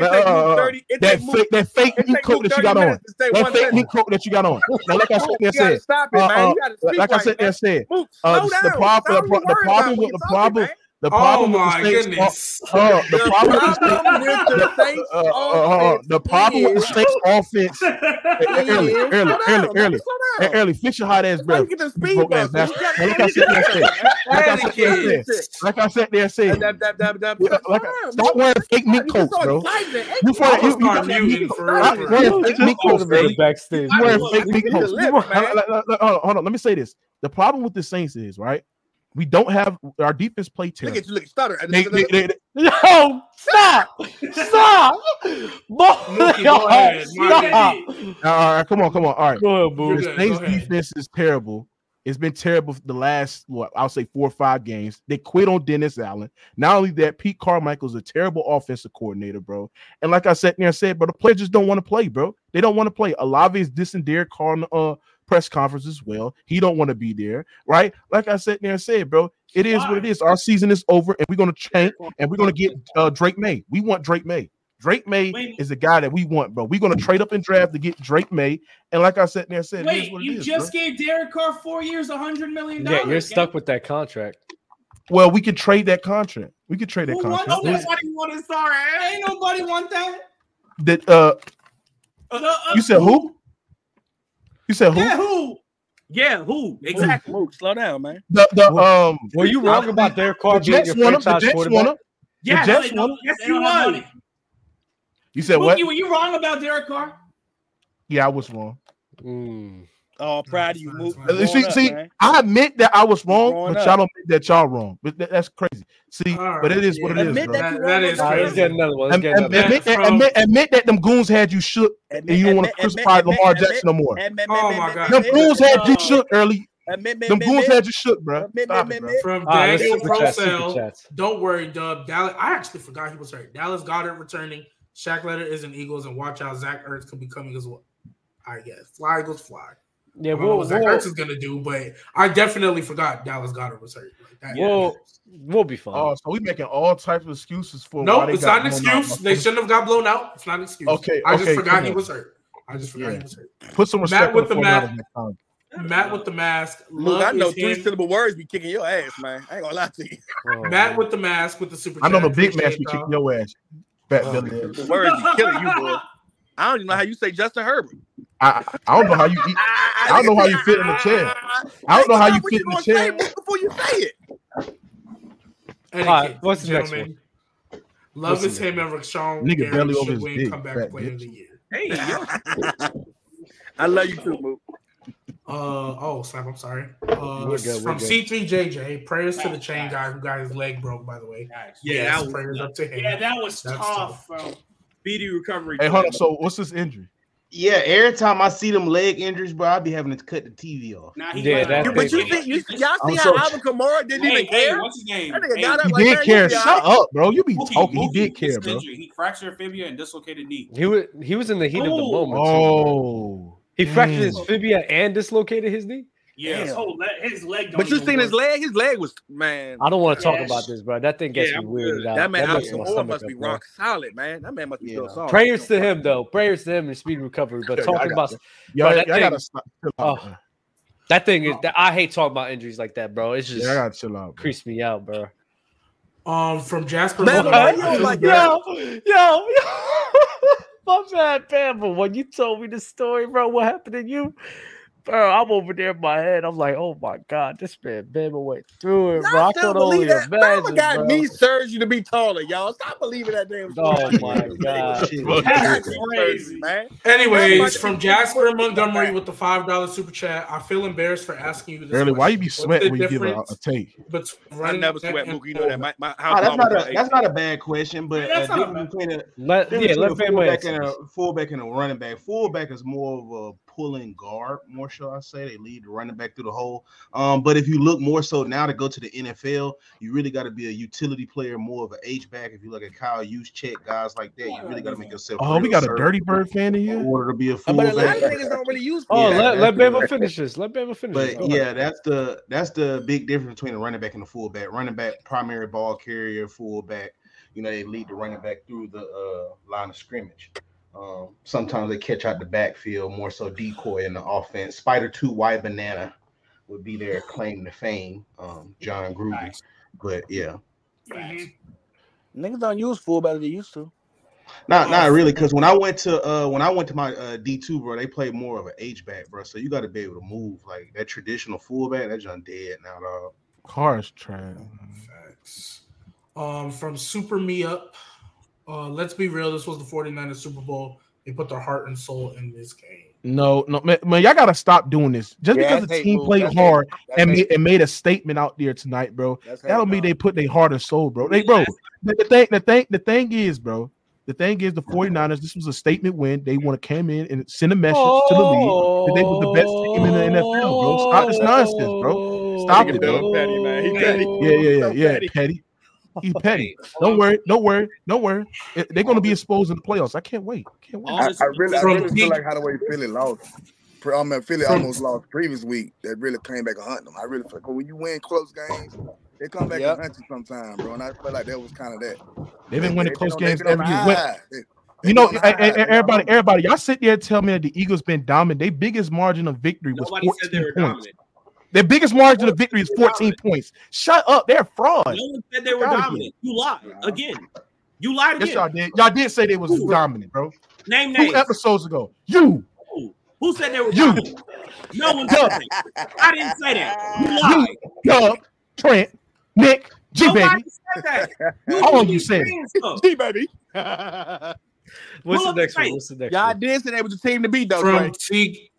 uh, uh, uh, it that fake that fake take coat that you got on. minutes to say That fake sentence. coat that you got on. Now, like I said Mook, there you gotta said, stop it, man. You gotta speak like I said man. said, the, down. the problem, the, your pro- the words out problem when with you're the problem, Oh problem with the Saints, goodness. uh, uh, the The problem with the Saints, problem with the the, Saints uh, uh, uh, offense the problem with the Saints offense, early, is early, early, early, Slow Hey, down. early, fix your hot ass That's breath. you get the You speed broke ass bastard. like I said there said, like I said there kids. said, like I said there And said, like man. wearing fake meat You coats, bro. You you for you, gonna you, muting for real. wearing fake meat coats, him in early. the backstage. You wearing fake meat coats. hold on. Let me say this: the problem with the Saints is right. We don't have our defense play terrible. Look at you, look, stutter. They, they, they, Yo, stop, stop, Boy, Mookie, go ahead. stop. all right, come on, come on. All right, Go ahead, You're boo. the. Saints Go ahead. defense is terrible. It's been terrible for the last what I'll say four or five games. They quit on Dennis Allen. Not only that, Pete Carmichael's a terrible offensive coordinator, bro. And like I said there and said, but the players just don't want to play, bro. They don't want to play. Olave is dissing Derek Carr on the uh, press conference as well. He don't want to be there, right? Like I said there and said, bro, it is what it is. Our season is over, and we're gonna change, and we're gonna get uh, Drake Maye. We want Drake Maye. Drake Maye Wait. is the guy that we want, bro. We're gonna trade up and draft to get Drake Maye. And like I said there and said, it is Wait, what you is, just bro. gave Derek Carr four years, a hundred million Yeah, you're stuck with that contract. Well, we could trade that contract. We could trade that Who wants contract. that? Nobody wanted sorry. Ain't nobody want that. That uh, Uh, uh, you said who? You said who? Yeah, who? Yeah, who? Exactly. Mook, slow down, man. The the um. Were you wrong about Derek Carr The being Jets your want him. The Jets quarterback? want him. Yes, Jets they don't- yes, you don't have was. money. You said what? Were you wrong about Derek Carr? Yeah, I was wrong. Mm. Oh, proud of you, Mook. Uh, See, up, see, man. I admit that I was wrong, but up. y'all don't admit that y'all wrong. But that- that's crazy. See, All but it is right, is what yeah. it is, Admit bro. that That- you that wrong is on All right, the let's crazy. get another one. Let's Admit, get another one. admit, From- admit, admit that them goons had you shook, Admit- and you don't want admit- to crucify admit- Lamar admit- Jackson no more. admit- Oh admit- my admit- God. Them admit- goons had you shook early. admit- admit- Them goons admit- had you shook, bro. admit- Stop admit- it, bro. admit- From All right, let's Daniel super chat, super Profile, chats. Don't worry, Dub. Dallas. I actually forgot he was hurt. Dallas Goedert returning. Shaq Leonard is an Eagles, and watch out, Zach Ertz could be coming as well. I guess fly Eagles fly. Yeah, I don't know we'll, what Zach we'll, Ertz is gonna do, but I definitely forgot Dallas Goedert was hurt. Like that. we'll, we'll be fine. Oh, so we making all types of excuses for. why no, they it's got not an excuse. They shouldn't have got blown out. It's not an excuse. Okay, I just forgot he was hurt. I just forgot Yeah. he was hurt. Put some respect Matt with on the 49ers math. next time. Matt with the mask. Mook, I know three him. syllable words be kicking your ass, man. I ain't gonna lie to you. Oh, Matt with the mask with the super. I know the big man Appreciate should your ass. Fat Oh, Billy. The words be killing you, boy. I don't even know how you say Justin Herbert. I I don't know how you eat. I don't know how you fit in the chair. I don't know how you fit in the chair. before you say it. Etiquette, All right, what's the next gentlemen. Love What's is the him and Rashawn. Nigga Gary belly over should his win dick, comeback fat player bitch. of the year. Hey, yo. I love you too, Mook. Uh oh, slap. I'm sorry. Uh, good, from. C3JJ. Prayers to the chain guy who got his leg broke. By the way. Yeah, Yes, that was prayers up to him. Yeah, that was That's tough, bro. speedy recovery. Hey, hold on. So what's this injury? Yeah, every time I see them leg injuries, bro, I be having to cut the TV off. Nah, he Yeah, played that well. But you thing- think you y'all I'm see so- how Alvin Kamara didn't Hey, even hey, care? what's his name? That nigga Hey, got up He like did that, care. you'll be all Shut right. up, bro. You be Mookie, talking. He did care, bro. injury, He fractured fibia and dislocated knee. He was he was in the heat of the Oh. moment. too. Oh, He fractured his Mm. fibia and dislocated his knee. Yeah. His whole leg, his leg. Don't But you even seen his leg? His leg was man. I don't want to talk Yeah, about this, bro. That thing gets Yeah, me I'm weirded out. That man That Alvin messes my must be up, bro. rock solid, man. That man must be Yeah. so soft. Prayers to him, though. Prayers to him and speed recovery. But I talking got about you. Bro, that y'all gotta thing- stop. Oh, that thing is. That, I hate talking about injuries like that, bro. It's just Yeah, I gotta chill out. creeps me out, bro. Um, from Jasper. Man, Miller, why I you like Yo, yo, yo. My bad, Pam. But when you told me the story, bro, what happened to you, bro, I'm over there in my head. I'm like, oh my god, this man Bama went through it, bro. I I still could only believe that. Bama imagine, got bro. knee surgery to be taller, y'all. Stop believing that damn. Oh my god. That's Knee crazy. man. Anyways, from Jasper and Montgomery with the five dollar super chat. I feel embarrassed for asking you this. Really, why you be sweating when you give a, difference a take? between I running never back sweat, Mookie. You know that. My, my Oh, that's not a ate. that's not a bad question, but Yeah, that's uh, not a difference bad- a Let, yeah, let between a Bama fullback and a fullback and a running back. Fullback is more of a pulling guard, more shall I say. They lead the running back through the hole. Um, but if you look more so now to go to the NFL, you really got to be a utility player, more of an H back. If you look at Kyle Juszczyk guys like that, you really got to make yourself. Oh, we got a dirty bird fan in in order to be a But a lot of niggas don't really use. Oh, Yeah, let, let Bama finish this. Let Bama finish But this. Yeah, that's the that's the big difference between a running back and a fullback. Running back, primary ball carrier, fullback. You know, they lead the running back through the uh, line of scrimmage. Um, sometimes they catch out the backfield, more so decoy in the offense. Spider two white banana would be their claim to fame. Um, Jon Gruden, but yeah, Niggas don't use fullback as they used to. not not really. Because when I went to uh, when I went to my uh, D two, bro, they played more of an H back, bro. So you got to be able to move like that traditional fullback. That's just dead now, dog. Cars trash. Facts. Um, from Super Me Up. Uh, let's be real. This was the 49ers Super Bowl. They put their heart and soul in this game. No, no, man, man, y'all gotta stop doing this. Just Yeah, because the team boo. played That's hard and made, and made a statement out there tonight, bro, That's that don't mean they put their heart and soul, bro. They, bro, the, the thing, the thing, the thing is, bro, the thing is, the 49ers, this was a statement win. They want to come in and send a message to the league that they were the best team in the NFL, bro. Stop this nonsense, bro. Stop it, bro. Doug Petty, man. He Oh. petty. Yeah, yeah, yeah, So yeah. petty. Petty. He petty. Don't worry, don't worry, don't worry. They're gonna be exposed in the playoffs. I can't wait. Can't wait. I, I really, I really feel like how the way Philly lost. Pre- I mean, Philly almost lost previous week. That really came back and hunt them. I really feel like when you win close games, they come back Yep. and hunt you sometime, bro. And I feel like that was kind of that. They've been winning They- close they games every year. They- they You know, been on the I- I- high. They been everybody, everybody, y'all sit there and tell me that the Eagles been dominant. Their biggest margin of victory was Nobody said they 14 were points. dominant. Their biggest margin of victory is 14 points. Shut up, they're fraud. No one said they were Fuck dominant. You lied again. You lied Yes, again. y'all did. Y'all did say they was Who? dominant, bro. Name Two names. episodes ago. You, Who? Who said they were You. dominant? No one said that. I didn't say that. You lied. Doug, Trent, Nick, G Nobody baby. said that. All of you said it. G baby. What's Pull the next one? What's the next one? Y'all one? did say they was the team to beat though. From Trey. T,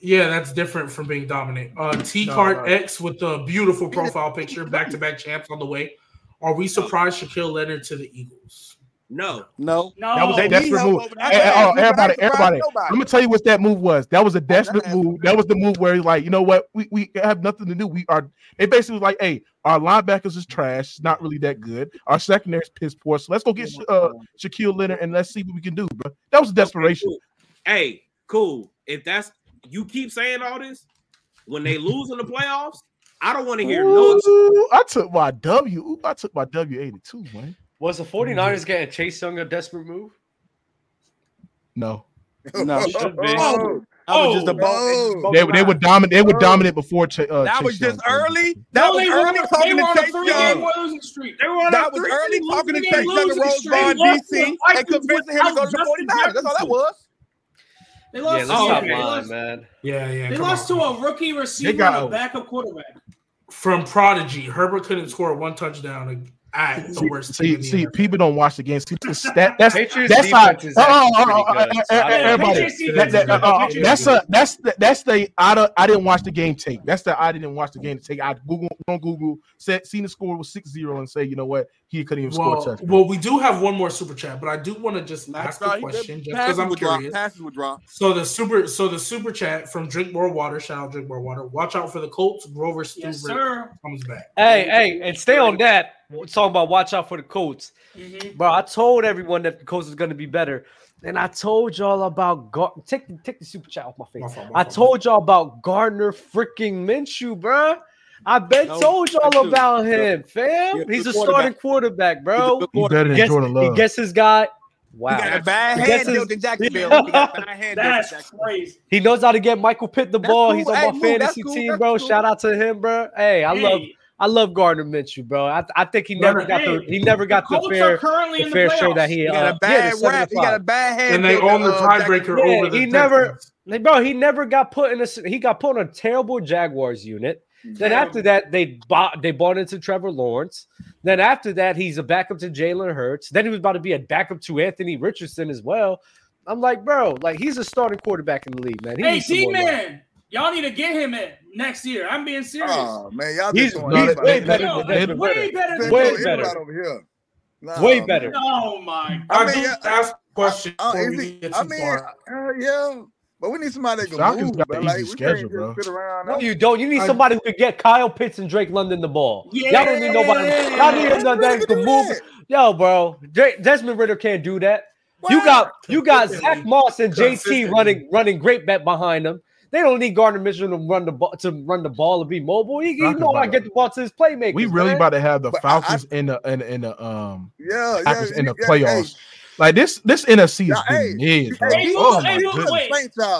yeah, that's different from being dominant. Uh, T No, Card no. X with the beautiful profile picture, back to back champs on the way. Are we surprised Shaquille Leonard to the Eagles? No. No. No, That was a need desperate move. over Hey, hey, oh, everybody, everybody. nobody. I'm gonna tell you what that move was. That was a desperate that's- move. That was the move where he's like, you know what, we, we have nothing to do. We are. They basically was like, hey, our linebackers is trash. It's not really that good. Our secondary is piss poor. So let's go get uh, Shaquille Leonard and let's see what we can do, bro. That was desperation. Cool. Hey, cool. If that's you keep saying all this, when they lose in the playoffs, I don't want to hear no. I took my W. Ooh, I took my W eighty two, man. Was the 49ers getting Chase Young a desperate move? No, No. Should be. Oh, that was just a Oh, ball. they, they were dominant. They were dominant before. Ch- uh, That Chase was just Young early. That No, was they were early on a- talking they were to on a Chase three-game Young. losing streak. They were on That was early talking to Chase Young to Rose streak. Bar They lost to DC and convincing him to go to the without 49ers. That's all that was. They lost, let's to, stop they lying, lost, man. Yeah, yeah. they lost on. to a rookie receiver and a a- backup quarterback. From Prodigy, Herbert couldn't score one touchdown at the worst team See, see, people don't watch the games. See, this- that, that's Patriots that's how. defense Oh, oh, oh, good, so I don't- everybody. Patriots That- is that- uh, uh, Patriots uh, uh, That's a that's the, that's the I don't I didn't watch the game tape. That's the I didn't watch the game tape. I Google on Google said seen the score was 6-0 and say you know what he couldn't even score a Well, touchdown. well, we do have one more super chat, but I do want to just ask right. a He question just because I'm would drop. curious. Passes would drop. So the super, so the super chat from Drink More Water. Shout out Drink More Water. Watch out for the Colts. Grover Yes, Stewart sir. comes back. Hey, hey, and stay on that. We're talking about watch out for the Colts. Mhm. Bro, I told everyone that the Colts is going to be better. And I told y'all about Gar- take the take the super chat off my face. My fault, my I fault. told y'all about Gardner freaking Minshew, bro. I bet No, told y'all about him, fam. He's a He's a good starting quarterback, bro. He's a better than Guess, Jordan he Love. gets his guy. Wow. He got a bad He hand gets his- built in Jacksonville. He got a bad hand That's Jacksonville. crazy. He knows how to get Michael Pitt the That's ball. cool. He's on Hey, my Mook, fantasy cool. team, That's bro. cool. Shout out to him, bro. Hey, I Hey, love I love Gardner Minshew, bro. I, I think he never got the he never got the Colts fair are currently the in the fair share that playoffs. he He uh, got a bad the rap. He got a bad hand. And they own the uh, tiebreaker Yeah, over the he never- Like, bro, he never got put in a. He got put on a terrible Jaguars unit. Then after that, they bought they bought into Trevor Lawrence. Then after that, he's a backup to Jalen Hurts. Then he was about to be a backup to Anthony Richardson as well. I'm like, bro, like he's a starting quarterback in the league, man. He Hey, needs D more love. man, y'all need to get him in next year. I'm being serious. Oh man, y'all He's, just throwing he's way better Yo, than Desmond way better than Way better. over here. Nah, Way man. better. Oh my! I, I mean, do yeah, ask question Uh, before is he- I too mean, uh, yeah, but we need somebody that can Falcons move. got But an like, easy we schedule, can't bro. just sit around. No, you don't. You need somebody who could get Kyle Pitts and Drake London the ball. Yeah. Y'all don't need nobody. Y'all need Desmond another Ridder that can can move. that. Yo, bro, Drake, Desmond Ridder can't do that. You got you got Zack Moss and JT running running great bet behind them. They don't need Gardner Minshew to run the ball to run the ball and be mobile. He, he Talking know how to about get the ball to his playmakers. We really man. about to have the But I- Falcons in the in, the- in the um Yeah, yeah, in the yeah, playoffs. Hey, Like this this NFC is Yeah, hey, getting bro. hey, Hey, Oh Mook, my hey, wait.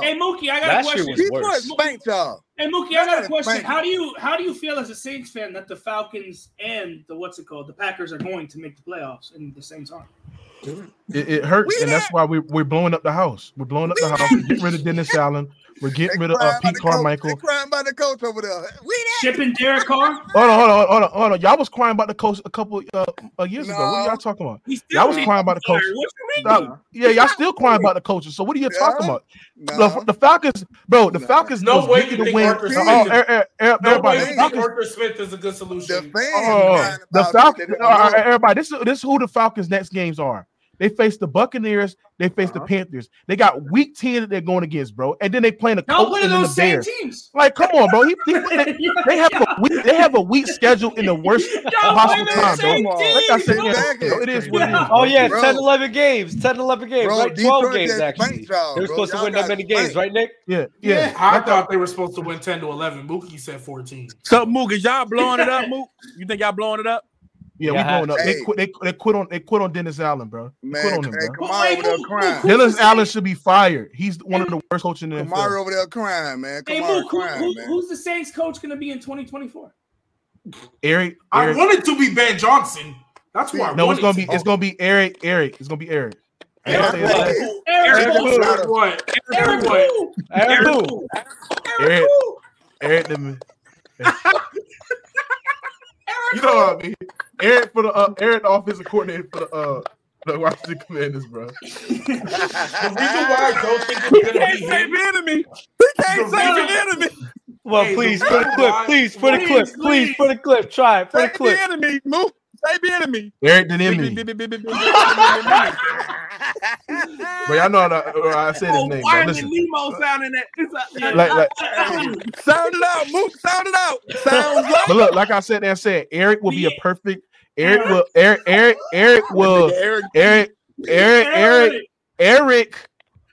Hey Mookie, I got Last a year question. was He worse. put spanked y'all. Hey Mookie, I got a question. How do you how do you feel as a Saints fan that the Falcons and the what's it called the Packers are going to make the playoffs in the same time? It, it hurts, We and that's why we, we're blowing up the house. We're blowing up the house. We're rid of Dennis Allen. We're getting They rid of uh, Pete the coach. Carmichael. They crying about the coach over there. We that. Shipping Derek Carr. Hold on, hold on, hold on, hold on. Y'all was crying about the coach a couple uh, uh, years ago. What are y'all talking about? Y'all was crying about the coach. What you mean? Y'all- yeah, y'all still crying about the coaches. So what are you Yeah. talking about? Nah. The, the Falcons, bro. The Nah. Falcons. No was way getting you the think win. Arthur Oh, Smith oh, is- er- er- er- No everybody. way The you think Falcons. Arthur Smith is a good The solution. fans Oh, the Falcons. all right, everybody, this is this is who the Falcons' next games are. They face the Buccaneers. They face the Uh-huh. Panthers. They got Week Ten that they're going against, bro. And then they playing the Y'all Colts play and then the those same Bears. teams. Like, come on, bro. He, he- they, they have a week. They have a week schedule in the worst Y'all possible those time, bro. same Come on. teams. Like I said, Sit yeah, bro, it is what it is. Yeah. Oh yeah, Bro. 10, 11 games, 10, 11 games, Bro, right? Twelve Detroit games actually. spanked y'all, They're supposed to Y'all win that got many games, right, Nick? Yeah, yeah. I Like, thought they were supposed to win 10 to 11. Mookie said 14. So Mook, is y'all blowing it up, Mook? You think y'all blowing it up? Yeah, we Yeah, going up. They quit. They, they quit on. They quit on Dennis Allen, bro. They quit on him, hey, bro. Kamara Wait, over there who- crying. who- Dennis the Allen should be fired. He's one of the worst coaches in the Kamara NFL. over there crying, man. Hey Kamara Mook, who, crying, who, man. who's the Saints coach going to be in 2024? Eric. I Eric wanted to be Ben Johnson. That's why I no, it's gonna be. to. It's gonna be Eric. Eric. It's gonna be Eric. I Eric ain't gonna say his what? name. Eric, Eric Who? who? Eric what? Eric Eric what? who? Eric who? Eric. Eric. The, you know what I mean? Eric for the uh, Eric, the offensive coordinator for the uh the Washington Commanders, bro. The reason why I don't think it's gonna can't be save him. the enemy. He can't The save reason- the enemy. Well, Hey, please the for the clip, please for the Please, clip, please please. for the clip. Try it for the Save the clip. enemy, Mook. The enemy. Eric the enemy. But y'all know how to- uh, I said his Oh, name, why is Nemo sounding that? It's a, like, like, Sound it out, Mook. Sound it out. Sounds like but look, like I said, and said Eric will be a perfect. Eric will. Eric. Eric. Eric will. Eric. Eric. Eric. Eric. Eric. Eric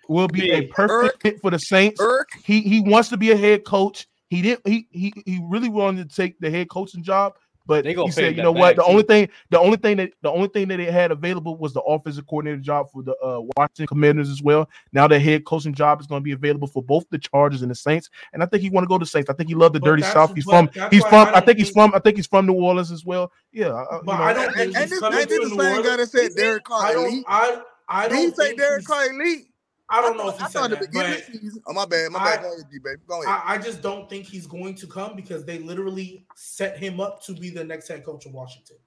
will be a perfect fit for the Saints. He he wants to be a head coach. He didn't. He he he really wanted to take the head coaching job, but he said, you know what? bag, The only thing, the only thing that the only thing that they had available was the offensive coordinator job for the uh, Washington Commanders as well. Now the head coaching job is going to be available for both the Chargers and the Saints. And I think he want to go to Saints. I think he loved the But dirty South. He's from. He's from. I I, think he's from. I think he's from New Orleans as well. Yeah. I- I- you But know, I don't and, and this coming this to the New same guy that said Derek Carr I don't. I I he don't say Derek Carr elite? I don't know if I he thought said at the that, beginning but of the season. Oh my bad, my I- bad. Go ahead, G baby. Go ahead. I, I just don't think he's going to come because they literally set him up to be the next head coach of Washington.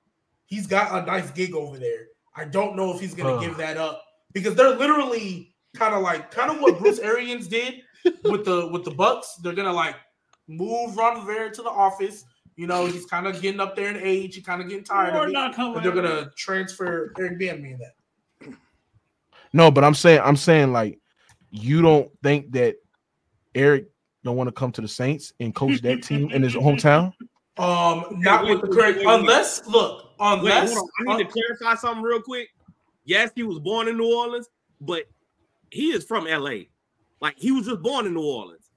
He's got a nice gig over there. I don't know if he's going to give that up because they're literally kind of like kind of what Bruce Arians did with the with the Bucs. They're gonna like move Ron Rivera to the office. You know, he's kind of getting up there in age. He's kind of getting tired Or of it. not coming. But they're gonna transfer Eric Bieniemy in that. No, but I'm saying, I'm saying, like, you don't think that Eric don't want to come to the Saints and coach that team in his hometown? Um, not wait, with the wait, correct. wait, wait. Unless look, Wait, unless hold on. I need to clarify something real quick. Yes, he was born in New Orleans, but he is from LA. Like he was just born in New Orleans.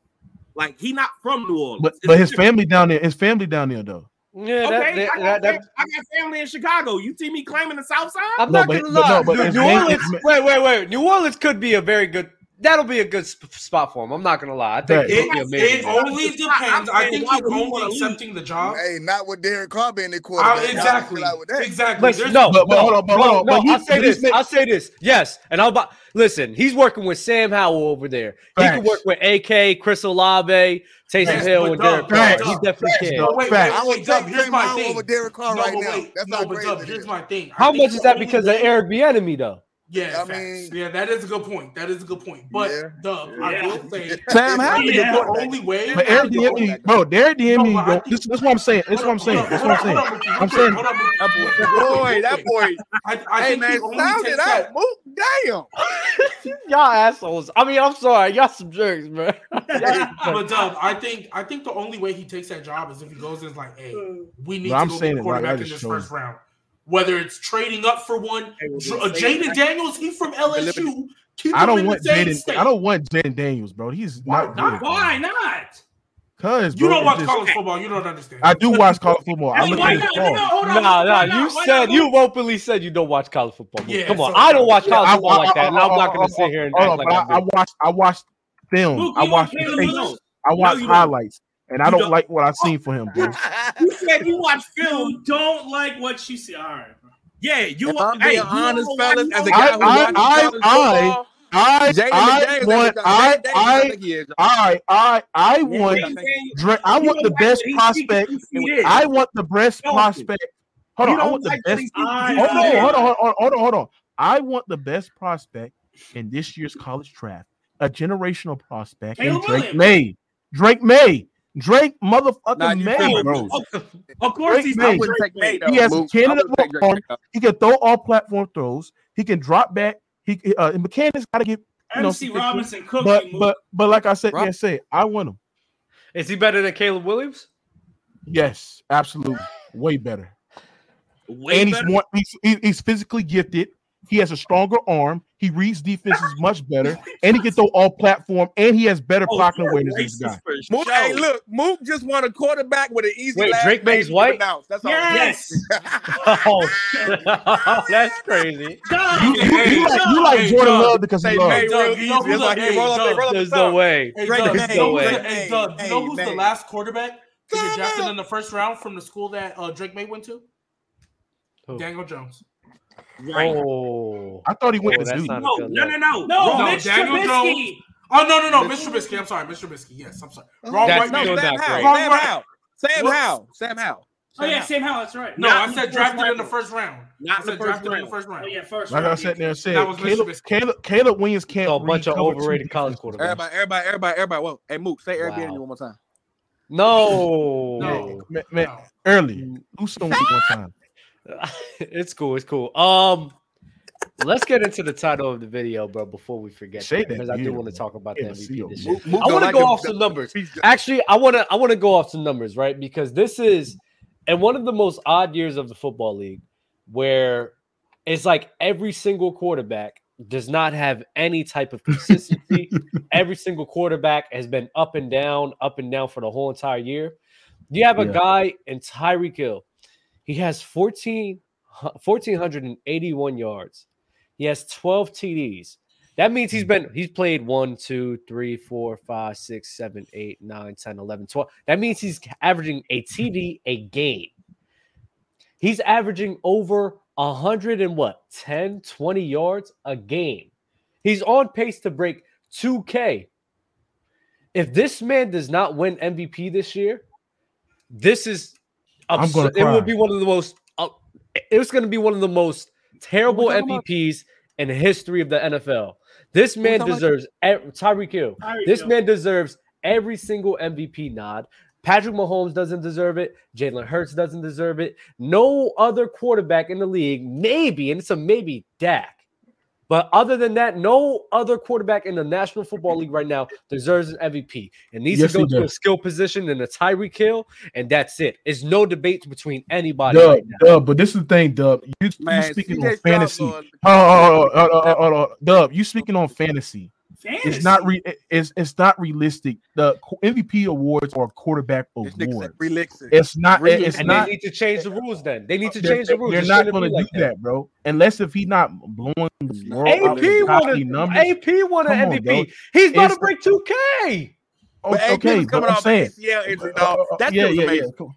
Like he not from New Orleans. But but his family down there, his family down there though. Yeah, Okay, that, I, got that, that, I got family in Chicago. You see me claiming the South Side? I'm No, not but- gonna but no, lie. but New, New Orleans. Wait, wait, wait. New Orleans could be a very good that'll be a good sp- spot for him. I'm not gonna lie. I think Right. it'll be It, only depends. I think Why he's would he only wanna leave? accepting the job. Hey, not with Derek Carr being the Uh, quarterback. exactly. Chill out with that. Exactly. Listen, There's- no, But- but hold on, but no, hold on, no, but he- I'll say this. ma- I'll say this. Yes, and I'll. bu- Listen, he's working with Sam Howell over there. He can work with AK, Chris Olave, Taysom Yes, Hill, but and Doug, Derek Doug, Carr. Facts. He Doug, definitely Facts, can. Doug. But wait, wait, I would wait, Doug, take here's Sam my thing. over Derek Carr No, right but now. That's no, how but crazy Doug, it here's my thing. How much is that because way- of Eric Bieniemy though? Yeah, I facts. mean- yeah, that is a good point. That is a good point. But Yeah. Doug, I will say Sam Howell the is a only way. But Eric Bieniemy, bro, Derek Bieniemy, No, bro, think- this, this is what I'm saying. This is what I'm saying. This is what I'm saying. I'm saying. Hold on, That boy, Hold on, that boy. I, I Hey think man, he only sound it out. Move, damn. Y'all assholes. I mean, I'm sorry. Y'all some jerks, man. But Doug, I think I think the only way he takes that job is if he goes in and is like, hey, uh, we need But I'm to go saying get a it like I quarterback in this first round. Whether it's trading up for one, uh, Jayden Daniels, he from LSU. Keep I don't want Jayden. I don't want Jayden Daniels, bro. He's Why not not? good. Why not? Cause You bro, don't watch just- college football. You don't understand. I do watch college football. I Hey, look why at his not? ball. No. Nah, nah. You? Why said not? you openly said you don't watch college football. Yeah, Come on, so- I don't watch college I- football I- like that, and I- I'm not gonna sit here and act like I, I, I do. watched. I watched film. Luke, I you watched the Caleb tapes. Williams? I watched you highlights, and I don't don't- like what I've seen for him, bro. You said you watch film. You don't like what you see. All right. bro. Yeah, you If want. I'm Hey, being you honest, wanna fellas, as a guy I- who I- I- college I- football, I I want I I Daniels he is. I I I want Jayden I want the best prospect. thinks he is. I want the best prospect. Hold on, I want the best. he thinks I- he Hold on, hold on, hold on, hold on. I want the best prospect in this year's college draft, a generational prospect, and Caleb Drake Maye. Drake Maye. Drake motherfucking Nah, you May, bro. Of course, Drake he's May. I wouldn't May. He has Mook. a cannon I wouldn't take Drake arm. He can throw all platform throws. He can drop back. He uh, and mechanics got to get. I You know, didn't see Robinson cooking. But but but like I said, Rob- yeah, say I want him. Is he better than Caleb Williams? Yes, absolutely, way better. way and he's more he's, he's physically gifted. He has a stronger arm. He reads defenses much better, and he can throw all platform. And he has better Oh, pocket you're awareness. This guy. Mook, hey, look, Mook just won a quarterback with an easy Wait, Drake name May's white? pronounce. That's all. Yes. oh, that's crazy. Doug, You, you, you like, you like Hey, Jordan Doug. Love because he Say loves. May Doug, you know who's like, the- hey, roll up, hey, roll up There's no way. Hey, Drake Doug, May, you know who's the, hey, Doug, you know who's the last quarterback to get drafted in the first round from the school that uh, Drake Maye went to? Who? Daniel Jones. Right. Oh, I thought he went Oh, to that's Duke. No, no, no, no. no, No, Mitch Daniel Trubisky. Oh no, no, no, Mr. Trubisky. I'm sorry, Mr. Trubisky. Yes, I'm sorry. Oh, Wrong That's white man. Sam not Howell. great. Wrong Sam right- Howell. Sam Whoops. Howell. Sam Howell. Oh yeah, Sam Howell. That's right. No, Not I said first drafted in the first round. Not I the said first drafted in the round. first round. Oh yeah, first. Like I round, said yeah. there and said, That was Caleb, Caleb, Caleb Williams can't. A bunch of cover two overrated college quarterbacks. Everybody, everybody, everybody, everybody. Whoa. Hey, Mook, say Airbnb Wow. one more time. No. No. Man, man, No. early. Mm. Who's still one more time? it's cool. It's cool. Um, let's get into the title of the video, bro. Before we forget, Say that because I do want to talk about the MVP this year. I want to go off some numbers. Actually, I want to I want to go off some numbers, right? Because this is and one of the most odd years of the football league, where it's like every single quarterback does not have any type of consistency. every single quarterback has been up and down, up and down for the whole entire year. You have a Yeah. guy in Tyreek Hill. He has 14, 1,481 yards. He has 12 TDs. That means he's been he's played 1, 2, 3, 4, 5, 6, 7, 8, 9, 10, 11, 12. That means he's averaging a TD a game. He's averaging over 100 and what 10, 20 yards a game. He's on pace to break 2K. If this man does not win MVP this year, this is I'm gonna absurd. It will be one of the most. Uh, it's going to be one of the most terrible talking about? MVPs in the history of the NFL. This man talking about? deserves Tyreek Hill. Tyreek This Hill. man deserves every single MVP nod. Patrick Mahomes doesn't deserve it. Jalen Hurts doesn't deserve it. No other quarterback in the league, maybe, and it's a maybe, Dak. But other than that, no other quarterback in the National Football League right now deserves an MVP. It needs Yes, to go he to a skill position and a Tyreek Hill, and that's it. It's no debate between anybody Dub, right now. Dub, but this is the thing, Dub. You, you speaking on fantasy. Stroud, oh, Dub, you speaking on fantasy. It's not re- it's it's not realistic. The MVP awards are quarterback This nigga said awards. relixing. It's not. It's and not. they need to change the rules. Then they need to change the rules. they're It not shouldn't going to be like do that. bro. Unless if he's not blowing the world out AP with won copy a numbers. AP won an Come on, MVP. bro. He's about It's- to break 2K. But okay, was but coming I'm off saying, ACL injury, Uh, dog. uh, That yeah, yeah, yeah. amazing. Come on.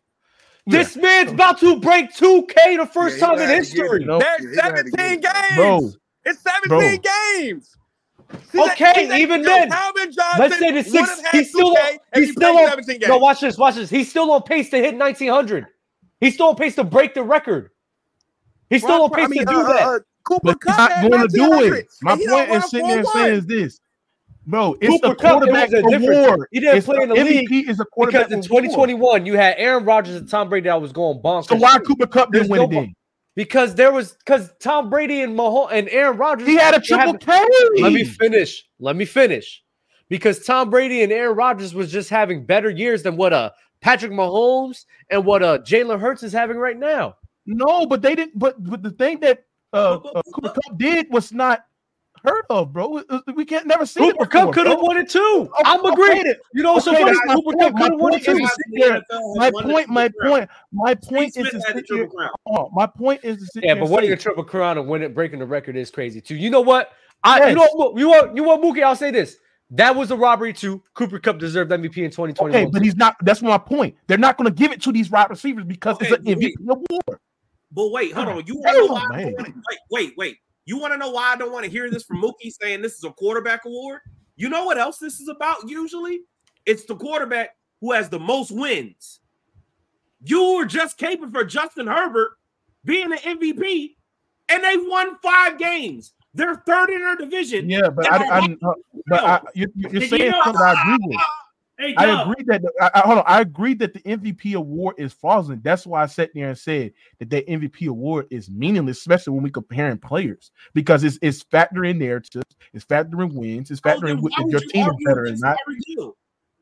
This man's about to break 2K the first Yeah, time in gonna have to get history. it. No, There's Yeah, he gonna have to 17 games. bro. It's 17 Bro. games. See Okay, see that- even yo, then, Calvin Johnson Let's say the six. He's still on, he's still on. 17 games. No, watch this. Watch this. He's still on pace to hit 1900. He's still on pace to break the record. He's still on Brock- I pace mean, to do uh, that. uh, Cooper But he's Kupp not going to do it. My and he don't point is sitting there saying is this, bro. It's Cooper the Kupp, it quarterback was a difference. award. He didn't It's play in the MVP league is a quarterback Because in award. 2021, you had Aaron Rodgers and Tom Brady that was going bonkers. So why Cooper Kupp didn't win it no- then? Because there was because Tom Brady and Mahomes and Aaron Rodgers. He had a triple K. Let me finish. Let me finish. Because Tom Brady and Aaron Rodgers was just having better years than what uh Patrick Mahomes and what uh Jalen Hurts is having right now. No, but they didn't. But but the thing that uh, uh Cooper Kupp did was not heard of, bro. We can't never see Cooper it Kupp could have won it too. Okay, I'm agreeing. okay, You know what's so okay, funny? my Cooper point. Kupp My could have won it point too. is to sit there- My point, my point, my point is to the sit here. Oh, my point is to sit Yeah, but and winning say, a triple crown and winning breaking the record is crazy too. You know what? I you know what you want you want Mookie. I'll say this. That was a robbery too. Cooper Kupp deserved MVP in 2021. Okay, but he's not. That's my point. They're not going to give it to these wide receivers because Okay, it's an but MVP award. But wait, hold on. You want to Hell know why? no, I man. don't wanna, wait, wait, wait. You want to know why I don't want to hear this from Mookie saying this is a quarterback award? You know what else this is about? Usually, it's the quarterback who has the most wins. You were just caping for Justin Herbert being an MVP, and they won five games. They're third in their division. Yeah, but I, I, I- uh, but I, you, you're Did you saying know- something I agree with. Hey, I agree that the, I, hold on. I agree that the MVP award is fraudulent. That's why I sat there and said that the MVP award is meaningless, especially when we comparing players, because it's it's factoring narratives, it's factoring wins, it's Oh, factoring why if your you team is better or not. Tyreek Hill?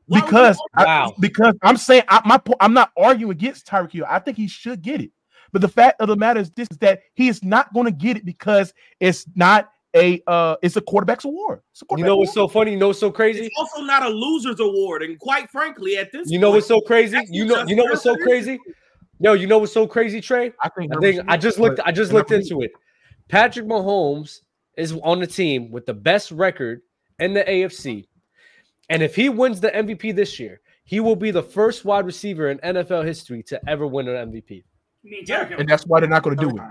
Why would you Because I, Wow. because I'm saying I, my I'm not arguing against Tyreek Hill. I think he should get it, but the fact of the matter is this: is that he is not going to get it because it's not a uh it's a quarterback's award. It's a You know what's award. so funny? You know what's so crazy? It's also not a loser's award, and quite frankly, at this You know point, what's so crazy? You know you know what's so Herbert is. crazy? Yo, you know what's so crazy, Trey? I think I think I just looked I just looked into it. Patrick Mahomes is on the team with the best record in the AFC. And if he wins the MVP this year, he will be the first wide receiver in NFL history to ever win an MVP. Yeah, and that's why they're not going to do it.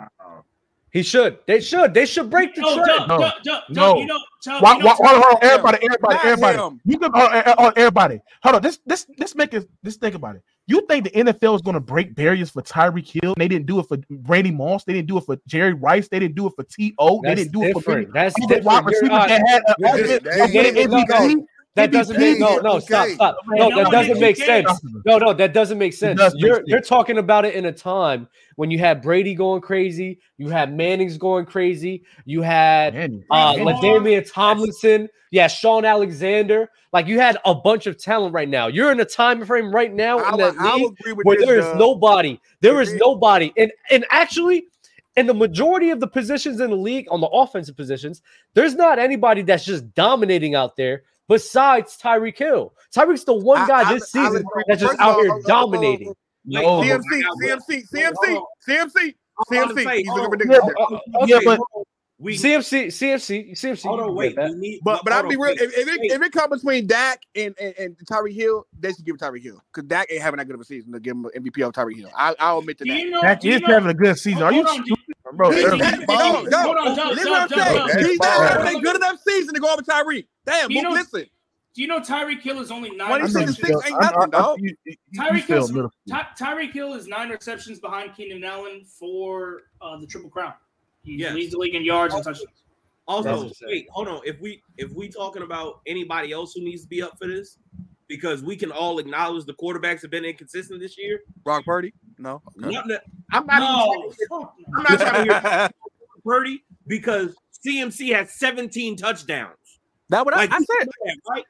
He should. They should. They should break the No, trend. Dub, No. No. you know, Dub, Why, you know, why, hold on, everybody, everybody, everybody. him. You can, uh, uh, uh, everybody. Hold on. This, this, this make us. This think about it. You think the NFL is going to break barriers for Tyreek Hill? They didn't do it for Brady Moss. They didn't do it for Jerry Rice. They didn't do it for T.O. They didn't do it for different. That's other wide different. You're receivers not- that had an you're offense just- that they- won they- MVP. That doesn't make no no stop stop. No no, that doesn't make sense. No no that doesn't make sense. you're you're talking about it in a time when you had Brady going crazy you had Manning's going crazy you had uh Brees LaDainian Tomlinson yeah Shaun Alexander. Like you had a bunch of talent right now. You're in a time frame right now I, in that I league agree with where this, there is Dub. nobody there It is is. nobody. And and actually in the majority of the positions in the league on the offensive positions there's not anybody that's just dominating out there besides Tyreek Hill. Tyreek's the one I- guy I- this I season agree. that's just out here dominating. Wait, No, hold CMC, I got one. CMC, CMC, CMC, I'm about to CMC. He's looking ridiculous. Yeah, here. Uh, yeah, okay, but We CMC, CMC, CMC. hold on, wait. get that. We need, But but I'll be real. wait, If, if, it, wait. if it comes between Dak and, and, and Tyreek Hill, they should give it Tyreek Hill because Dak ain't having that good of a season to give him an MVP of Tyreek Hill. I, I'll admit to that. you know? Dak is know, having a good season. Are you on, stupid, bro? He's Everybody- having- no, no. Hold on, Dub, Listen what I'm saying. He's not having a good enough season to go over Tyreek. Damn, You know- listen. Do you know Tyreek Hill is only nine What he I know said you is receptions? six feel- ain't I- I- nothing, I- dog. Tyreek Hill's- Ty- Tyreek Hill is nine receptions behind Keenan Allen for uh, the Triple Crown. He Yes. leads the league in yards and touchdowns. Also, wait, hold on. If we if we talking about anybody else who needs to be up for this, because we can all acknowledge the quarterbacks have been inconsistent this year. Brock Purdy? No. Okay. Not that- I'm not No, trying no. I'm not trying to hear Purdy because CMC has 17 touchdowns. That what like, I, I said. That, right?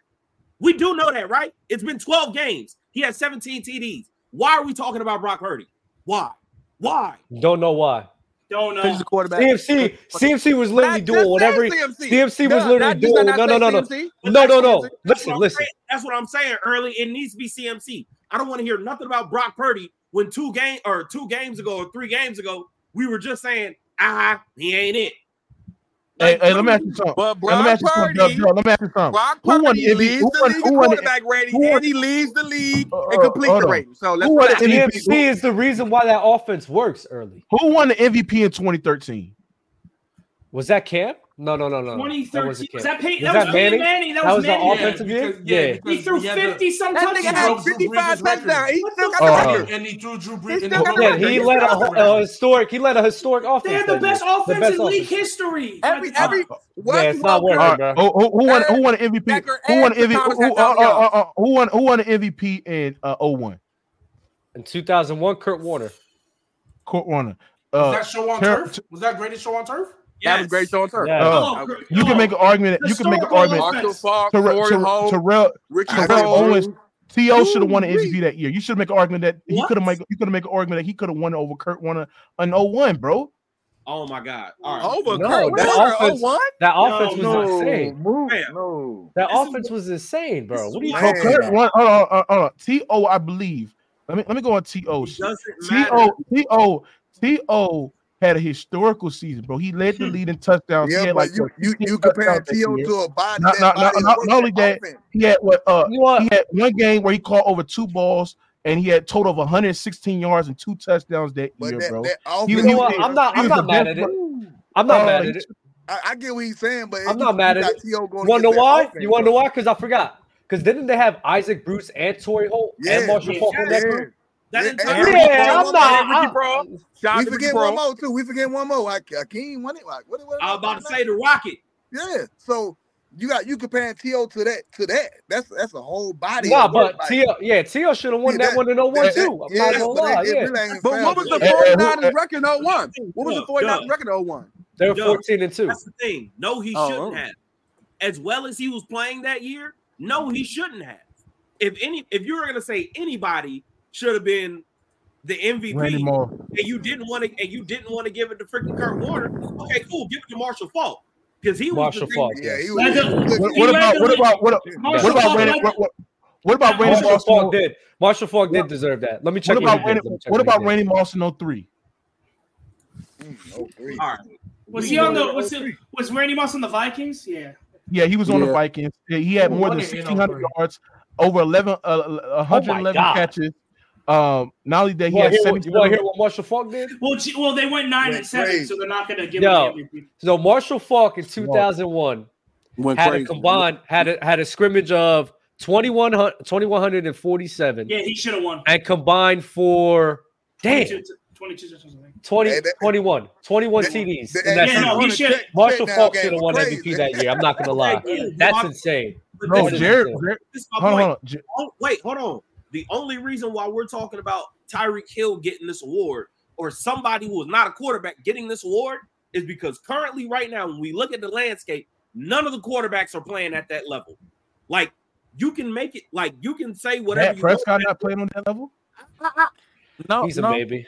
We do know that, right? It's been 12 games. He has 17 TDs. Why are we talking about Brock Purdy? Why? Why? Don't know why. Don't know. He's the quarterback. CMC, CMC was literally not, doing whatever. CMC, CMC was no, literally not, doing. No, no, no, no, no, no, no. Listen, that's listen. Saying, that's what I'm saying. Early, it needs to be CMC. I don't want to hear nothing about Brock Purdy when two game or two games ago or three games ago we were just saying, ah, he ain't it. Hey, hey, let me ask you something. But Brock hey, let me ask you something. Purdy, Brock, let me ask you something. Brock Purdy who won MVP? leads who won, the league who quarterback won, rating, who won, and he leads the league uh, in completion uh, rating. So let's who the MVP? MVP is the reason why that offense works early. Who won the MVP in 2013? Was that Cam? No, no, no, no. 2013. That was, that, Peyton, was that, that was Manny? Manny? That, that was, Manny. the offensive year. yeah, yeah. He threw 50 some touchdowns. That had 55 touchdowns. He still got uh. And he threw Drew Brees. He, yeah, he, he led a, a, historic. He led a historic offense. They had the best offense the best in offense. league history. Every every. What, yeah, it's not working, right, bro. Oh, who, who won? Who won MVP? Who won MVP? Uh, who, won? Who won the MVP in uh, 01? In 2001, Kurt Warner. Kurt Warner. Was that show on turf? Was that greatest show on turf? Yes. That was great Sean Turner. Yes. Uh, you can make an argument. You can make an argument. Fox, Ter- Ter- Ter- Terrell, Ricky Terrell Owens. T.O. should have won an MVP that year. You should make an argument that he could have made. You could have made an argument that he could have won over Kurt won an 0-1, bro. Oh my God! All right. Over no, Kurt that offense, oh one that offense no, was no, insane. Move, no. That this offense is, was insane, bro. What are you? So Kurt won. Hold on, uh, hold on. T.O. I believe. Let me let me go on T.O. T.O. T.O. T.O had a historical season, bro. He led the hmm. lead in touchdowns. Yeah, but like you, you, you compare T.O. to a body. Not, not, body not, not only that, he had what uh what? he had one game where he caught over two balls and he had total of 116 yards and two touchdowns that but year, that, bro. That offense, you know what? I'm not I'm not oh, mad at it. I'm not mad at it. I, get what he's saying, but I'm not mad at it. You wonder why? you wonder why? Because I forgot. Because didn't they have Isaac Bruce and Torry Holt yeah, and Marshall yeah, that group? That entire yeah, I'm not. Ricky We forget one more too. We forget one more. Like Akeem won it. Like what? what I was about to say the Rocket. Yeah. So you got you comparing T.O. to that to that. That's that's a whole body. Nah, but T.O. yeah, T.O. should have won yeah, that, that, one in 01 too. Yeah, but, yeah. But oh what was the forty-nine record in 01? What was the forty-nine record in 01? They're 14 and 2. That's the thing. No, he shouldn't have. As well as he was playing that year, no, he shouldn't have. If any if you were gonna say anybody should have been the MVP, and you didn't want to, and you didn't want to give it to freaking Kurt Warner. Okay, cool, give it to Marshall Faulk because he was. Marshall was Faulk. Yeah. What, about, what about what about what about Randy, what, about Randy Marshall Moss? Faulk oh- did Marshall Faulk did deserve that? Let me check. What about Randy, what about Randy Moss in 03? Mm, 03. All right. Was he on the was, it, oh was Randy Moss on the Vikings? Yeah. Yeah, he was on yeah. the Vikings. He had more than 1,600 yards, over 11, uh, 111 oh catches, um, not only that he had seven. You want to hear what Marshall Faulk did? Well, she, well, they went nine went and seven, crazy. so they're not going to give no. him MVP. So Marshall Faulk in 2001 went had crazy. a combined had a had a scrimmage of 2147. Yeah, he should have won. And combined for damn. 22, 22 20, hey, that, 21, 21 TDs. Yeah, no, he should. Marshall Faulk should have won crazy. MVP that year. I'm not gonna lie. That's insane. Bro, Jared, hold on, oh, wait, hold on. The only reason why we're talking about Tyreek Hill getting this award or somebody who is not a quarterback getting this award is because currently, right now, when we look at the landscape, none of the quarterbacks are playing at that level. Like you can make it, like you can say whatever. Matt Prescott not playing on that level. no, he's no. a baby.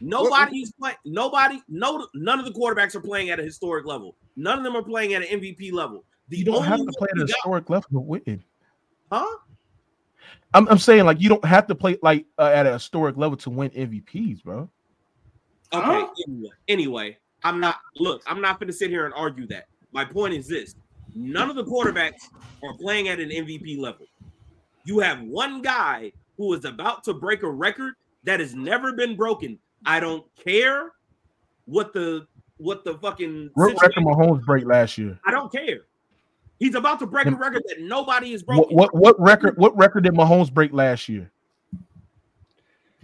Nobody's playing. Nobody. No. None of the quarterbacks are playing at a historic level. None of them are playing at an MVP level. The you don't have to play at a historic level to win. Huh? I'm, I'm saying like you don't have to play like uh, at a historic level to win MVPs, bro. Okay. Anyway, anyway, I'm not. Look, I'm not going to sit here and argue that. My point is this: none of the quarterbacks are playing at an MVP level. You have one guy who is about to break a record that has never been broken. I don't care what the what the fucking what record Mahomes break last year. I don't care. He's about to break a record that nobody is broken. What, what, what record? What record did Mahomes break last year?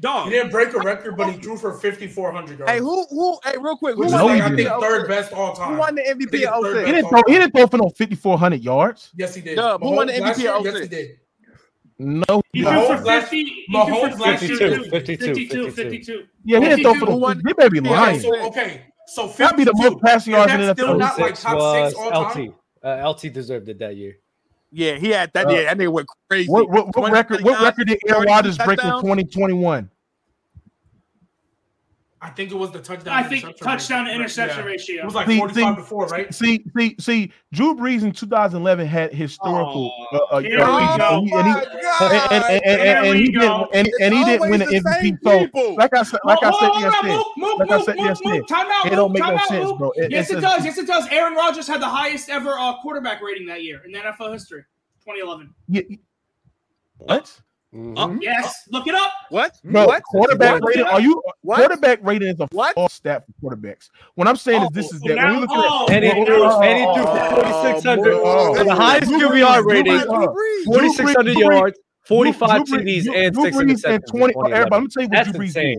Dog. He didn't break a record, but he drew for 5,400 yards. Hey, who, who, hey, real quick, who Which won like, I think third best all time. Who won the MVP He didn't, throw, he didn't throw for no 5,400 yards. Yes, he did. Dub, who won the MVP of Yes, he did. No, he threw for 50. Mahomes threw for 52, 52, 52, Yeah, he didn't throw for the He may be lying. So okay, so that'd be the most passing yards in the NFL. Still not like top six all time. Uh, LT deserved it that year. Yeah, he had that. Uh, yeah, that nigga went crazy. What, what, what record? What record did Aaron Rodgers break in twenty twenty one? I think it was the touchdown. I think touchdown ratio. interception yeah. ratio. It was like see, 45 see, to 4, right? See, see, see, Drew Brees in 2011 had historical. Oh, uh, here uh, we go. And he didn't win the MVP. So, like I said, like well, I said yesterday, like I said yesterday, it don't make no sense, bro. Yes, it does. Yes, it does. Aaron Rodgers had the highest ever uh, quarterback rating that year in NFL history, 2011. What? Mm-hmm. Oh, yes, look it up. What? No, what? Quarterback rating? Are you what? quarterback rating is a what? false stat for quarterbacks. What I'm saying oh, is this is so that. Now, oh, at, and, it, oh, and he threw 4,600. Oh, so oh, oh, the highest QBR rating, uh, 4,600 yards, 45 TDs, and six interceptions. 20, let me tell you what That's Drew Brees did.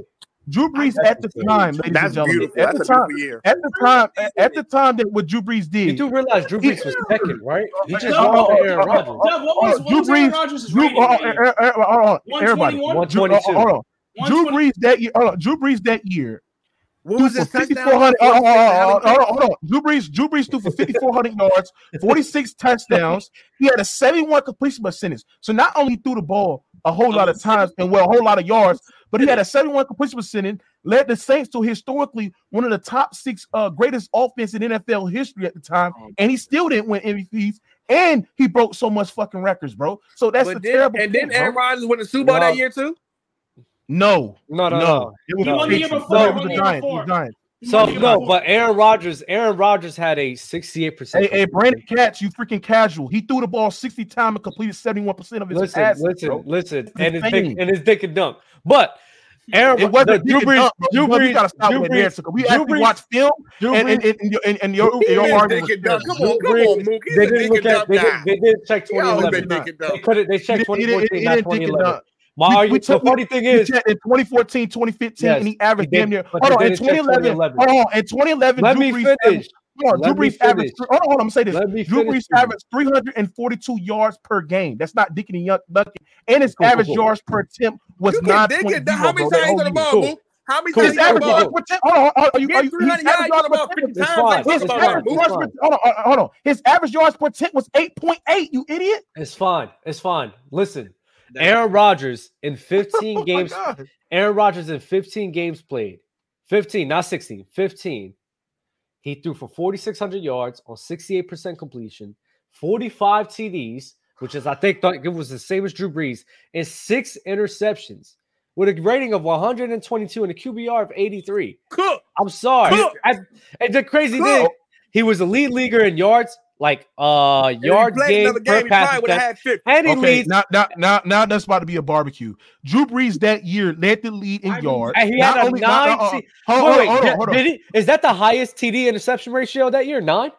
Drew Brees at the time, ladies and gentlemen, at the time, at the time, at the time that what Drew Brees did. You do realize Drew Brees was second, right? He just no, Aaron Rodgers. No, Drew Brees, Drew, hold on, everybody, hold on. Drew Brees that year, hold on, Drew Brees that year. What was his touchdown? Oh, oh, oh, hold on, Drew Brees, Drew Brees threw for 5,400 yards, 46 touchdowns. He had a 71 completion percentage. So not only threw the ball a whole lot of times and well, a whole lot of yards, but he had a 71 completion percentage, led the Saints to historically one of the top six uh, greatest offense in NFL history at the time, oh, and he still didn't win MVPs. And he broke so much fucking records, bro. So that's the terrible. And then Aaron Rodgers won the Super Bowl no. that year too. No, no, no, no. It was, no. One year before, no, it was the Giants. So no, but Aaron Rodgers, Aaron Rodgers had a 68%. Hey, hey Brandon Catch, you freaking casual. He threw the ball 60 times and completed 71% of his listen, passes. Listen, bro. listen, and his, and his dick and dunk. But Aaron, it wasn't Drew Brees. Drew Brees, got to stop with the answer. We Drew actually Brees, watched film, Drew and, and, and, and, and your, your argument. Come on, come on, Mookie. They didn't look at. They, did, they did check 2011. They put it. They checked 2014, not 2011. My we, argument, took, the funny thing is, in 2014, 2015, yes, and he averaged he did, damn near. Hold on, in 2011, hold on, in 2011, let Drew me on, Let Drew Brees averaged. Hold on, hold on, I'm saying this. Drew Brees averaged 342 yards per game. That's not Dickey Young Bucket, and his average yards per attempt was can, not. Get down. How many times on the ball, cool. How many times on the ball? Hold on, are you, are you, his average yards per attempt. Hold on, uh, hold on. His average yards per attempt was eight point eight. You idiot. It's fine. It's fine. Listen, Aaron Rodgers in fifteen oh games. Aaron Rodgers in fifteen games played, fifteen, not sixteen, 15. He threw for 4,600 yards on 68% completion, 45 TDs, which is I think it was the same as Drew Brees, and six interceptions with a rating of 122 and a QBR of 83. Cook, I'm sorry. Cool. I, and the crazy thing, he was a lead leaguer in yards, like uh yards game per game, pass attempt, and he okay, leads. Now, now, now, now that's about to be a barbecue. Drew Brees that year led the lead in I mean, yards. He had a only, nine. Not, uh, uh, hold, wait, hold, on, hold on, he, is that the highest TD interception ratio that year? Nine.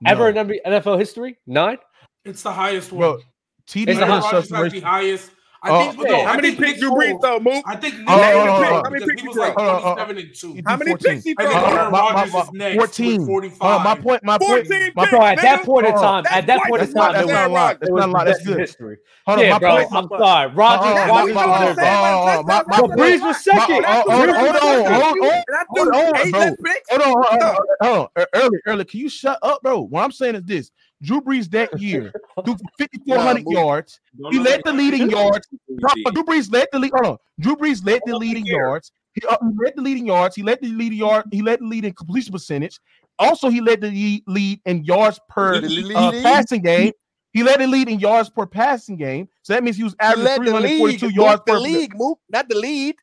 No. Ever in NFL history? Nine. It's the highest one. Bro, TD is the, highest. I oh, think, yeah. no, how I many picks you read though, Mook? I think Nick oh, oh, oh, how many picks was like oh, 27 and 2. How many picks he threw? Aaron Rodgers is next 14. 45. Uh, my point, my point, my point at that point in time, at that point in time, that's not a lot. That's not a lot. That's good history. Hold on, yeah, bro. I'm sorry. Rodgers, Rodgers was there. But Brees was second. Hold on, Hold on, hold on, hold on, hold on. Early, early. Can you shut up, bro? What I'm saying is this: Drew Brees that year threw 5,400 yards. He led the leading yards. Drew Brees led the lead. Hold on. Drew Brees led the leading yards. He, uh, he led the leading yards. He led the leading yard. He led the lead in completion percentage. Also, he led the lead in yards per uh, passing game. He led the lead in yards per passing game. So that means he was averaging 342 yards per league. Move, not the lead.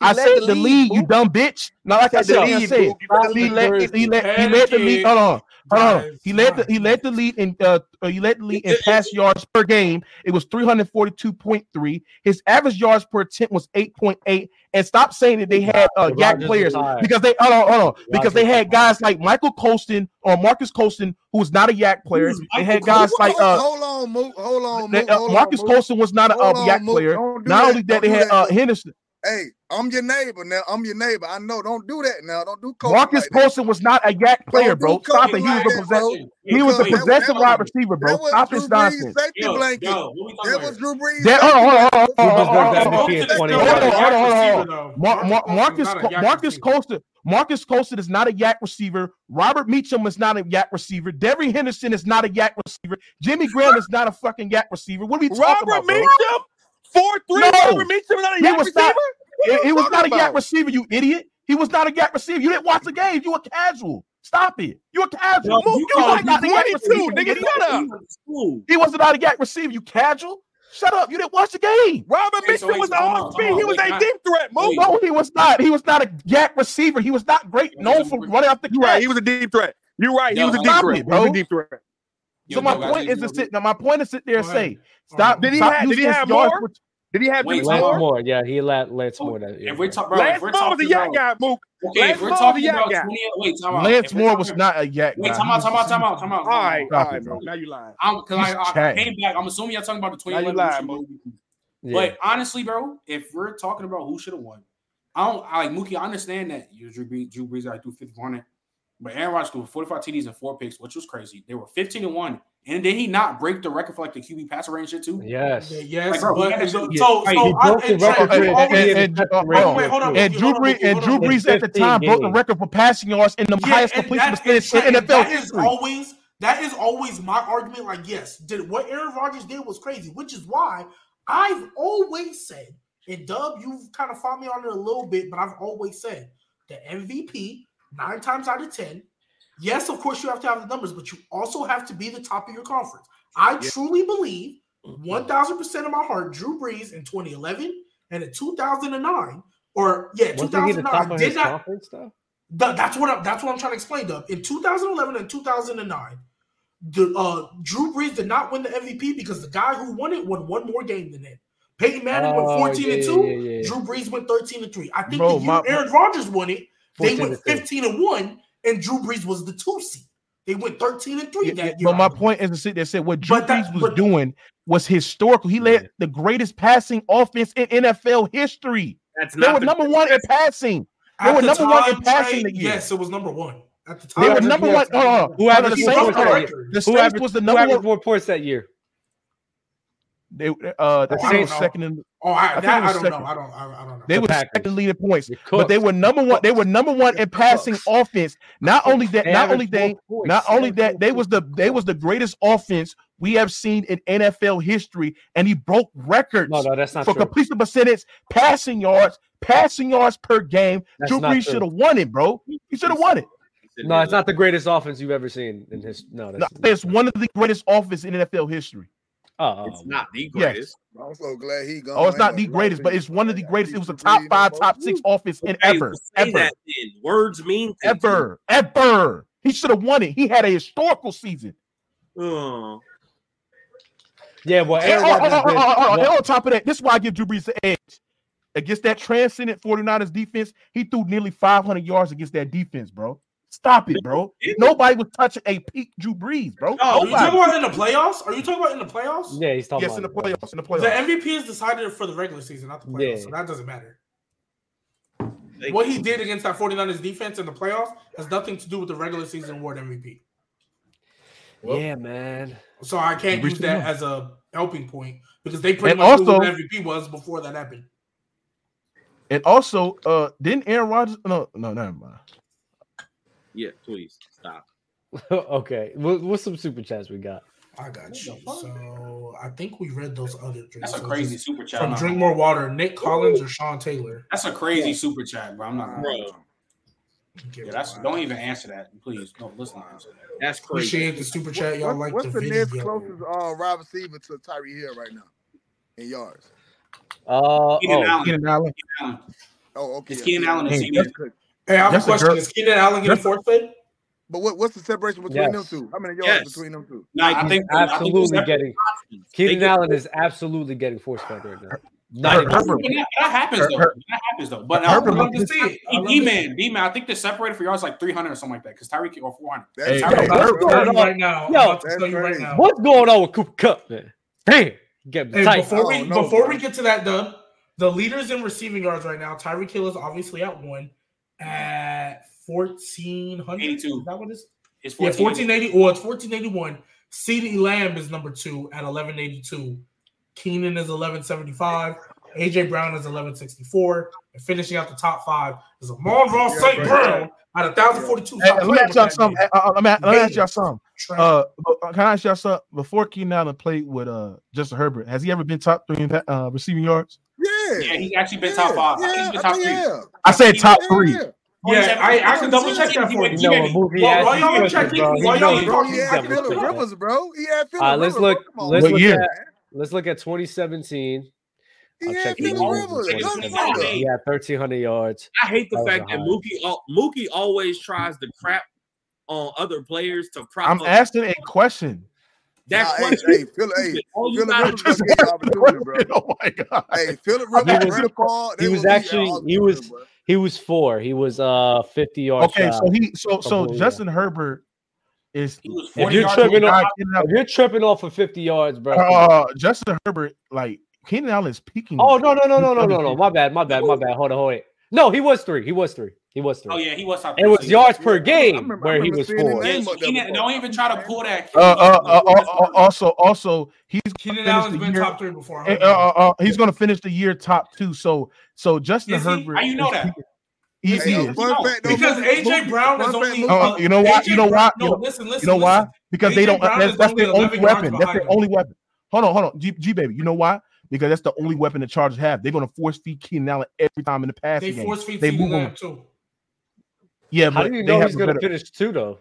He I said the lead, lead you dumb bitch. Not like I said, I said, he led, he led, he led the lead. Hold on. Uh-huh. drives, uh, he led the, he led the lead in uh, uh he led the lead in pass yards per game. It was 342.3. His average yards per attempt was 8.8. And stop saying that they had uh YAC players because they oh on, oh because they had guys like Michael Colston or Marques Colston, who was not a YAC player. They had guys like uh hold on, hold on, uh, hold on, Marques Colston was not a uh, YAC player. Not only that, they had uh Henderson. Hey, I'm your neighbor now. I'm your neighbor. I know. Don't do that now. Don't do coaching. Marques like Colston was not a YAC player, bro. Stop it. He was a possession. He was a possession wide receiver, bro. Stop this nonsense. Safety yo, blanket. Yo, that was Drew Brees. That, hold on, hold on, hold on, hold on. Marcus Marques Colston. Marques Colston is not a YAC receiver. Robert Meacham is not a YAC receiver. Devery Henderson is not a YAC receiver. Jimmy Graham is not a fucking YAC receiver. What are we talking Robert about? Robert Meacham four three. No. Robert Meacham, not a He YAC was receiver. not. What are It, you was not a talking YAC receiver, you idiot. He was not a gap receiver. You didn't watch the game. You were casual. Stop it. You were casual. Yo, you you was not a gap 22, receiver. nigga, idiot. shut up. He wasn't out a gap receiver. You casual. Shut up. You didn't watch the game. Robert Wait, so Mitchell wait, was time on out, speed. He was Wait, a I- deep threat. Move. Wait. No, he was not. He was not a gap receiver. He was not great, Wait, known for running off the You're right. He was a deep threat. You're right. He Yo, was a deep threat. it, He was a deep threat. Yo, So my yo, point you is to sit. Now my point is sit there and say, stop. Did he stop have- did he have more? per- Did he have Wait, deep Lance Lance more? Moore, yeah, he let Lance Moore that year. If we're talking, bro, Lance if we're Moore was a talking YAC about, guy, Mook. okay, Lance if we're Moore was a talking about guy. 20, wait, time out. Lance If Moore was not a YAC Wait, guy. time He out, was time out, time out, time out. All right, all Stop right, it, bro. bro. Now you lying. I'm because I, I came back. I'm assuming y'all talking about the 2011 lying, Super Yeah. But honestly, bro, if we're talking about who should have won, I don't I like Mookie. I understand that you Drew Brees, Drew Brees like threw 500, but Aaron Rodgers threw 45 TDs and four picks, which was crazy. They were 15 and one, and did he not break the record for like the QB passer range shit too? Yes. Yeah, yes, Like, bro, he but had to so, so, Hey, I, broke the and Drew Brees and Drew. Brees at the time broke the record for passing yards in the Yeah, highest completion percentage and in Trey, NFL that is history. always that is always my argument. Like, yes, did what Aaron Rodgers did was crazy, which is why I've always said, and Dub, you've kind of fought me on it a little bit, but I've always said the MVP nine times out of ten. Yes, of course you have to have the numbers, but you also have to be the top of your conference. I truly believe, one thousand percent of my heart, Drew Brees in 2011 and in 2009, or yeah, Wasn't he the top 2009 did not conference though? Th- that's what I'm, that's what I'm trying to explain. Though in 2011 and 2009, the uh, Drew Brees did not win the MVP because the guy who won it won one more game than him. Peyton Manning went Oh, 14 yeah, and yeah, two. yeah, yeah. Drew Brees went 13 and three. I think Bro, the year my- Aaron Rodgers won it, they went 15 and one, and Drew Brees was the two seed. They went 13 and three Yeah, that yeah, year. but my point is to sit there and say what Drew But that- Brees was but- doing was historical. He led the greatest passing offense in NFL history. That's They were the number one in passing. They were the number one in passing Trey, the year. Yes, it was number one at the time. They were number one. Hold. Who Hold on, averaged the more Saints, points hold that on. year? record. The Saints was the who number averaged one. more points that year? They, uh, I think they don't were second in. Oh, I, think that I don't second. know. I don't. I, I don't know. They The were Packers. second leading points, but they were number one. They were number one in passing offense. Not only that, They not only averaged they, not only that, they was the they was the greatest offense we have seen in NFL history, and he broke records No, no, that's not for true. completion percentage, passing yards, passing yards per game. That's Drew Brees should have won it, bro. He should have won it. No, it's not the greatest offense you've ever seen in his. No, No, that's, it's one of the greatest offense in NFL history. Oh, It's um, not the Yes. greatest. I'm so glad he gone. Oh, it's not the greatest, but it's one of the greatest. It was a top five, top six offense in Okay, ever, well, say ever, that then. Words mean things. ever, ever. He should have won it. He had a historical season. Oh. yeah. Well, And Aaron on, Rodgers on- on- did- on- on- well, and on top of that, this is why I give Drew Brees the edge. Against that transcendent 49ers defense, he threw nearly 500 yards against that defense, bro. Stop it, bro. Nobody was touching a peak Drew Brees, bro. Oh, are you talking about in the playoffs? Are you talking about in the playoffs? yeah, he's talking Yes, in the about playoffs. In the playoffs, The. MVP is decided for the regular season, not the playoffs, Yeah. so that doesn't matter. Thank What you. he did against that 49ers defense in the playoffs has nothing to do with the regular season award MVP. Yeah, man. So I can't use that as a helping point because they pretty And much knew also- who the MVP was before that happened. And also, uh, didn't Aaron Rodgers? No, no, never mind. Yeah, please stop. okay. What, what's some super chats we got? I got you. So I think we read those other three. That's a crazy just super chat. From I'm Drink More Water, Nick Collins or Sean Taylor. That's a crazy super chat, bro. I'm not. Bro, yeah, that's don't even answer that, please. Don't listen to answer that. that's crazy. Appreciate the super chat. Y'all What- like what's the, the video. next closest uh, wide receiver to Tyreek Hill right now in yards? Uh, Keenan oh, Allen. Keenan Allen. Keenan Allen. Oh, okay. It's Keenan yeah, Allen and yeah, Hey, CeeDee. that's good. Hey, I have That's a question. girl- Is Keenan Allen getting that's- forfeit? But what, what's the separation between Yes. them two? How many yards Yes. between them two? No, I he's think I think absolutely getting. Keenan Allen is absolutely getting force fed right now. Not Her- even- Herbert. That, that happens though. Her- that happens though. But uh, Herbert I'm I love to see it. I love to see D man, D man. I think they're separated for yards like 300 or something like that. Because Tyreek or 400. That's Hey, crazy. hey, I'm about to What's going on? right now. Yo, about to that's tell you right now. What's going on with Cooper Kupp, man? Damn, get Hey, tight. before I we don't before bro. we get to that, Dub, the leaders in receiving yards right now, Tyreek Hill is obviously at one at fourteen hundred. 82. Is that what it is? It's Yeah, fourteen eighty. Or it's fourteen eighty one. CeeDee Lamb is number two at eleven eighty two. Keenan is eleven seventy five. AJ Brown is eleven sixty four. And finishing out the top five is Amon-Ra Yeah, St. right. Brown at thousand forty two. Hey, let me ask y'all something. Uh, uh, let me, ask y'all something. Uh, Uh, uh, can I ask y'all something? Before Keenan Allen played with uh Justin Herbert, has he ever been top three in uh, receiving yards? Yeah, he's actually been yeah, top five. Yeah, he's been top I three. I said top three. Oh, yeah, I, I can double check that for you. Well, y'all y'all bro, he had Philip Rivers, bro. He had Philip Let's look. Let's look, at, let's look at 2017. I'll yeah, check Rivers. Yeah, thirteen hundred yards. I hate the that fact that Mookie uh, Mookie always tries to crap on other players to prop. I'm up. asking a question. That nah, question. Hey, hey, Philip, hey, Philip Rivers gave bro. Oh my god. Hey, Philip Rivers he was, a call. He was actually he was he was four. He was uh 50 yards. Okay, so he so so Justin Herbert is if you're tripping off if you're tripping off for 50 yards, bro. Uh, Justin Herbert, like Keenan Allen is peaking. Oh no, no, no, no, no, no, no. My bad, my bad, my bad. Hold on, hold it. No, he was three. He was three. He was three. Oh yeah, he was top. It was yards per game where he was four. He don't even try to pull that. Uh, uh, uh, also, also, he's Keenan Allen's been year, top three before. he's going to finish the year top two. So, so Justin Herbert. How you know that? He, he is. Fact, because AJ Brown is only. Uh, you know why? You know why? No, listen, listen. You know why? Because AJ they don't. That's, that's their only weapon. That's their only weapon. Hold on, hold on, G baby. You know why? Because that's the only weapon the Chargers have. They're going to force feed Keenan Allen every time in the pass. They force feed they Keenan Allen too. Yeah, how do you know he's going to finish two though?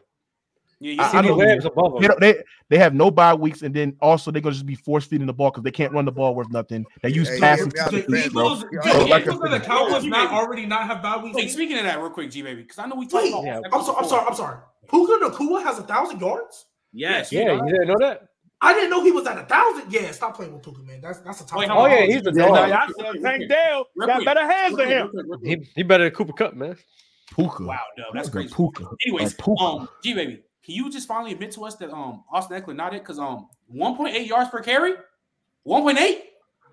You, you I, I above them. They, they have no bye weeks, and then also they're gonna just be force feeding the ball because they can't run the ball worth nothing. They use hey, passing. The Eagles, the Cowboys not already not have bye weeks. Hey, speaking of that, real quick, G baby, because I know we talked about. Yeah, I'm sorry, I'm sorry, I'm sorry. Puka Nacua has a thousand yards. Yes. Yeah, you didn't know that. I didn't know he was at a thousand. Yeah, stop playing with Puka, man. That's that's a top. Wait, oh yeah, he's a dog. Tank Dell got better hands than him. He, he better than Cooper Kupp, man. Puka. Wow, no, that's crazy. Puka. Anyways, Puka. um, G baby, can you just finally admit to us that um Austin Ekeler not it? Because um, 1.8 yards per carry, 1.8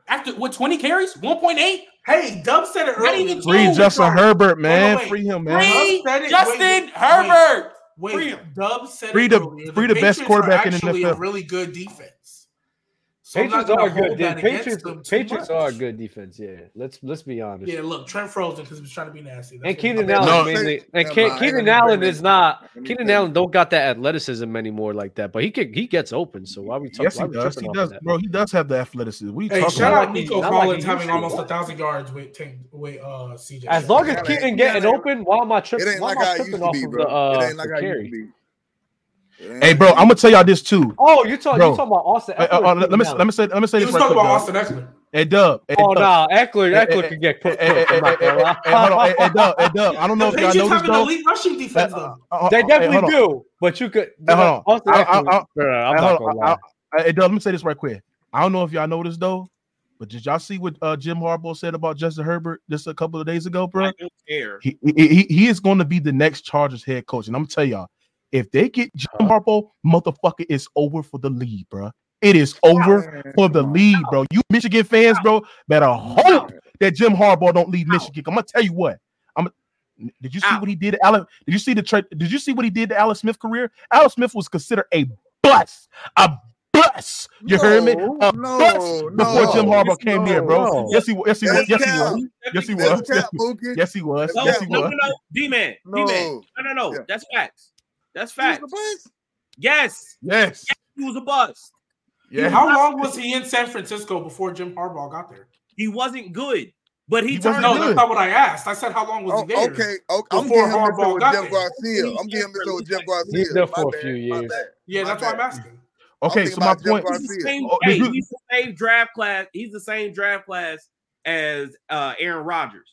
after with 20 carries, 1.8. Hey, Dub said it earlier. Free Justin. Herbert, man. Wait, wait. Free him, man. Free Justin wait, Herbert. Wait, Dub said free the, Free the, the best quarterback in the NFL. Really good defense. Patriots are good. That Patriots, Patriots are a good defense. Yeah, let's let's be honest. Yeah, look, Trent Frozen because he was trying to be nasty. That's and Keenan Allen, no, mainly, and Ke- Keenan Allen is not. Keenan Allen don't got that athleticism anymore like that. But he could he gets open. So why we talking? Yes, he does. He does, bro. He does have the athleticism. We hey, shout out Nico Collins having almost a thousand yards with with uh CJ. As long as Keenan getting open, why am I tripping? It ain't like I used to be, bro. It ain't like I used to be. Hey, bro, I'm gonna tell y'all this too. Oh, you're talking, you're talking about Austin. Uh, uh, Ekeler, uh, uh, let, me, let me say let me say this. Let's right talk about Austin Ekeler. Hey Dub. Hey, oh Dub. no, Ekeler, Ekeler hey, could get put. Hey, hey, hey, hold on. Hey, Dub, hey Dub. I don't know if y'all know this. Though. elite rushing defense though. Uh, uh, uh, they definitely hey, do, but you could. Hey, hold on. Austin I, I, I, I, I'm hey, not gonna lie. Dub, let me say this right quick. I don't know if y'all know this though, but did y'all see what uh, Jim Harbaugh said about Justin Herbert just a couple of days ago, bro? Don't care. He, he, he is going to be the next Chargers head coach, and I'm gonna tell y'all if they get Jim uh-huh. Harbaugh, motherfucker, it's over for the lead, bro. It is over for the lead, bro. You Michigan fans, bro, better hope that Jim Harbaugh don't leave Michigan. I'm gonna tell you what. I'm. Did you see what he did, Alan? Did you see the trade? Did you see what he did to Alex Smith career? Alex Smith was considered a bust, a bust. You no, heard me? A no, bust before no, Jim Harbaugh came no, bro. Yes, he was. Yes, he was. Yes, he was. Yes, he was. Yes, he was. Yes, he was. No, no, no, D man, D man. No, no, no. That's facts. That's fact. Yes. Yes. He was a bust. Yeah. How long was he in San Francisco before Jim Harbaugh got there? He wasn't good, but he, he turned. No, good. that's not what I asked. I said how long was oh, he there? Okay, okay. I'm Harbaugh got there, Garcia. I'm getting him with Jim Garcia. He's there for a few years. Yeah, my that's bad. why I'm asking. Okay, so my point. He's the, same, oh, hey, he's the same draft class. He's the same draft class as uh, Aaron Rodgers.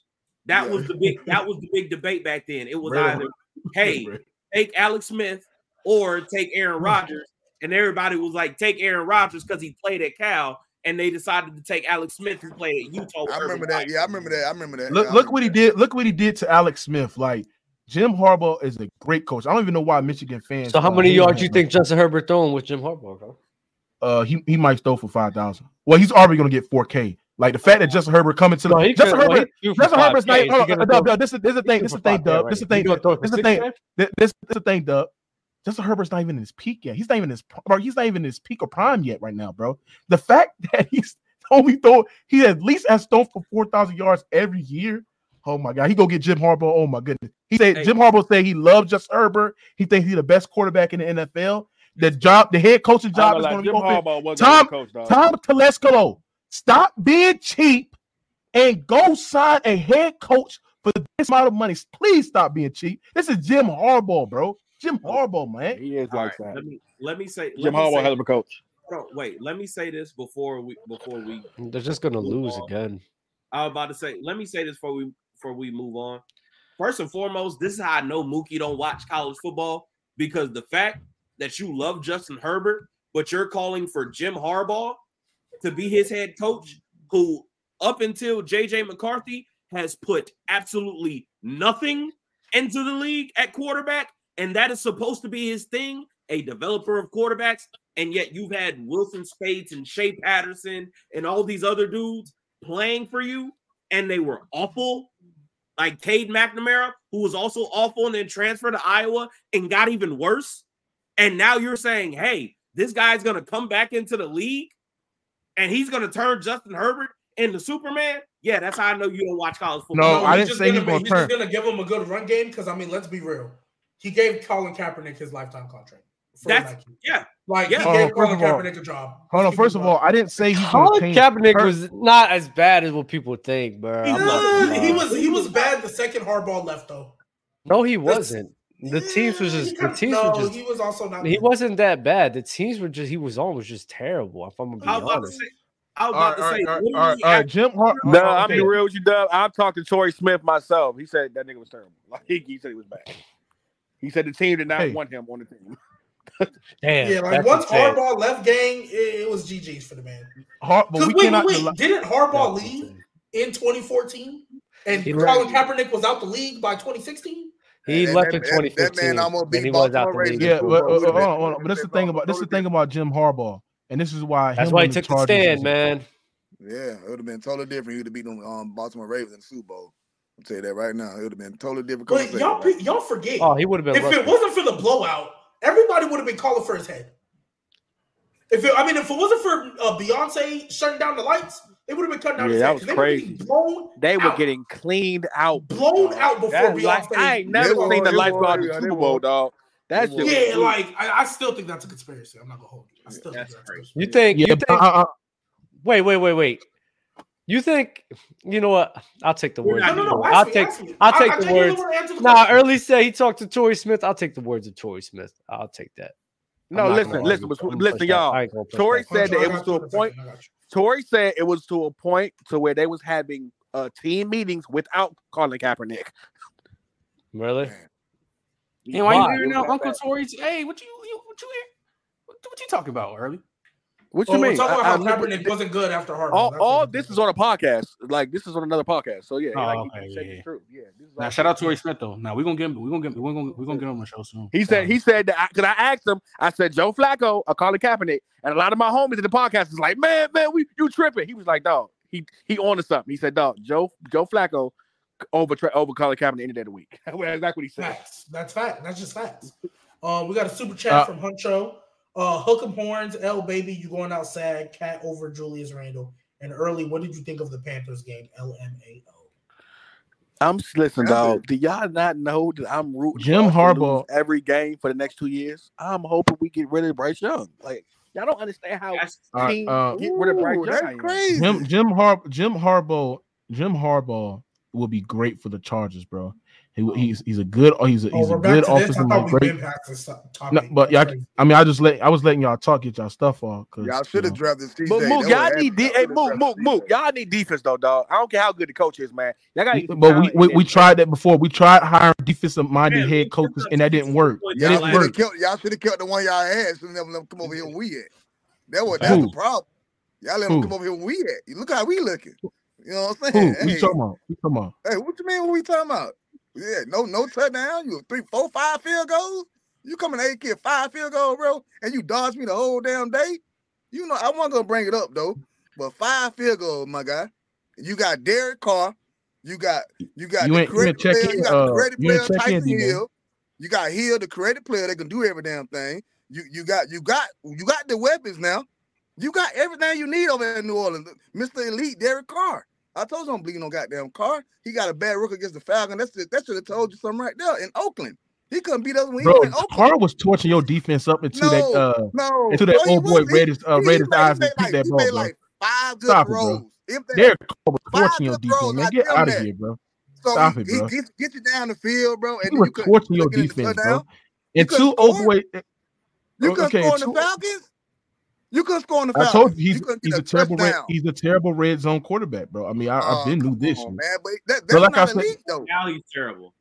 That yeah. was the big. That was the big debate back then. It was really? either, hey, take Alex Smith or take Aaron hmm. Rodgers. And everybody was like, take Aaron Rodgers because he played at Cal. And they decided to take Alex Smith, who played at Utah. I remember that. Yeah, I remember that. I remember that. Look, look what he did. Look what he did to Alex Smith. Like Jim Harbaugh is a great coach. I don't even know why Michigan fans. So how many yards do you think Justin Herbert throwing with Jim Harbaugh, bro? Uh, he he might throw for five thousand. Well, he's already going to get four K. Like the fact that Justin Herbert coming to the no, Justin Herbert, well, Justin Herbert's not. Hold on, Dub, Dub, this is this is the thing. This is the thing, Dub. This is the thing. This is the thing. This is the thing, Dub. Justin Herbert's not even in his peak yet. He's not even his bro. He's not even his peak or prime yet right now, bro. The fact that he's only throw he at least has thrown for four thousand yards every year. Oh my god, he go get Jim Harbaugh. Oh my goodness, he said hey. Jim Harbaugh said he loves Justin Herbert. He thinks he's the best quarterback in the NFL. The job, the head coaching job is going to be open. Tom, Tom Telesco stop being cheap and go sign a head coach for this amount of money. Please stop being cheap. This is Jim Harbaugh, bro. Jim Harbaugh, man. He is All like right, that. let me let me say Jim let me Harbaugh, say- hell of a coach. No, wait, let me say this before we before we They're just gonna lose on. again. I was about to say, let me say this before we before we move on. First and foremost, this is how I know Mookie don't watch college football because the fact that you love Justin Herbert, but you're calling for Jim Harbaugh to be his head coach, who up until JJ McCarthy has put absolutely nothing into the league at quarterback, and that is supposed to be his thing, a developer of quarterbacks, and yet you've had Wilson Spades and Shea Patterson and all these other dudes playing for you, and they were awful. Like Cade McNamara, who was also awful and then transferred to Iowa and got even worse. And now you're saying, hey, this guy's gonna come back into the league and he's gonna turn Justin Herbert into Superman. Yeah, that's how I know you don't watch college football. No, I didn't just say he's gonna, gonna he's just gonna give him a good run game because I mean, let's be real. He gave Colin Kaepernick his lifetime contract. That's Nike. yeah. Like Yeah. he gave Colin of all- Kaepernick a job. Hold on. First of all, I didn't say he's Colin change. Kaepernick Her- was not as bad as what people think, bro. He, not he was he was bad the second Harbaugh left though. No, he wasn't. The teams was just the teams no, were just. he was also not. He good. wasn't that bad. The teams were just. He was on was just terrible. If I'm gonna be I was about to honest. say, I was about to say, all right, all right, all right. Jim Har- No, I'm okay. be real with you, Dub. I've talked to Torrey Smith myself. He said that nigga was terrible. Like he, he said he was bad. He said the team did not Hey. want him on the team. Damn. yeah, like that's once insane. Harbaugh left gang, it, it was GG's for the man. Har- but we wait, cannot. wait, wait, didn't Harbaugh leave insane. in 2014? And He Colin left- Kaepernick was out the league by 2016? He That- left that- in that- that man 2015. almost and beat he was out Baltimore the Ravens. Yeah, Super but, Bowl. uh, hold on, hold on. But this is the thing about this is the thing about Jim Harbaugh, and this is why That's why he and the took the stand, man. Yeah, it would have been totally different. He would have beat them um, Baltimore Ravens in the Super Bowl. I'll tell you that right now. It would have been totally different. But y'all, y'all forget. Oh, he would have been. if it wasn't for the blowout, everybody would have been calling for his head. If it, I mean, if it wasn't for uh, Beyonce shutting down the lights, they would have been cutting down Yeah, his that was they crazy. getting blown They were out. getting cleaned out, blown out before That, Beyonce. like, I ain't never They seen the were, life go out were, the Super Bowl, dog. That They shit. were. was yeah, sweet. like I, I still think that's a conspiracy. I'm not gonna hold you. I still That's think that's a crazy. You conspiracy. think? Yeah, you but, think? uh, uh, Wait, wait, wait, wait. You think? You know what? I'll take the We're words. No, no, no. Torrey. Ask I'll me, take. I'll take I the words. wanna answer the Nah, early say he talked to Torrey Smith. I'll take the words of Torrey Smith. I'll take that. No, listen, listen, argue. but I'm gonna listen, y'all. I ain't gonna push Torrey said that it was to you a in a point. Second, I got you. Torrey said it was to a point to where they was having uh, team meetings without Colin Kaepernick. Really? Hey, why you hearing out Uncle Torrey's? Hey, what you, you what you hear? What, what you talking about, early? What you Oh, we're mean? talking about I how never- Kaepernick wasn't good after Harbaugh. all, all this is on a podcast. Like this is on another podcast. So yeah, Oh, like, okay, he said yeah, the yeah. truth. Yeah, this is Now, all- shout out Torrey Smith though. Now we're gonna get him. We gonna get. We gonna we gonna get him on the show soon. He said he said that because I, asked him. I said Joe Flacco or Colin Kaepernick, and a lot of my homies in the podcast is like, man, man, we you tripping. He was like, dog, he he on to something. He said, dog, Joe Joe Flacco over tra- over Colin Kaepernick any day of the week. That's what he said. Facts. That's fact. That's just facts. Uh, we got a super chat Uh, from Huncho. Uh, Hook 'em horns, L baby, you going outside? Cat over Julius Randle. And early, what did you think of the Panthers game? LMAO. I'm s- listen, dog. Do y'all not know that I'm rooting Jim for us to Harbaugh- every game for the next two years? I'm hoping we get rid of Bryce Young. Like y'all don't understand how That's- All right, teams uh, get rid of Bryce Ooh, Young. that's crazy. Jim Jim Har Jim Harbaugh Jim Harbaugh will be great for the Chargers, bro. He, oh. he's he's a good oh he's a, Oh, he's we're a good to this. I offensive thought mind. we Great. been past this topic. No, but That's y'all. I mean, I just let I was letting y'all talk, get y'all stuff off. Cause Y'all should have know, drafted CJ. But Mook, y'all need de- hey Mook, Mook, Mook. Y'all need defense though, dog. I don't care how good the coach is, man. Y'all got but we, we we tried that before. We tried hiring defensive minded Man, head coaches, and that didn't work. Y'all didn't should have work. kept. Y'all should have kept the one y'all had. So never let them come over here when we at. That was that's Who? the problem. Y'all let them Who? come over here when we at. You look how we looking. You know what I'm saying? What you Hey, talking about? What talking about? hey, what you mean? What we talking about? Yeah, no, no touchdown. You three, four, five field goals. You coming eight kid five field goal, bro, and you dodged me the whole damn day. You know I wasn't gonna bring it up though, but five field goals, my guy. You got Derek Carr. You got you got You the ain't- you ain't credit player. in, You got the uh, credit player in, Taysom D-Man. Hill. You got Hill, the credit player that can do every damn thing. You you got you got you got the weapons now. You got everything you need over in New Orleans. Mr. Elite, Derek Carr. I told you I'm bleeding on goddamn car. He got a bad rook against the Falcons. That's the, that should have told you something right there in Oakland. He couldn't beat us when he Bro, was in Oakland. Carr was torching your defense up into No, that uh no, into that no, old boy. Raiders uh he- he Raiders eyes and like- that ball, made bro. like five good Stop it, throws. bro. If that, Derek Carr was torching your throws, defense, man. Get out of that. here, bro. So Stop he, it, he bro. gets get you down the field, bro, and He was you could torching your look at the defense, bro. And two overweight. You couldn't okay, score on the Falcons. You couldn't score on the I told you he's you he's get a terrible red, he's a terrible red zone quarterback, bro. I mean, I, Oh, I've been knew come this. on, one. man, but that, But that's like I not said- elite though. Alley's terrible.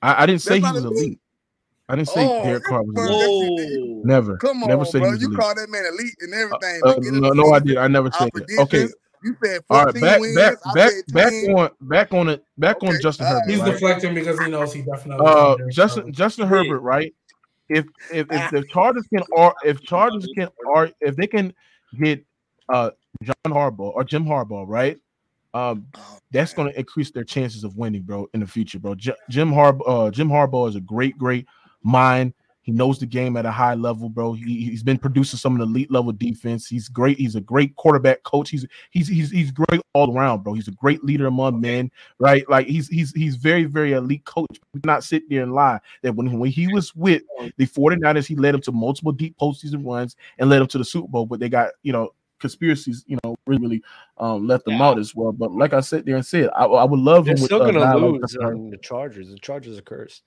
I, I didn't say he was elite. elite. I didn't say Oh, Derek Carr was bro, elite. that's- Never. Come on, never said bro. he was You call that man elite and everything. Uh, Don't no, into no, I did. I never said that. Okay. You said 14 All right, back wins. back back said back on back on it back on Justin all Herbert. He's right? deflecting because he knows he definitely. Uh, Justin Carr. Justin Herbert, right? If if if the Chargers can or if Chargers can or if they can get uh John Harbaugh or Jim Harbaugh, right? Um, Oh, that's going to increase their chances of winning, bro, in the future, bro. J- Jim Harbaugh, uh, Jim Harbaugh is a great, great mind. He knows the game at a high level, bro. He, he's been producing some of the elite level defense. He's great. He's a great quarterback coach. He's he's he's he's great all around, bro. He's a great leader among men, right? Like he's he's he's very very elite coach. We cannot sit there and lie that when when he was with the 49ers, he led them to multiple deep postseason runs and led them to the Super Bowl. But they got you know conspiracies, you know, really really um, left them out as well. But like I said there and said, I, I would love They're him with still uh, gonna like lose on the Chargers. The Chargers are cursed.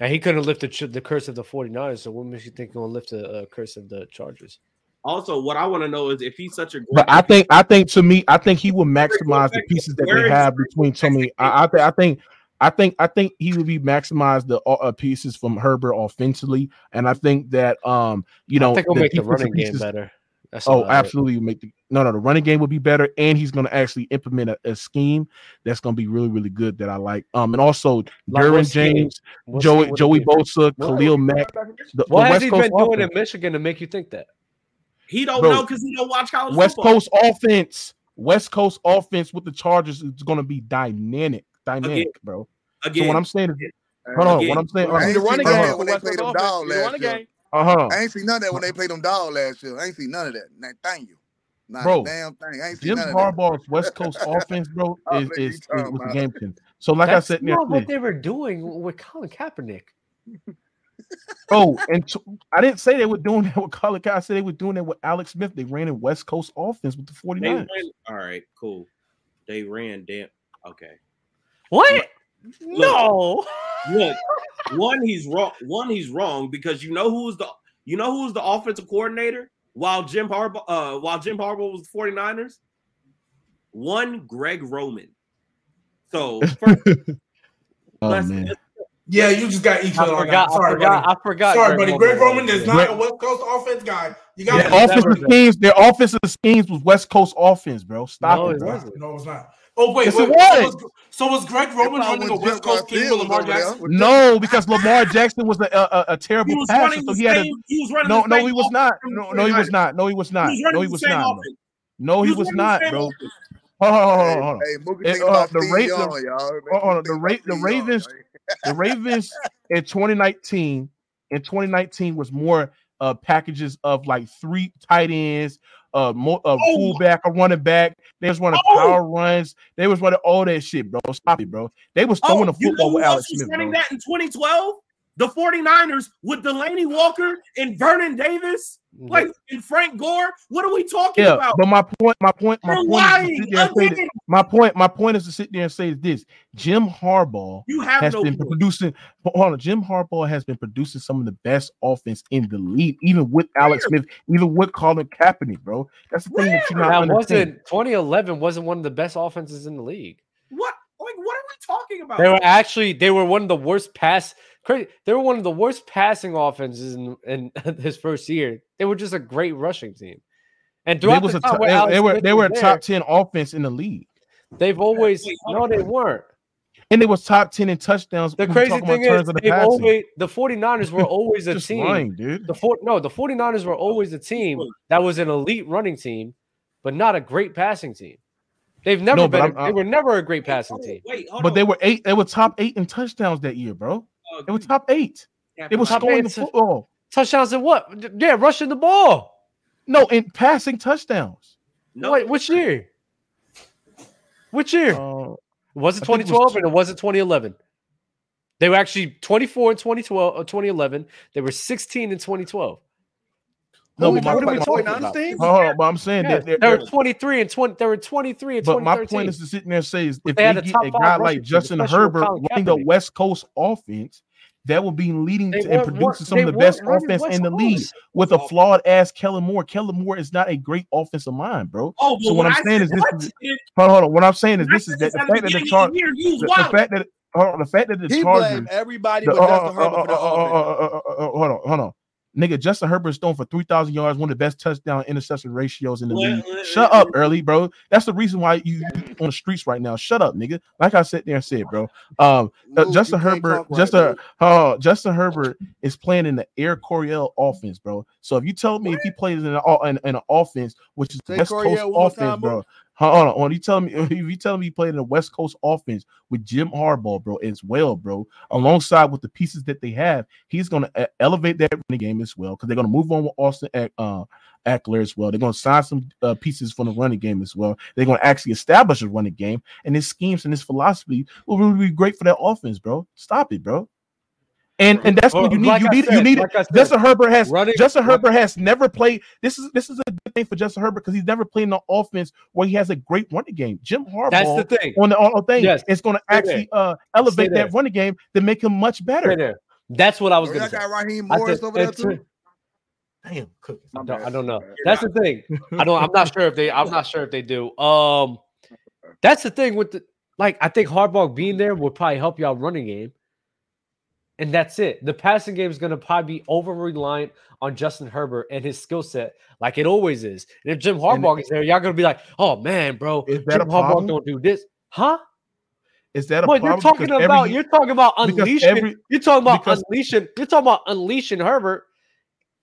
And he couldn't lift the, the curse of the 49ers, so what makes you think he'll lift the uh, curse of the Chargers? Also, what I want to know is if he's such a great But I think I think to me, I think he will maximize the pieces that they have between Tommy. I, I think I think I think I think he will be maximize the uh, uh, pieces from Herbert offensively, and I think that um you know I think he'll make the defensive running game better. That's Oh, all I heard. absolutely. Make the no, no. The running game will be better, and he's going to actually implement a, a scheme that's going to be really, really good that I like. Um, and also Like Derwin? James, What Joey, scheme would it Joey? Bosa, What- Khalil Mack. The, the What has West he Coast been doing in Michigan to make you think that? he don't Bro, know because he don't watch college West football. Coast offense, West Coast offense with the Chargers is going to be dynamic, dynamic, Again. bro. Again, So what I'm saying is, hold on, Again. what I'm saying, I ain't The seen running game when they played them dog offense. The last year. Game. uh huh, I ain't seen none of that when they played them dog last year. I ain't seen none of that. Nah, thank you. Not Bro, a damn thing. I ain't Jim none. Harbaugh's West Coast offense, bro, is what you is, is talking was a game changer. So like That's I said, not what they were doing with Colin Kaepernick. Oh, and t- I didn't say they were doing that with Colin Kaepernick. I said they were doing that with Alex Smith. They ran a West Coast offense with the They 49ers. ran, all right, cool. They ran damn okay. What? No. Look, one he's wrong. One he's wrong because you know who's the you know who's the offensive coordinator while Jim Harbaugh uh while Jim Harbaugh was the 49ers? One Greg Roman. So first, Oh let's- man, Yeah, you just got each I other on forgot. that. Sorry, I forgot. buddy. I forgot. Sorry, Greg buddy. Greg Roman Roman is not Greg- a West Coast offense guy. You their got Yeah, to offensive never- schemes, their offensive schemes was West Coast offense, bro. Stop No, it, it bro. wasn't. No, it's not. Oh wait, Yes, wait, it so was. was so was Greg Roman running a West Coast team with Lamar over. Jackson? No, because Lamar Jackson was a, a, a he terrible was passer, so the he had a same. He was running no, no, he was not. No, no, he was not. No, he was not. He was running No, he the was not. No, he was the not, same bro. Hold on, hold on, hold on. hey, Mookie It, uh, the Steve Ra- Young, the- y'all. Hold on, the Ra- the Ravens, the Ravens in 2019 in 2019 was more uh packages of like three tight ends, uh, more uh, Oh. fullback, a running back. They was running Oh. power runs. They was running all that shit, bro. Stop it, bro. They was Oh, throwing the you know football with Alex Smith, running bro. that in 2012? The 49ers with Delanie Walker and Vernon Davis, mm-hmm. like and Frank Gore. What are we talking Yeah, about? but my point, my point, my You're point is to sit there and say that, my point, my point is to sit there and say this: Jim Harbaugh You have has no been point. producing. Hold on, Jim Harbaugh has been producing some of the best offense in the league, even with Alex Smith, even with Colin Kaepernick, bro. That's the thing that you not That understand. wasn't 2011 wasn't one of the best offenses in the league. What? Like, what are we talking about? They were actually they were one of the worst pass. Crazy, they were one of the worst passing offenses in, in his first year. They were just a great rushing team, and They throughout was the a time top, where they, they were they were a there, top ten offense in the league, They've always no, they weren't. and they was top ten in touchdowns. The crazy talking about thing is, of the they've passing. always the 49ers were always a team. lying, dude. The four, no, the 49ers were always a team that was an elite running team, but not a great passing team. They've never No, been. a- I'm- they were never a great passing Hold on, team. Wait, hold But on. they were eight. They were top eight in touchdowns that year, bro. Uh, They were top eight. They were scoring the to- football. Touchdowns and what? Yeah, rushing the ball. No, in passing touchdowns. no, Wait, which year? Which year? Uh, was it I think it was 2012 and it was it 2011? They were actually 24 in 2012 or 2011. They were 16 in 2012. No, but my talking point about is, the 49ers? Hold on, but I'm saying Yeah, that they're- they were they're- 23 and 20. They were 23 and But my point is to sit there and say is if They they, had a get top a guy like Justin Herbert running the West Coast offense, that will be leading They to and producing some of the best weren't offense West in the league Coast. with a flawed ass Kellen Moore. Kellen Moore is not a great offensive mind, bro. Oh, so but what I'm saying is this hold on, hold on. What I'm saying is this is that the fact that the beginning the year, you was the, the wild. fact that hold on, the fact that the He Chargers blamed everybody the- but uh, Justin uh, Herbert uh, for the uh, uh, offense. uh, uh, uh, uh, Hold on, hold on. Nigga, Justin Herbert is thrown for 3,000 yards, one of the best touchdown interception ratios in the league. Shut up, early, bro. That's the reason why you you on the streets right now. Shut up, nigga. Like I sat there and said, bro. Um, uh, Luke, Justin Herbert, talk right, Justin, oh, Justin Herbert is playing in the Air Coryell offense, bro. So if you tell me if he plays in an, in, in an offense, which is Say West Coryell Coast offense, time, bro. Hold on, when you tell me if you tell me he played in a West Coast offense with Jim Harbaugh, bro, as well, bro, alongside with the pieces that they have, he's gonna uh, elevate that running game as well because they're gonna move on with Austin uh, Ekeler as well. They're gonna sign some uh, pieces from the running game as well. They're gonna actually establish a running game, and his schemes and his philosophy will really be great for that offense, bro. Stop it, bro. And and that's what you need. Like you I need you need like it. said, Justin Herbert has running- Justin Herbert has never played. This is this is a good thing for Justin Herbert because he's never played in an offense where he has a great running game. Jim Harbaugh That's the thing. on the on the thing Yes. is going to Stay actually uh elevate there. that running game to make him much better. That's what I was Oh, gonna say. got Raheem Morris over there too. Damn, cookie. I don't, I don't know. That's the thing. I don't. I'm not sure if they. I'm not sure if they do. Um, that's the thing with the like. I think Harbaugh being there would probably help y'all running game, and that's it. The passing game is going to probably be over reliant on Justin Herbert and his skill set, like it always is. And if Jim Harbaugh is there, y'all going to be like, "Oh man, bro, Is that Jim a Harbaugh don't do this, huh?" Is that a What problem? you're talking Because about? every- you're talking about unleashing. every- you're talking about because- unleashing. You're talking about unleashing Herbert.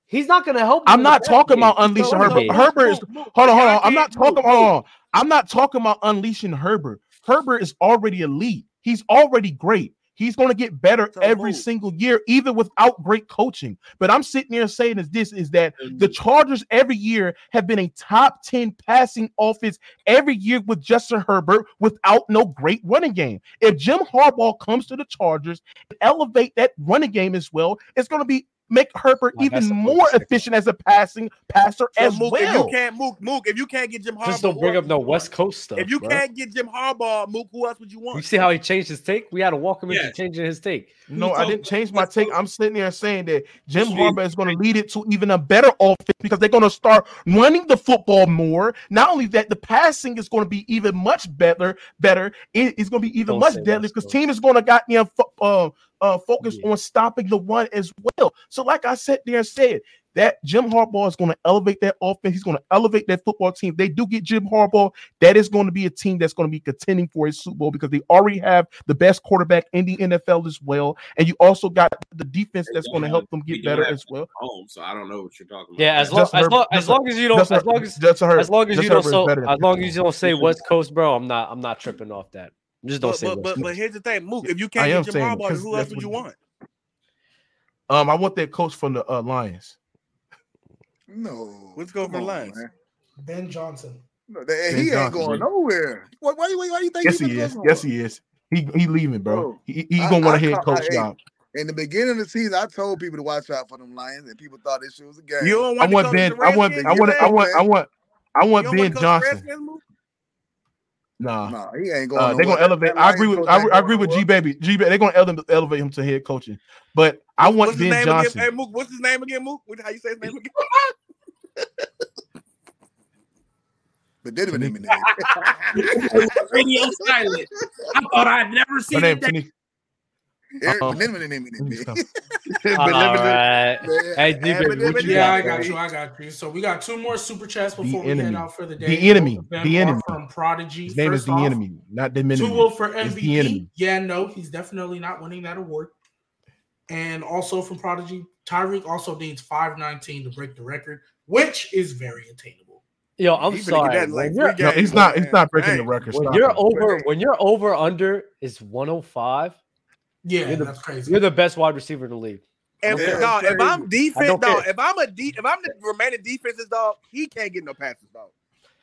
He's not going to help. I'm not talking about unleashing Herbert. Herbert is hold on, hold on. I'm not talking. Hold on. I'm not talking about unleashing Herbert. Herbert is already elite. He's already great. He's going to get better every single year, even without great coaching. But I'm sitting there saying is this is that the Chargers every year have been a top 10 passing offense every year with Justin Herbert without no great running game. If Jim Harbaugh comes to the Chargers and elevate that running game as well, it's going to be make Herbert Like, even more efficient as a passing passer So as Mook, well. if you can't Mook, Mook, if you can't get Jim Harbaugh, Just don't bring up no West? Coast stuff. If you bro. can't get Jim Harbaugh, Mook, who else would you want? You see how he changed his take? We had to walk him into changing his take. No, I didn't change my take. I'm sitting there saying that Jim Harbaugh is going to lead it to even a better offense because they're going to start running the football more. Not only that, the passing is going to be even much better. Better, it- it's going to be even Don't much say deadly because team is going to got you uh, uh, focus on stopping the run as well. So, like I said there and said. That Jim Harbaugh is going to elevate that offense. He's going to elevate that football team. If they do get Jim Harbaugh, that is going to be a team that's going to be contending for a Super Bowl because they already have the best quarterback in the NFL as well. And you also got the defense that's going to help them get better as well. Home, so I don't know what you're talking about. Yeah, as long Justin as long, as long as you don't Justin- as long as as long as you don't so, as long as you don't say West Coast, bro, I'm not I'm not tripping off that. Just don't But, say but, but, but here's the thing, Mook. If you can't am get Jim saying it, who else that's would you want? Um, I want that coach from the uh, Lions. No. Let's go for the Come Lions. man. Ben Johnson. No, that- Ben he ain't going bro. nowhere. Why, why, why, why you think Yes, he, he finna go is. Yes, he is. He he leaving, bro. Bro, He, he I- gonna want I a head coach I- hey, job. In the beginning of the season, I told people to watch out for them Lions, and people thought this shit was a game. You don't I want, want Ben. I want. I want. I want. I want. I want Ben want to coach the Johnson. Redskins, Mook? Nah, No, he ain't going. uh, they're gonna elevate. I agree with. I, I agree with G Baby. G baby. They're gonna elevate, elevate him to head coaching. But I want What's his Ben name Johnson. again? Hey, Mook, what's his name again, Mook? What, how you say his name again? But did it minute. Radio silent. I thought I'd never My seen name it. Tony. Eric, Um, minute, minute, minute, minute. All right. Hey, D baby, what you Yeah, I got? got you. I got you. So we got two more super chats The before we enemy. head out for the day. The enemy. Both of them The enemy. from Prodigy. His name is First the enemy, not the enemy. Tua oh for It's MVP. the enemy. Yeah, no, he's definitely not winning that award. And also from Prodigy, Tyreek also needs 519 to break the record, which is very attainable. Yo, I'm He finna sorry. that like When three No, he's not. man. He's not breaking the record. when Stop you're it. over when you're over under is 105, Yeah, You're the- that's crazy. you're the best wide receiver in the league. If, Yeah, dog, if I'm defense, don't dog, if I'm a de- if I'm the remaining defenses, dog, he can't get no passes, dog.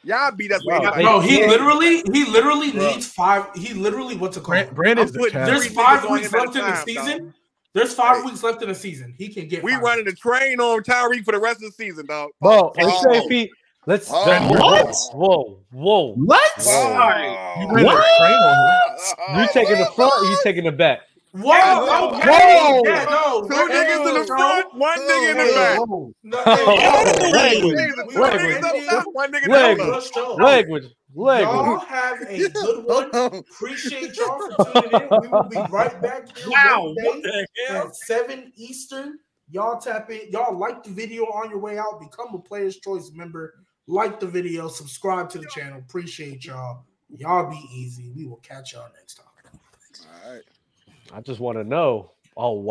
Y'all beat us with Bro, anybody. Bro, he literally, he literally Bro. needs five. He literally, what's it called? Brandon's Brand I'm the putting cat. There's five weeks him at a left in the time, season. dog. There's five weeks left in the season. He can get. We five running the train on Tyreek for the rest of the season, dog. Bro, let's say if he let's Oh. what? Whoa, whoa. What? Wow. You ran a train on him. You taking the front or you taking the back? Whoa! Okay. Whoa. Yeah, no. Two niggas in the front, one nigga in the back. No, hey, language, language, already One nigga in the language, brushed off. language, Y'all have a good one. Appreciate y'all for tuning in. We will be right back here Wow, Wednesday what the hell? at seven Eastern. Y'all tap in. Y'all like the video on your way out. Become a Players Choice member. Like the video. Subscribe to the channel. Appreciate y'all. Y'all be easy. We will catch y'all next time. I just want to know. Oh wow.